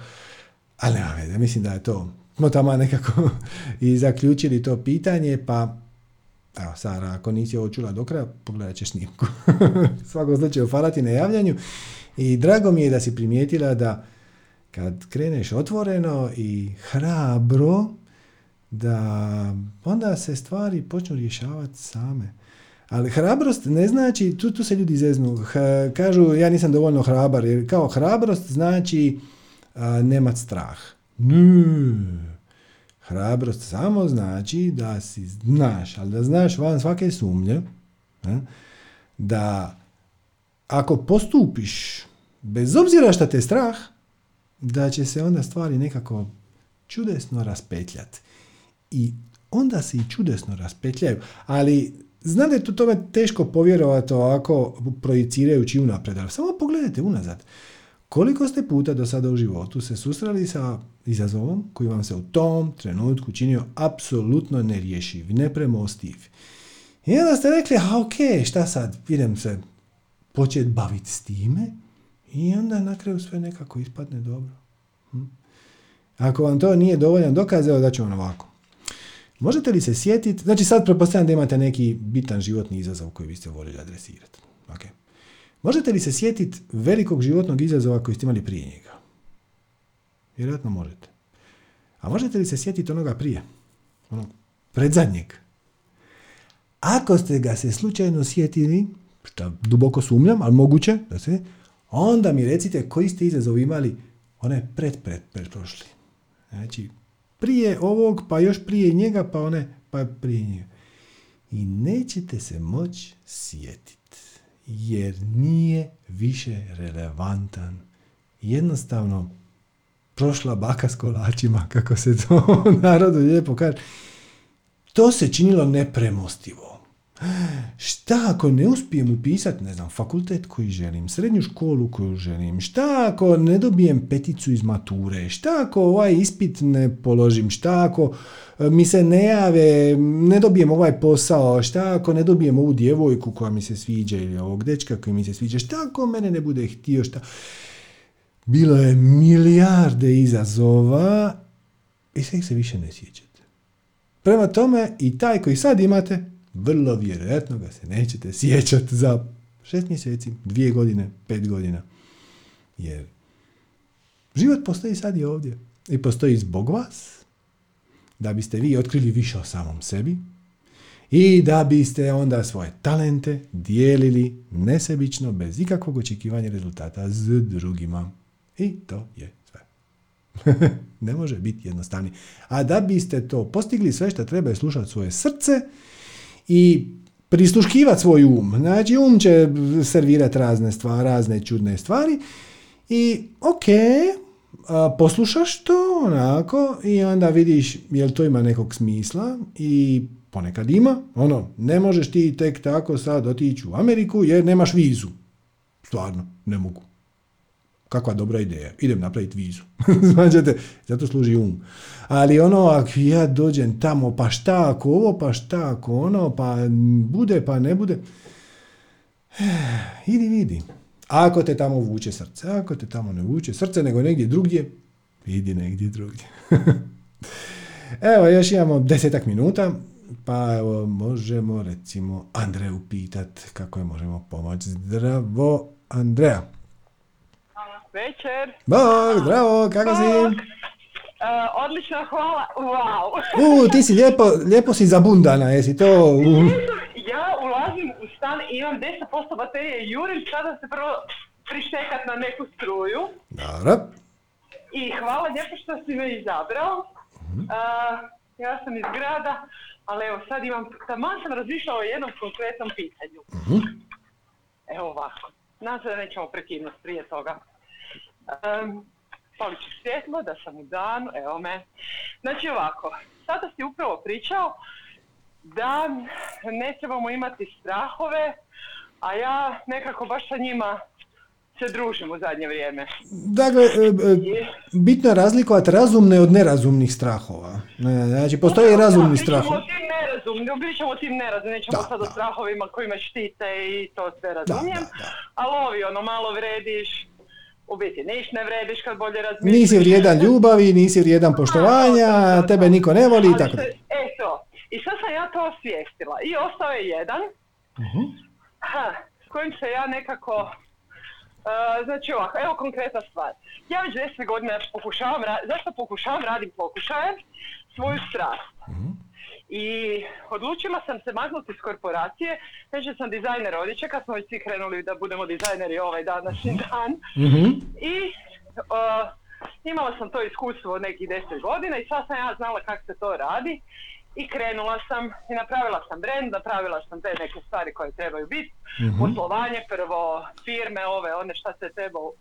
ali nema mislim da je to, smo tamo nekako [laughs] i zaključili to pitanje, pa evo Sara, ako nisi ovo čula do kraja, pogledat ćeš snimku. [laughs] Svako slučaju, hvala ti na javljanju i drago mi je da si primijetila da kad kreneš otvoreno i hrabro, da onda se stvari počnu rješavati same. Ali hrabrost ne znači, tu, tu se ljudi zeznu, kažu ja nisam dovoljno hrabar, jer kao hrabrost znači a, nemat strah. Ne. Hrabrost samo znači da si znaš, ali da znaš van svake sumnje, da ako postupiš bez obzira šta te strah, da će se onda stvari nekako čudesno raspetljati. I onda se i čudesno raspetljaju, ali znam da je to tome teško povjerovati ovako projicirajući unaprijed, ali samo pogledajte unazad. Koliko ste puta do sada u životu se susreli sa izazovom koji vam se u tom trenutku činio apsolutno nerješiv, nepremostiv. I onda ste rekli, a ok, šta sad, idem se početi baviti s time, i onda na kraju sve nekako ispadne dobro. Hm? Ako vam to nije dovoljan dokaz, da ću vam ovako. Možete li se sjetiti, znači sad pretpostavljam da imate neki bitan životni izazov koji biste voljeli adresirati. Okay. Možete li se sjetiti velikog životnog izazova koji ste imali prije njega? Vjerojatno možete. A možete li se sjetiti onoga prije? Onog predzadnjeg? Ako ste ga se slučajno sjetili, što duboko sumnjam, ali moguće da se, onda mi recite koji ste izazov imali one pred, pred, pred prošli. Znači, prije ovog, pa još prije njega, pa one, pa prije njega. I nećete se moći sjetiti, jer nije više relevantan. Jednostavno, prošla baka s kolačima, kako se to [laughs] narodu lijepo kaže, to se činilo nepremostivo. Šta ako ne uspijem upisati, ne znam, fakultet koji želim, srednju školu koju želim, šta ako ne dobijem peticu iz mature, šta ako ovaj ispit ne položim, šta ako e, mi se ne jave, ne dobijem ovaj posao, šta ako ne dobijem ovu djevojku koja mi se sviđa ili ovog dečka koji mi se sviđa, šta ako mene ne bude htio, šta... Bilo je milijarde izazova i sve se više ne sjećate. Prema tome i taj koji sad imate, vrlo vjerojatno ga se nećete sjećati za šest mjeseci, dvije godine, pet godina. Jer život postoji sad i ovdje. I postoji zbog vas, da biste vi otkrili više o samom sebi i da biste onda svoje talente dijelili nesebično, bez ikakvog očekivanja rezultata s drugima. I to je sve. [laughs] ne može biti jednostavni. A da biste to postigli, sve što treba je slušati svoje srce i prisluškivati svoj um. Znači, um će servirati razne stvari, razne čudne stvari i ok, poslušaš to onako i onda vidiš jel to ima nekog smisla i ponekad ima, ono, ne možeš ti tek tako sad otići u Ameriku jer nemaš vizu. Stvarno, ne mogu. Kakva dobra ideja. Idem napraviti vizu. [laughs] Značite, zato služi um. Ali ono, ako ja dođem tamo, pa šta ako ovo, pa šta ako ono, pa bude, pa ne bude. [sighs] Idi, vidi. Ako te tamo vuče srce, ako te tamo ne vuče srce, nego negdje drugdje, idi negdje drugdje. [laughs] evo, još imamo desetak minuta, pa evo, možemo recimo Andreju pitat kako je možemo pomoći. Zdravo, Andreja. Večer. Bog, zdravo, kako si? Uh, odlično, hvala. Wow. U, ti si lijepo, lijepo si zabundana, jesi to... U... Ja ulazim u stan i imam 10% baterije i jurim sada se prvo prištekat na neku struju. Dobro. I hvala lijepo što si me izabrao. Uh, ja sam iz grada, ali evo sad imam, taman sam razmišljala o jednom konkretnom pitanju. Evo ovako. Nadam se da nećemo prekinuti prije toga. Um, pali će svjetlo, da sam u danu, evo me. Znači ovako, sada si upravo pričao da ne trebamo imati strahove, a ja nekako baš sa njima se družim u zadnje vrijeme. Dakle, e, e, bitno je razlikovati razumne od nerazumnih strahova. Znači, postoje i razumni strahovi. nerazumnim, pričamo o tim nerazumnim, nećemo sad o strahovima koji me štite i to sve razumijem. da, da. Ali ovi ono malo vrediš, u biti niš ne vrediš kad bolje razmišljaš. Nisi vrijedan ljubavi, nisi vrijedan poštovanja, to, to, tebe niko ne voli i tako dalje. E to, i sad sam ja to osvijestila i ostao je jedan Mhm. ha, s kojim se ja nekako Uh, znači ovako, evo konkretna stvar. Ja već 10 godina pokušavam, ra- zašto pokušavam, radim pokušaje, svoju strast. I odlučila sam se maknuti iz korporacije, znači sam dizajner odjeće, kad smo već svi krenuli da budemo dizajneri ovaj današnji dan. Mhm. I uh, imala sam to iskustvo od nekih 10 godina i sad sam ja znala kako se to radi. I krenula sam i napravila sam brand, napravila sam te neke stvari koje trebaju biti. Poslovanje prvo, firme ove, one šta se treba uh,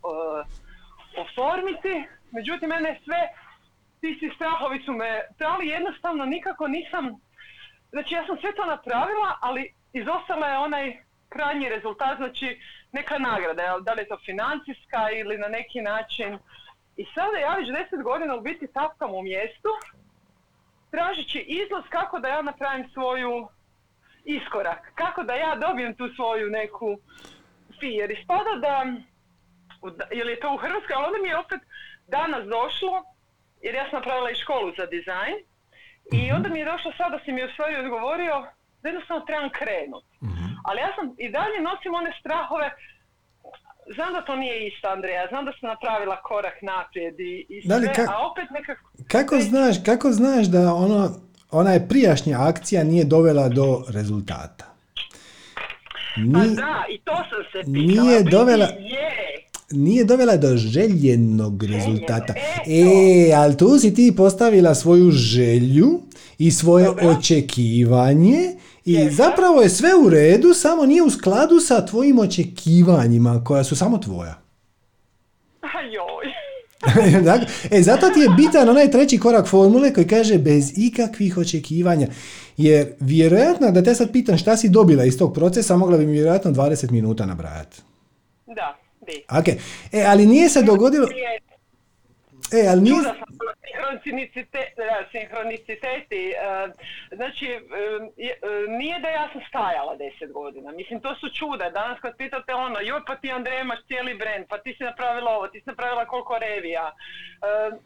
oformiti. Međutim, mene sve, ti si strahovi su me ali jednostavno nikako nisam, znači ja sam sve to napravila, ali izostala je onaj krajnji rezultat, znači neka nagrada, da li je to financijska ili na neki način. I sada ja već 10 godina u biti tapkam u mjestu, tražeći izlaz kako da ja napravim svoju iskorak, kako da ja dobijem tu svoju neku fi, jer ispada da, jer je to u Hrvatskoj, ali onda mi je opet danas došlo, jer ja sam napravila i školu za dizajn, i onda mi je došlo sad da si mi u stvari odgovorio da jednostavno trebam krenut. Ali ja sam i dalje nosim one strahove, znam da to nije isto Andreja, znam da sam napravila korak naprijed i, i sve, ka- a opet nekako... Kako znaš, kako znaš da ono, ona je prijašnja akcija nije dovela do rezultata? Pa da, i to sam se pitala. nije dovela- Je. Nije dovela do željenog rezultata. e, ali tu si ti postavila svoju želju i svoje očekivanje i zapravo je sve u redu, samo nije u skladu sa tvojim očekivanjima koja su samo tvoja. [laughs] Dakle, e, zato ti je bitan onaj treći korak formule koji kaže bez ikakvih očekivanja. Jer vjerojatno, da te sad pitam šta si dobila iz tog procesa, mogla bi mi vjerojatno 20 minuta nabrajati. Da, di. Ok, e, ali nije se dogodilo... E, ali nije... sinhroniciteti, e, znači e, e, nije da ja sam stajala deset godina, mislim to su čuda, danas kad pitate ono, joj pa ti Andrej imaš cijeli brand, pa ti si napravila ovo, ti si napravila koliko revija,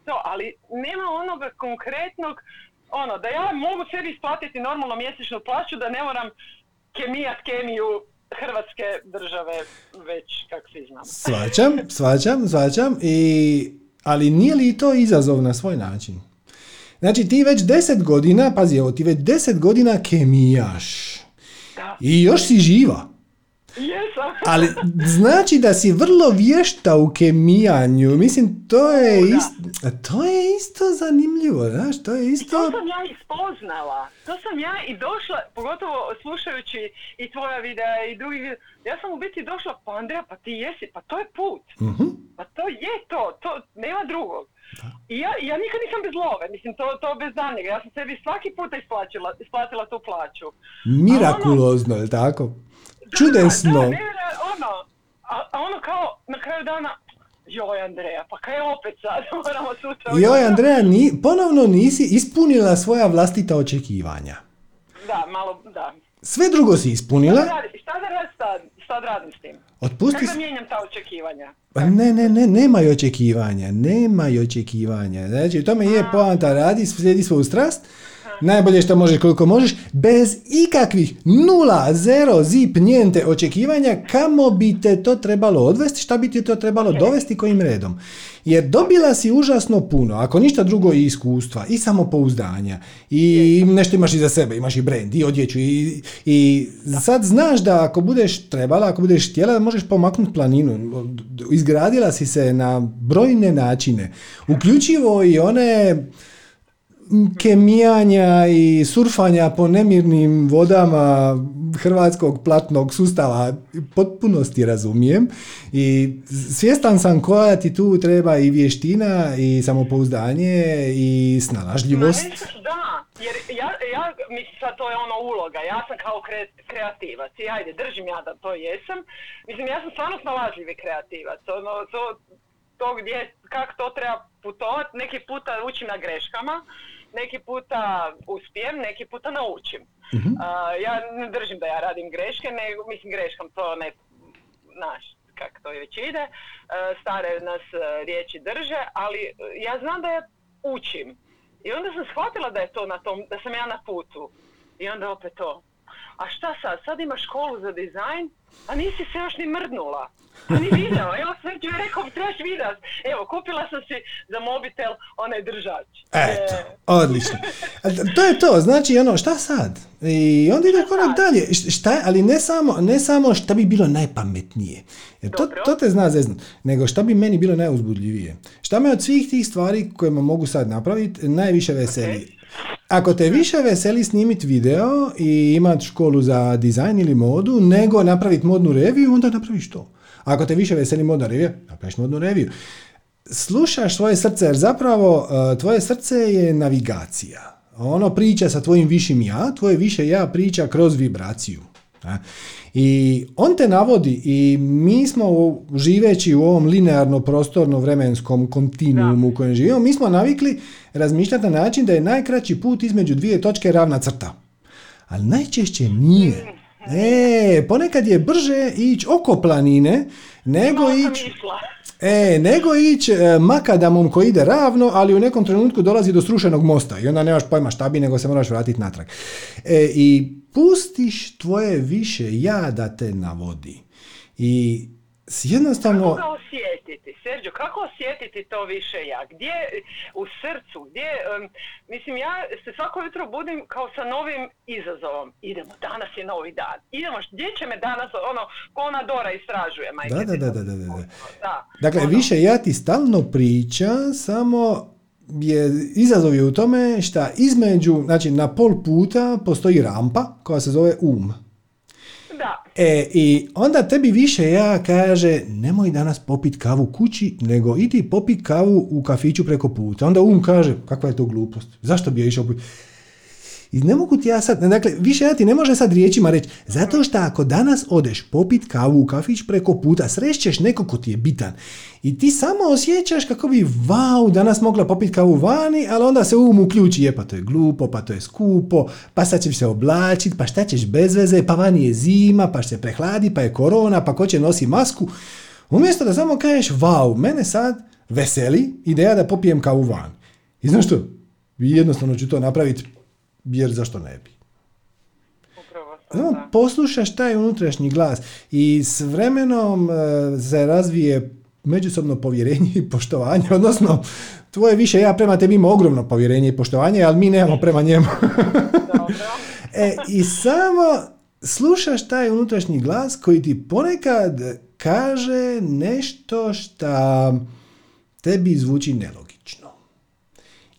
to, ali nema onoga konkretnog, ono, da ja mogu sebi isplatiti normalno mjesečnu plaću, da ne moram kemijat kemiju Hrvatske države već, kako svi znamo. [laughs] Svačam, svačam, svačam, i... ali nije li to izazov na svoj način? Znači ti već 10 godina, pazi ovo, ti već 10 godina kemijaš Da. i još si živa. Jesam. [laughs] Ali znači da si vrlo vješta u kemijanju. Mislim, to je, isto, to je isto zanimljivo, znaš, to je To isto... sam ja i spoznala. To sam ja i došla, pogotovo slušajući i tvoja videa i drugi videa. Ja sam u biti došla, pa Andreja, pa ti jesi, pa to je put. Mhm. Pa to je to, to nema drugog. I ja, ja nikad nisam bez love, mislim, to, to bez daljnjega. Ja sam sebi svaki puta isplatila, isplatila tu plaću. Mirakulozno, je tako? Čudesno. Da, ono, a, a ono kao na kraju dana, joj Andreja, pa kaj opet sad, [laughs] moramo sutra... Joj Andreja, ni, ponovno nisi ispunila svoja vlastita očekivanja. Da, malo, da. Sve drugo si ispunila. Šta, da radim sad, šta da radim s tim? Otpusti... Kako mijenjam ta očekivanja? Pa ne, ne, ne, nemaju očekivanja, nemaju očekivanja. Znači, u tome je poanta, radi, slijedi svoju strast, najbolje što možeš koliko možeš, bez ikakvih nula, zero, zip, njente očekivanja, kamo bi te to trebalo odvesti, šta bi ti to trebalo dovesti kojim redom. Jer dobila si užasno puno, ako ništa drugo i iskustva, i samopouzdanja, i nešto imaš i za sebe, imaš i brand, i odjeću, i, i sad znaš da ako budeš trebala, ako budeš htjela, da možeš pomaknuti planinu. Izgradila si se na brojne načine, uključivo i one kemijanja i surfanja po nemirnim vodama hrvatskog platnog sustava potpunosti razumijem i svjestan sam koja ti tu treba i vještina i samopouzdanje i snalažljivost. Da, jer ja, ja mislim sad to je ono uloga, ja sam kao kre, kreativac i ajde držim ja da to jesam. Mislim ja sam stvarno snalažljivi kreativac, ono, to, to gdje, kako to treba putovati, neki puta učim na greškama, neki puta uspijem, neki puta naučim. uh ja ne držim da ja radim greške, nego mislim greškam to ne, znaš, kako to već ide. Uh, stare nas uh, riječi drže, ali ja znam da ja učim. I onda sam shvatila da je to na tom, da sam ja na putu. I onda opet to. A šta sad? Sad imaš školu za dizajn, a nisi se još ni mrdnula. [laughs] Ni video, evo sve ću rekao, trebaš vidat. Evo, kupila sam si za mobitel onaj držač. Eto, odlično. To je to, znači ono, šta sad? I onda ide korak dalje. Šta, ali ne samo, ne samo šta bi bilo najpametnije. Jer to, to te zna zeznut. Nego šta bi meni bilo najuzbudljivije. Šta me od svih tih stvari koje mogu sad napraviti najviše veseli. Ako te više veseli snimiti video i imati školu za dizajn ili modu, nego napraviti modnu reviju, onda napraviš to. Ako te više veseli modna revija, napraviš modnu reviju. Slušaš svoje srce, jer zapravo e, tvoje srce je navigacija. Ono priča sa tvojim višim ja, tvoje više ja priča kroz vibraciju. I on te navodi i mi smo živeći u ovom linearno prostorno vremenskom kontinuumu u kojem živimo, mi smo navikli razmišljati na način da je najkraći put između dvije točke ravna crta. Ali najčešće nije. E, ponekad je brže ići oko planine nego ići... E, nego ići e, makadamom koji ide ravno, ali u nekom trenutku dolazi do srušenog mosta i onda nemaš pojma šta bi, nego se moraš vratiti natrag. E, I pustiš tvoje više ja da te navodi. I jednostavno... Kako ga osjetiti, Sergio, kako osjetiti to više ja? Gdje, u srcu, gdje, mislim ja se svako jutro budim kao sa novim izazovom. Idemo, danas je novi dan. Idemo, gdje će me danas, ono, ko ona Dora istražuje, majke. Da, da, da, da, da, da. Dakle, ono. više ja ti stalno priča, samo je izazov je u tome šta između, znači na pol puta postoji rampa koja se zove um. E, i onda tebi više ja kaže, nemoj danas popit kavu kući, nego idi popit kavu u kafiću preko puta. Onda um kaže, kakva je to glupost? Zašto bi ja išao i ne mogu ti ja sad, dakle, više ja ti ne može sad riječima reći, zato što ako danas odeš popit kavu u kafić preko puta, srećeš neko ko ti je bitan i ti samo osjećaš kako bi, vau, danas mogla popit kavu vani, ali onda se um uključi, je pa to je glupo, pa to je skupo, pa sad ćeš se oblačit, pa šta ćeš bez veze, pa vani je zima, pa se prehladi, pa je korona, pa ko će nosi masku. Umjesto da samo kažeš, vau, mene sad veseli ideja da popijem kavu van. I znaš što? Jednostavno ću to napraviti jer zašto ne bi? Upravo poslušaš taj unutrašnji glas i s vremenom e, se razvije međusobno povjerenje i poštovanje, [laughs] odnosno tvoje više ja prema tebi ima ogromno povjerenje i poštovanje, ali mi nemamo prema njemu. [laughs] e, I samo slušaš taj unutrašnji glas koji ti ponekad kaže nešto što tebi zvuči nelogično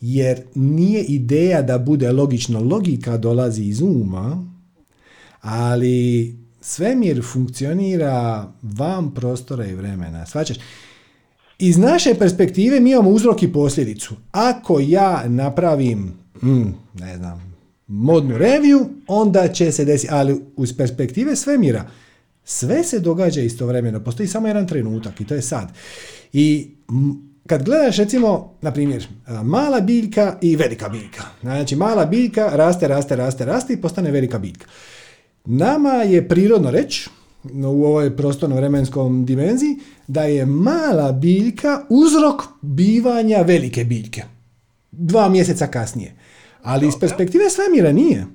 jer nije ideja da bude logično. Logika dolazi iz uma, ali svemir funkcionira van prostora i vremena. Svačaš? Iz naše perspektive mi imamo uzrok i posljedicu. Ako ja napravim, mm, ne znam, modnu reviju, onda će se desiti, ali uz perspektive svemira, Sve se događa istovremeno, postoji samo jedan trenutak i to je sad. I kad gledaš recimo, na primjer, mala biljka i velika biljka. Znači, mala biljka raste, raste, raste, raste i postane velika biljka. Nama je prirodno reći, u ovoj prostorno-vremenskom dimenziji, da je mala biljka uzrok bivanja velike biljke. Dva mjeseca kasnije. Ali iz perspektive svemira nije.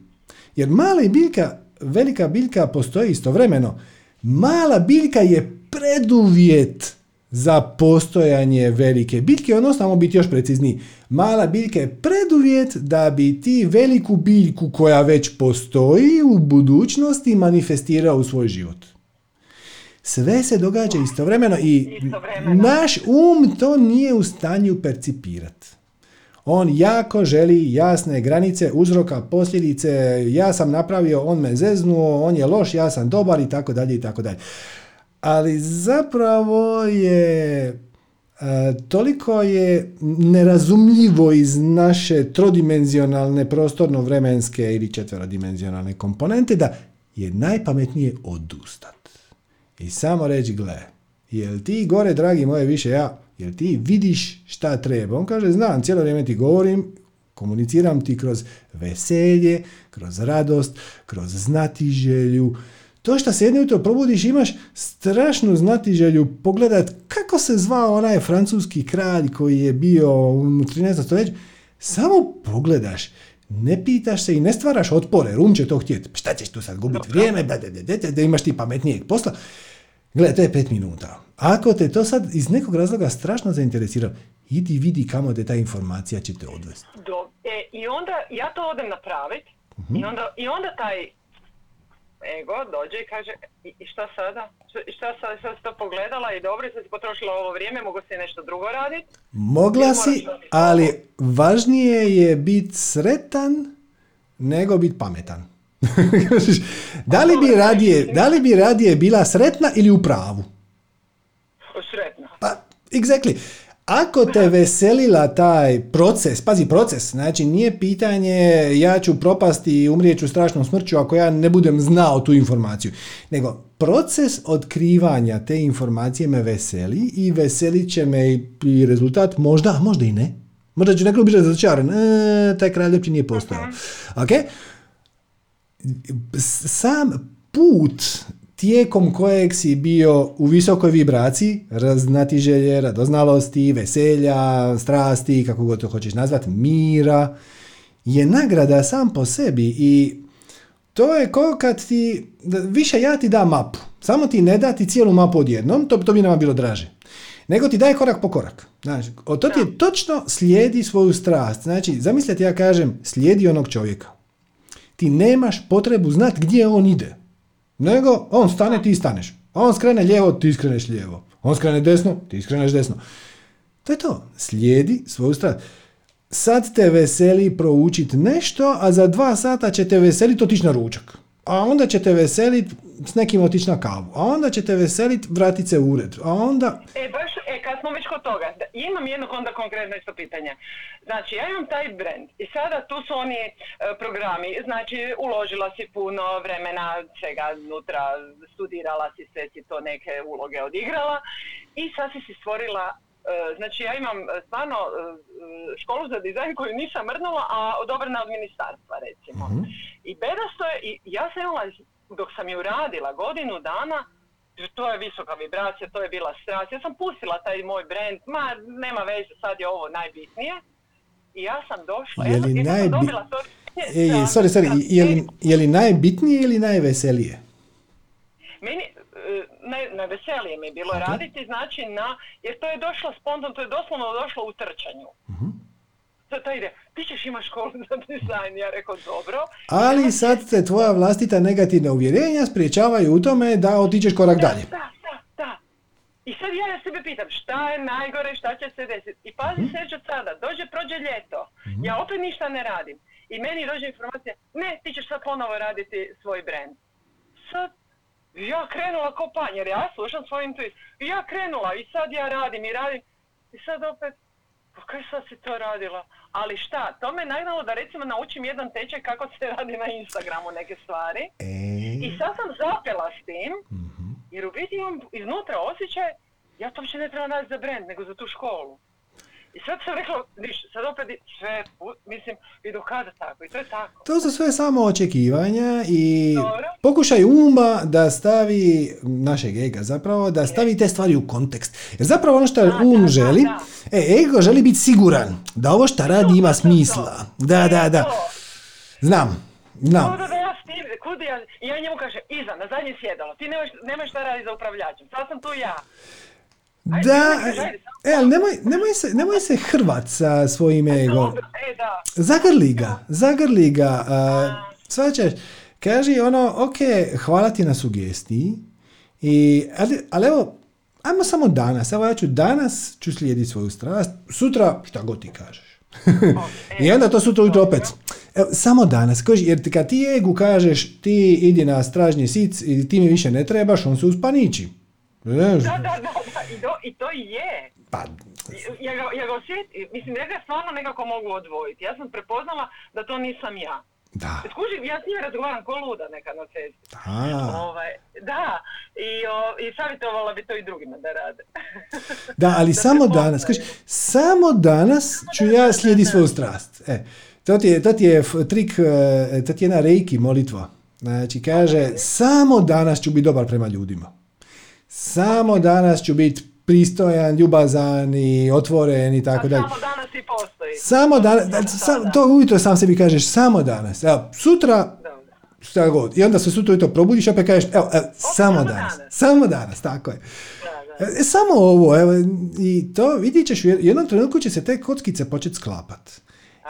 Jer mala biljka, velika biljka postoji istovremeno. Mala biljka je preduvjet za postojanje velike biljke, odnosno biti još precizniji. Mala biljka je preduvjet da bi ti veliku biljku koja već postoji u budućnosti manifestirao u svoj život. Sve se događa istovremeno i naš um to nije u stanju percipirati. On jako želi jasne granice, uzroka, posljedice, ja sam napravio, on me zeznuo, on je loš, ja sam dobar i tako dalje i tako dalje. Ali zapravo je e, toliko je nerazumljivo iz naše trodimenzionalne prostorno-vremenske ili četverodimenzionalne komponente da je najpametnije odustat. I samo reći, gle, jel ti gore, dragi moje, više ja, jel ti vidiš šta treba? On kaže, znam, cijelo vrijeme ti govorim, komuniciram ti kroz veselje, kroz radost, kroz znatiželju. To što se jedno jutro probudiš imaš strašnu znatiželju pogledat kako se zvao onaj francuski kralj koji je bio u 13. stoljeću. Samo pogledaš, ne pitaš se i ne stvaraš otpore, rum će to htjeti. Šta ćeš tu sad gubiti vrijeme, da, da, da, da, imaš ti pametnijeg posla. Gle, to je pet minuta. Ako te to sad iz nekog razloga strašno zainteresira, idi vidi kamo te ta informacija će te odvesti. Do, e, I onda ja to odem napraviti i, onda, i onda taj ego dođe i kaže i šta sada? I šta sada? Sad si to pogledala i dobro, sad si potrošila ovo vrijeme, mogu si nešto drugo raditi? Mogla si, ali važnije je biti sretan nego biti pametan. [laughs] da, li bi radije, da li bi radije bila sretna ili u pravu? Sretna. Pa, exactly. Ako te veselila taj proces, pazi proces, znači nije pitanje ja ću propasti i umrijeću strašnom smrću ako ja ne budem znao tu informaciju, nego proces otkrivanja te informacije me veseli i veselit će me i rezultat možda, možda i ne. Možda ću nekako biti razočaran, e, taj kralj uopće nije postojao. Ok? Sam put tijekom kojeg si bio u visokoj vibraciji, raznatiželje, radoznalosti, veselja, strasti, kako god to hoćeš nazvati, mira, je nagrada sam po sebi i to je kao kad ti, više ja ti da mapu, samo ti ne da ti cijelu mapu odjednom, to, to bi nama bilo draže. Nego ti daje korak po korak. Znači, to ti je točno slijedi svoju strast. Znači, zamislite ja kažem, slijedi onog čovjeka. Ti nemaš potrebu znati gdje on ide. Nego, on stane, ti staneš. On skrene lijevo, ti skreneš lijevo. On skrene desno, ti skreneš desno. To je to. Slijedi svoju strast. Sad te veseli proučit nešto, a za dva sata će te veseliti otići na ručak. A onda će te veseliti s nekim otići na kavu. A onda će te veseliti vratit se u ured. A onda... E, baš, e, kad smo već kod toga, imam jedno onda konkretno isto pitanje. Znači, ja imam taj brand i sada tu su oni e, programi, znači uložila si puno vremena, svega unutra, studirala si sve, si to neke uloge odigrala i sad si si stvorila Znači ja imam e, stvarno školu za dizajn koju nisam mrnula, a odobrena od ministarstva recimo. Mhm. I bedasto je, i ja sam imala dok sam ju radila godinu dana, to je visoka vibracija, to je bila strast. Ja sam pustila taj moj brand, ma nema veze, sad je ovo najbitnije. I ja sam došla, je li najbi... sam dobila to... E, sorry, sorry, je li, je li najbitnije ili najveselije? Meni, e, naj, najveselije mi je bilo okay. raditi, znači na, jer to je došlo spontano, to je doslovno došlo u trčanju. Uh-huh sad ta ide, ti ćeš imati školu za dizajn, ja rekao dobro. Ali sad se tvoja vlastita negativna uvjerenja spriječavaju u tome da otičeš korak da, dalje. Da, da, da. I sad ja na sebe pitam šta je najgore, šta će se desiti. I pazi mm od sada, dođe, prođe ljeto, mhm. ja opet ništa ne radim. I meni dođe informacija, ne, ti ćeš sad ponovo raditi svoj brand. Sad, ja krenula ko jer ja slušam svoj intuiciju. I ja krenula i sad ja radim i radim. I sad opet, pa kaj sad si to radila? Ali šta, to me nagnalo da recimo naučim jedan tečaj kako se [laughs] radi na Instagramu neke stvari. E... I sad sam zapela s tim, mm Jer u biti imam iznutra osjećaj, ja to uopće ne trebam raditi za brand, nego za tu školu. I sad sam rekla, niš, sad opet sve, mislim, i dokazati tako, i to je tako. To su sve samo očekivanja i pokušaj uma da stavi, našeg ega zapravo, da stavi te stvari u kontekst. Jer zapravo ono što um želi, e, ego želi biti siguran da ovo što radi ima smisla. Da, E, da, da. Znam, znam. Da, da, ja ja njemu kažem, iza, na zadnje sjedalo, ti nemaš, nemaš šta raditi za upravljačem, sad sam tu ja. Da, e, ali nemoj, nemoj, se, nemoj se hrvat sa svojim egom. Dobro, e. Zagrli ga, zagrli ga. Svačaš, kaži ono, ok, hvala ti na sugestiji, i, ali, ali evo, ajmo samo danas, evo ja ću danas ću slijediti svoju strast, sutra šta god ti kažeš. [laughs] I onda to sutra ujutro opet. Evo, samo danas, kaži, jer ti- kad ti egu kažeš ti idi na stražnji sic i ti mi više ne trebaš, on se uspaniči. Znaš, Da, da, da, da, i, to, i to i je. Pa, Ja ga, ja ga mislim, ja ga stvarno nekako mogu odvojiti. Ja sam prepoznala da to nisam ja. da. Skužim, ja s njim razgovaram ko luda nekad na cesti. Da. Ovaj, da, i, o, i savjetovala bi to i drugima da rade. [laughs] Da, ali samo prepoznaju. danas, kaži, samo danas ću ja slijediti svoju strast. E, to ti je, to ti je trik, e, to ti je jedna reiki molitva. Znači, kaže, samo danas ću biti dobar prema ljudima. Samo danas ću biti pristojan, ljubazan i otvoren i tako dalje. samo danas i postoji. Samo danas, da, sam, to ujutro sam sebi kažeš, samo danas. Evo, sutra, šta god. I onda se sutra ujutro probudiš, opet kažeš, evo, evo samo danas. danas. Samo danas, tako je. Da, da. E, samo ovo, evo, i to vidit ćeš, u jed- jednom trenutku će se te kockice početi sklapat.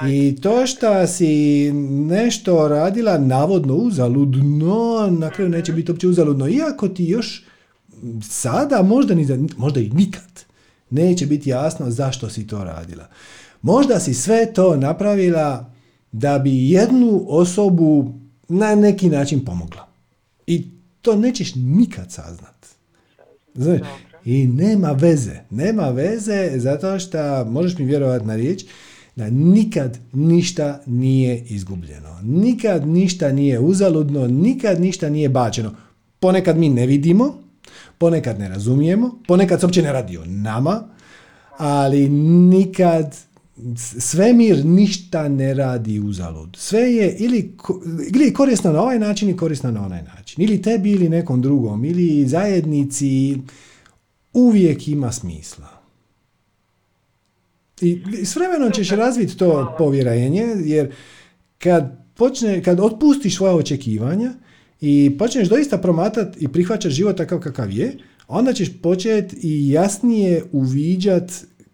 I to što si nešto radila navodno uzaludno, na kraju neće biti uopće uzaludno, iako ti još sada, možda, ni za, možda i nikad, neće biti jasno zašto si to radila. Možda si sve to napravila da bi jednu osobu na neki način pomogla. I to nećeš nikad saznat. Znaš, I nema veze. Nema veze zato što, možeš mi vjerovati na riječ, da nikad ništa nije izgubljeno. Nikad ništa nije uzaludno, nikad ništa nije bačeno. Ponekad mi ne vidimo, ponekad ne razumijemo, ponekad se uopće ne radi o nama, ali nikad svemir ništa ne radi uzalud. Sve je ili, ili korisno na ovaj način i korisno na onaj način. Ili tebi ili nekom drugom, ili zajednici, uvijek ima smisla. I s vremenom ćeš razviti to povjerenje, jer kad, počne, kad otpustiš svoja očekivanja i počneš doista promatrat i prihvaćaš život takav kakav je, onda ćeš početi i jasnije uviđat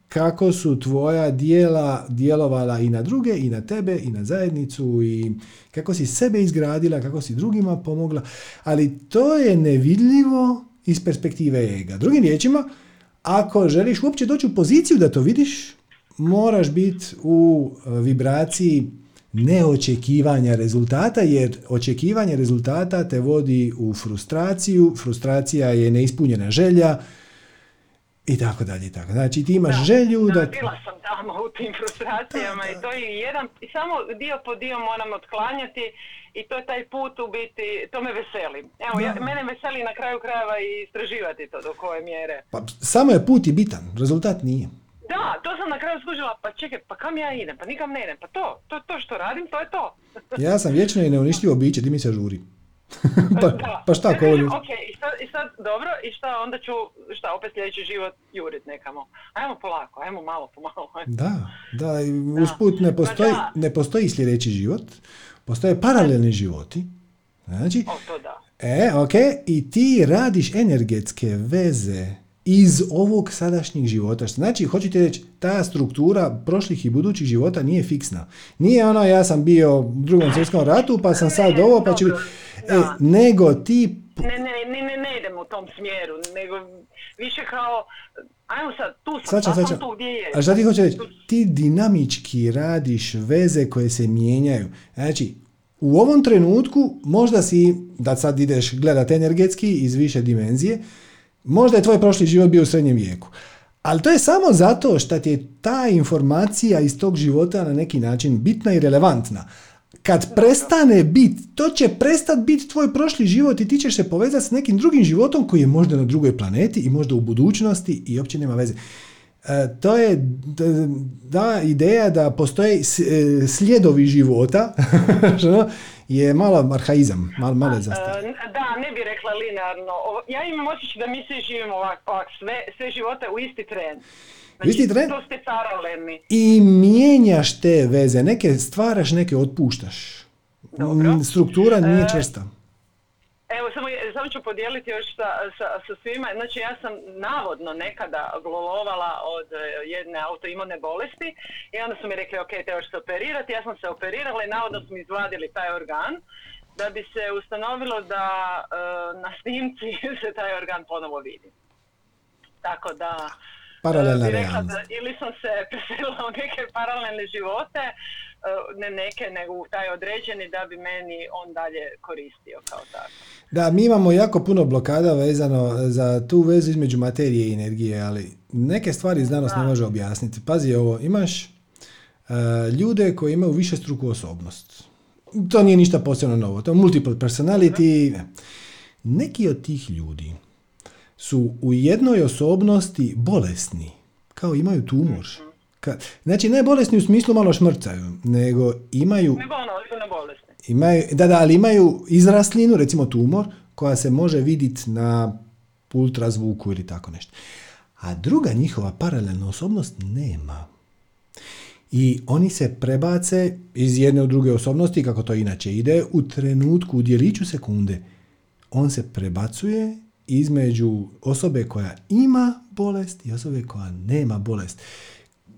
kako su tvoja dijela djelovala i na druge, i na tebe, i na zajednicu, i kako si sebe izgradila, kako si drugima pomogla, ali to je nevidljivo iz perspektive ega. Drugim riječima, ako želiš uopće doći u poziciju da to vidiš, moraš biti u vibraciji neočekivanja rezultata, jer očekivanje rezultata te vodi u frustraciju, frustracija je neispunjena želja i tako dalje. i Tako. Znači ti imaš želju da... Da, bila sam tamo u tim frustracijama i to je jedan, i samo dio po dio moram otklanjati i to je taj put u biti, to me veseli. Evo, ja, mene veseli na kraju krajeva i istraživati to do koje mjere. Pa, samo je put i bitan, rezultat nije. Da, to sam na kraju skužila, pa čekaj, pa kam ja idem, pa nikam ne idem, pa to, to, to što radim, to je to. [laughs] Ja sam vječno i neuništivo biće, di mi se žuri. [laughs] pa, Da. pa šta kažem, ovo- Ok, i sad, i sad dobro, i šta onda ću, šta, opet sljedeći život jurit nekamo. Ajmo polako, ajmo malo po malo. [laughs] Da, da, i usput ne postoji, Pa da. ne postoji sljedeći život, postoje paralelni životi. Znači, O, to da. E, ok, i ti radiš energetske veze iz ovog sadašnjeg života. Znači, hoću ti reći, ta struktura prošlih i budućih života nije fiksna. Nije ono, ja sam bio u drugom svjetskom ratu, pa sam sad Ne, ovo, pa ću... dobro, E, nego ti... Ne, ne, ne, ne, ne idem u tom smjeru, nego više kao, ajmo sad, tu sam, sam tu gdje je. A šta ti hoće reći? Ti dinamički radiš veze koje se mijenjaju. Znači, u ovom trenutku možda si, da sad ideš gledat energetski iz više dimenzije, možda je tvoj prošli život bio u srednjem vijeku. Ali to je samo zato što ti je ta informacija iz tog života na neki način bitna i relevantna. Kad prestane biti, to će prestat biti tvoj prošli život i ti ćeš se povezati s nekim drugim životom koji je možda na drugoj planeti i možda u budućnosti i uopće nema veze. E, to je da, ideja da postoje e, slijedovi života [laughs] je malo arhaizam, malo, malo je Da, ne bi rekla linearno. Ja imam osjećaj da mi svi živimo ovako, sve, sve živote u isti tren. Znači, isti tren? To ste paralelni. I mijenjaš te veze. Neke stvaraš, neke otpuštaš. Dobro. Struktura nije e, čvrsta. Evo, samo, samo ću podijeliti još sa, sa, sa, svima. Znači, ja sam navodno nekada glolovala od e, jedne autoimune bolesti i onda su mi rekli, ok, trebaš se operirati. Ja sam se operirala i navodno su mi izvadili taj organ da bi se ustanovilo da e, na snimci [laughs] se taj organ ponovo vidi. Tako da... Paralelna Ili sam se [laughs] preselila u neke paralelne živote, E, ne neke, nego taj određeni da bi meni on dalje koristio kao tako. Da, mi imamo jako puno blokada vezano za tu vezu između materije i energije, ali neke stvari znanost ne može objasniti. Pazi ovo, imaš uh, ljude koji imaju više struku osobnost. To nije ništa posebno novo, to je multiple personality. Neki od tih ljudi su u jednoj osobnosti bolesni, kao imaju tumor. Mhm. Kad, znači ne bolesni u smislu malo šmrcaju, nego imaju... Nego ono, bolesni. Imaju, da, da, ali imaju izraslinu, recimo tumor, koja se može vidjeti na ultrazvuku ili tako nešto. A druga njihova paralelna osobnost nema. I oni se prebace iz jedne u druge osobnosti, kako to inače ide, u trenutku, u dijeliću sekunde. On se prebacuje između osobe koja ima bolest i osobe koja nema bolest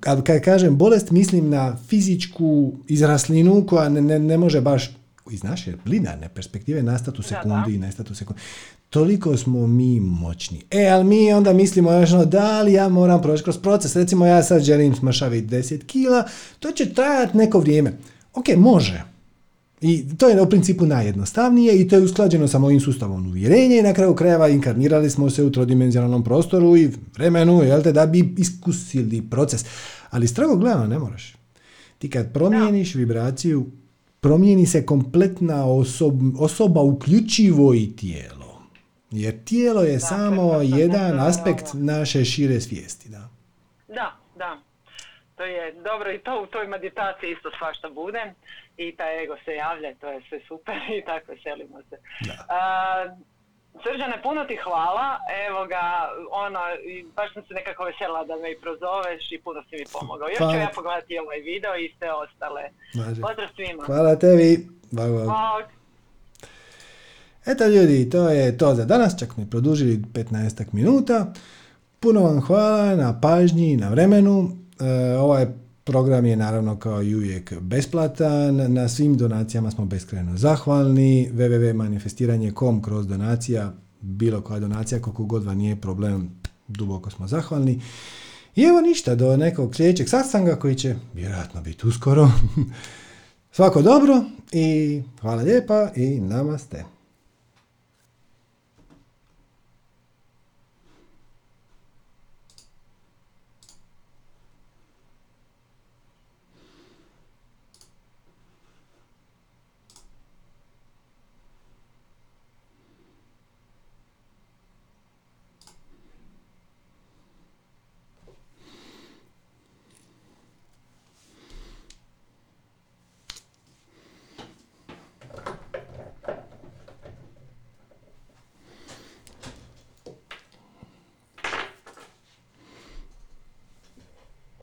kad kažem bolest, mislim na fizičku izraslinu koja ne, ne, ne može baš iz naše linarne perspektive nastati u sekundi i nastati u sekundi. Toliko smo mi moćni. E, ali mi onda mislimo još ono, da li ja moram proći kroz proces. Recimo, ja sad želim smršaviti 10 kila, to će trajati neko vrijeme. Ok, može. I to je u principu najjednostavnije i to je usklađeno sa mojim sustavom uvjerenja i na kraju krajeva inkarnirali smo se u trodimenzionalnom prostoru i vremenu jel te, da bi iskusili proces. Ali strogo gledano ne moraš. Ti kad promijeniš vibraciju, promijeni se kompletna osoba uključivo i tijelo. Jer tijelo je samo jedan aspekt naše šire svijesti. Da, da. To je dobro i to u toj meditaciji isto svašta bude i taj ego se javlja i to je sve super [laughs] i tako veselimo se. Da. Srđane, puno ti hvala, evo ga, ono, baš sam se nekako vesela da me i prozoveš i puno si mi pomogao. Još ću ja pogledati ovaj video i sve ostale. Pozdrav svima. Hvala tebi. Bog, Eto ljudi, to je to za danas, čak mi produžili 15 minuta. Puno vam hvala na pažnji, na vremenu. E, ovaj Program je naravno kao i uvijek besplatan, na svim donacijama smo beskrajno zahvalni, www.manifestiranje.com kroz donacija, bilo koja donacija, koliko god vam nije problem, duboko smo zahvalni. I evo ništa, do nekog sljedećeg satsanga koji će vjerojatno biti uskoro. [laughs] Svako dobro i hvala lijepa i namaste.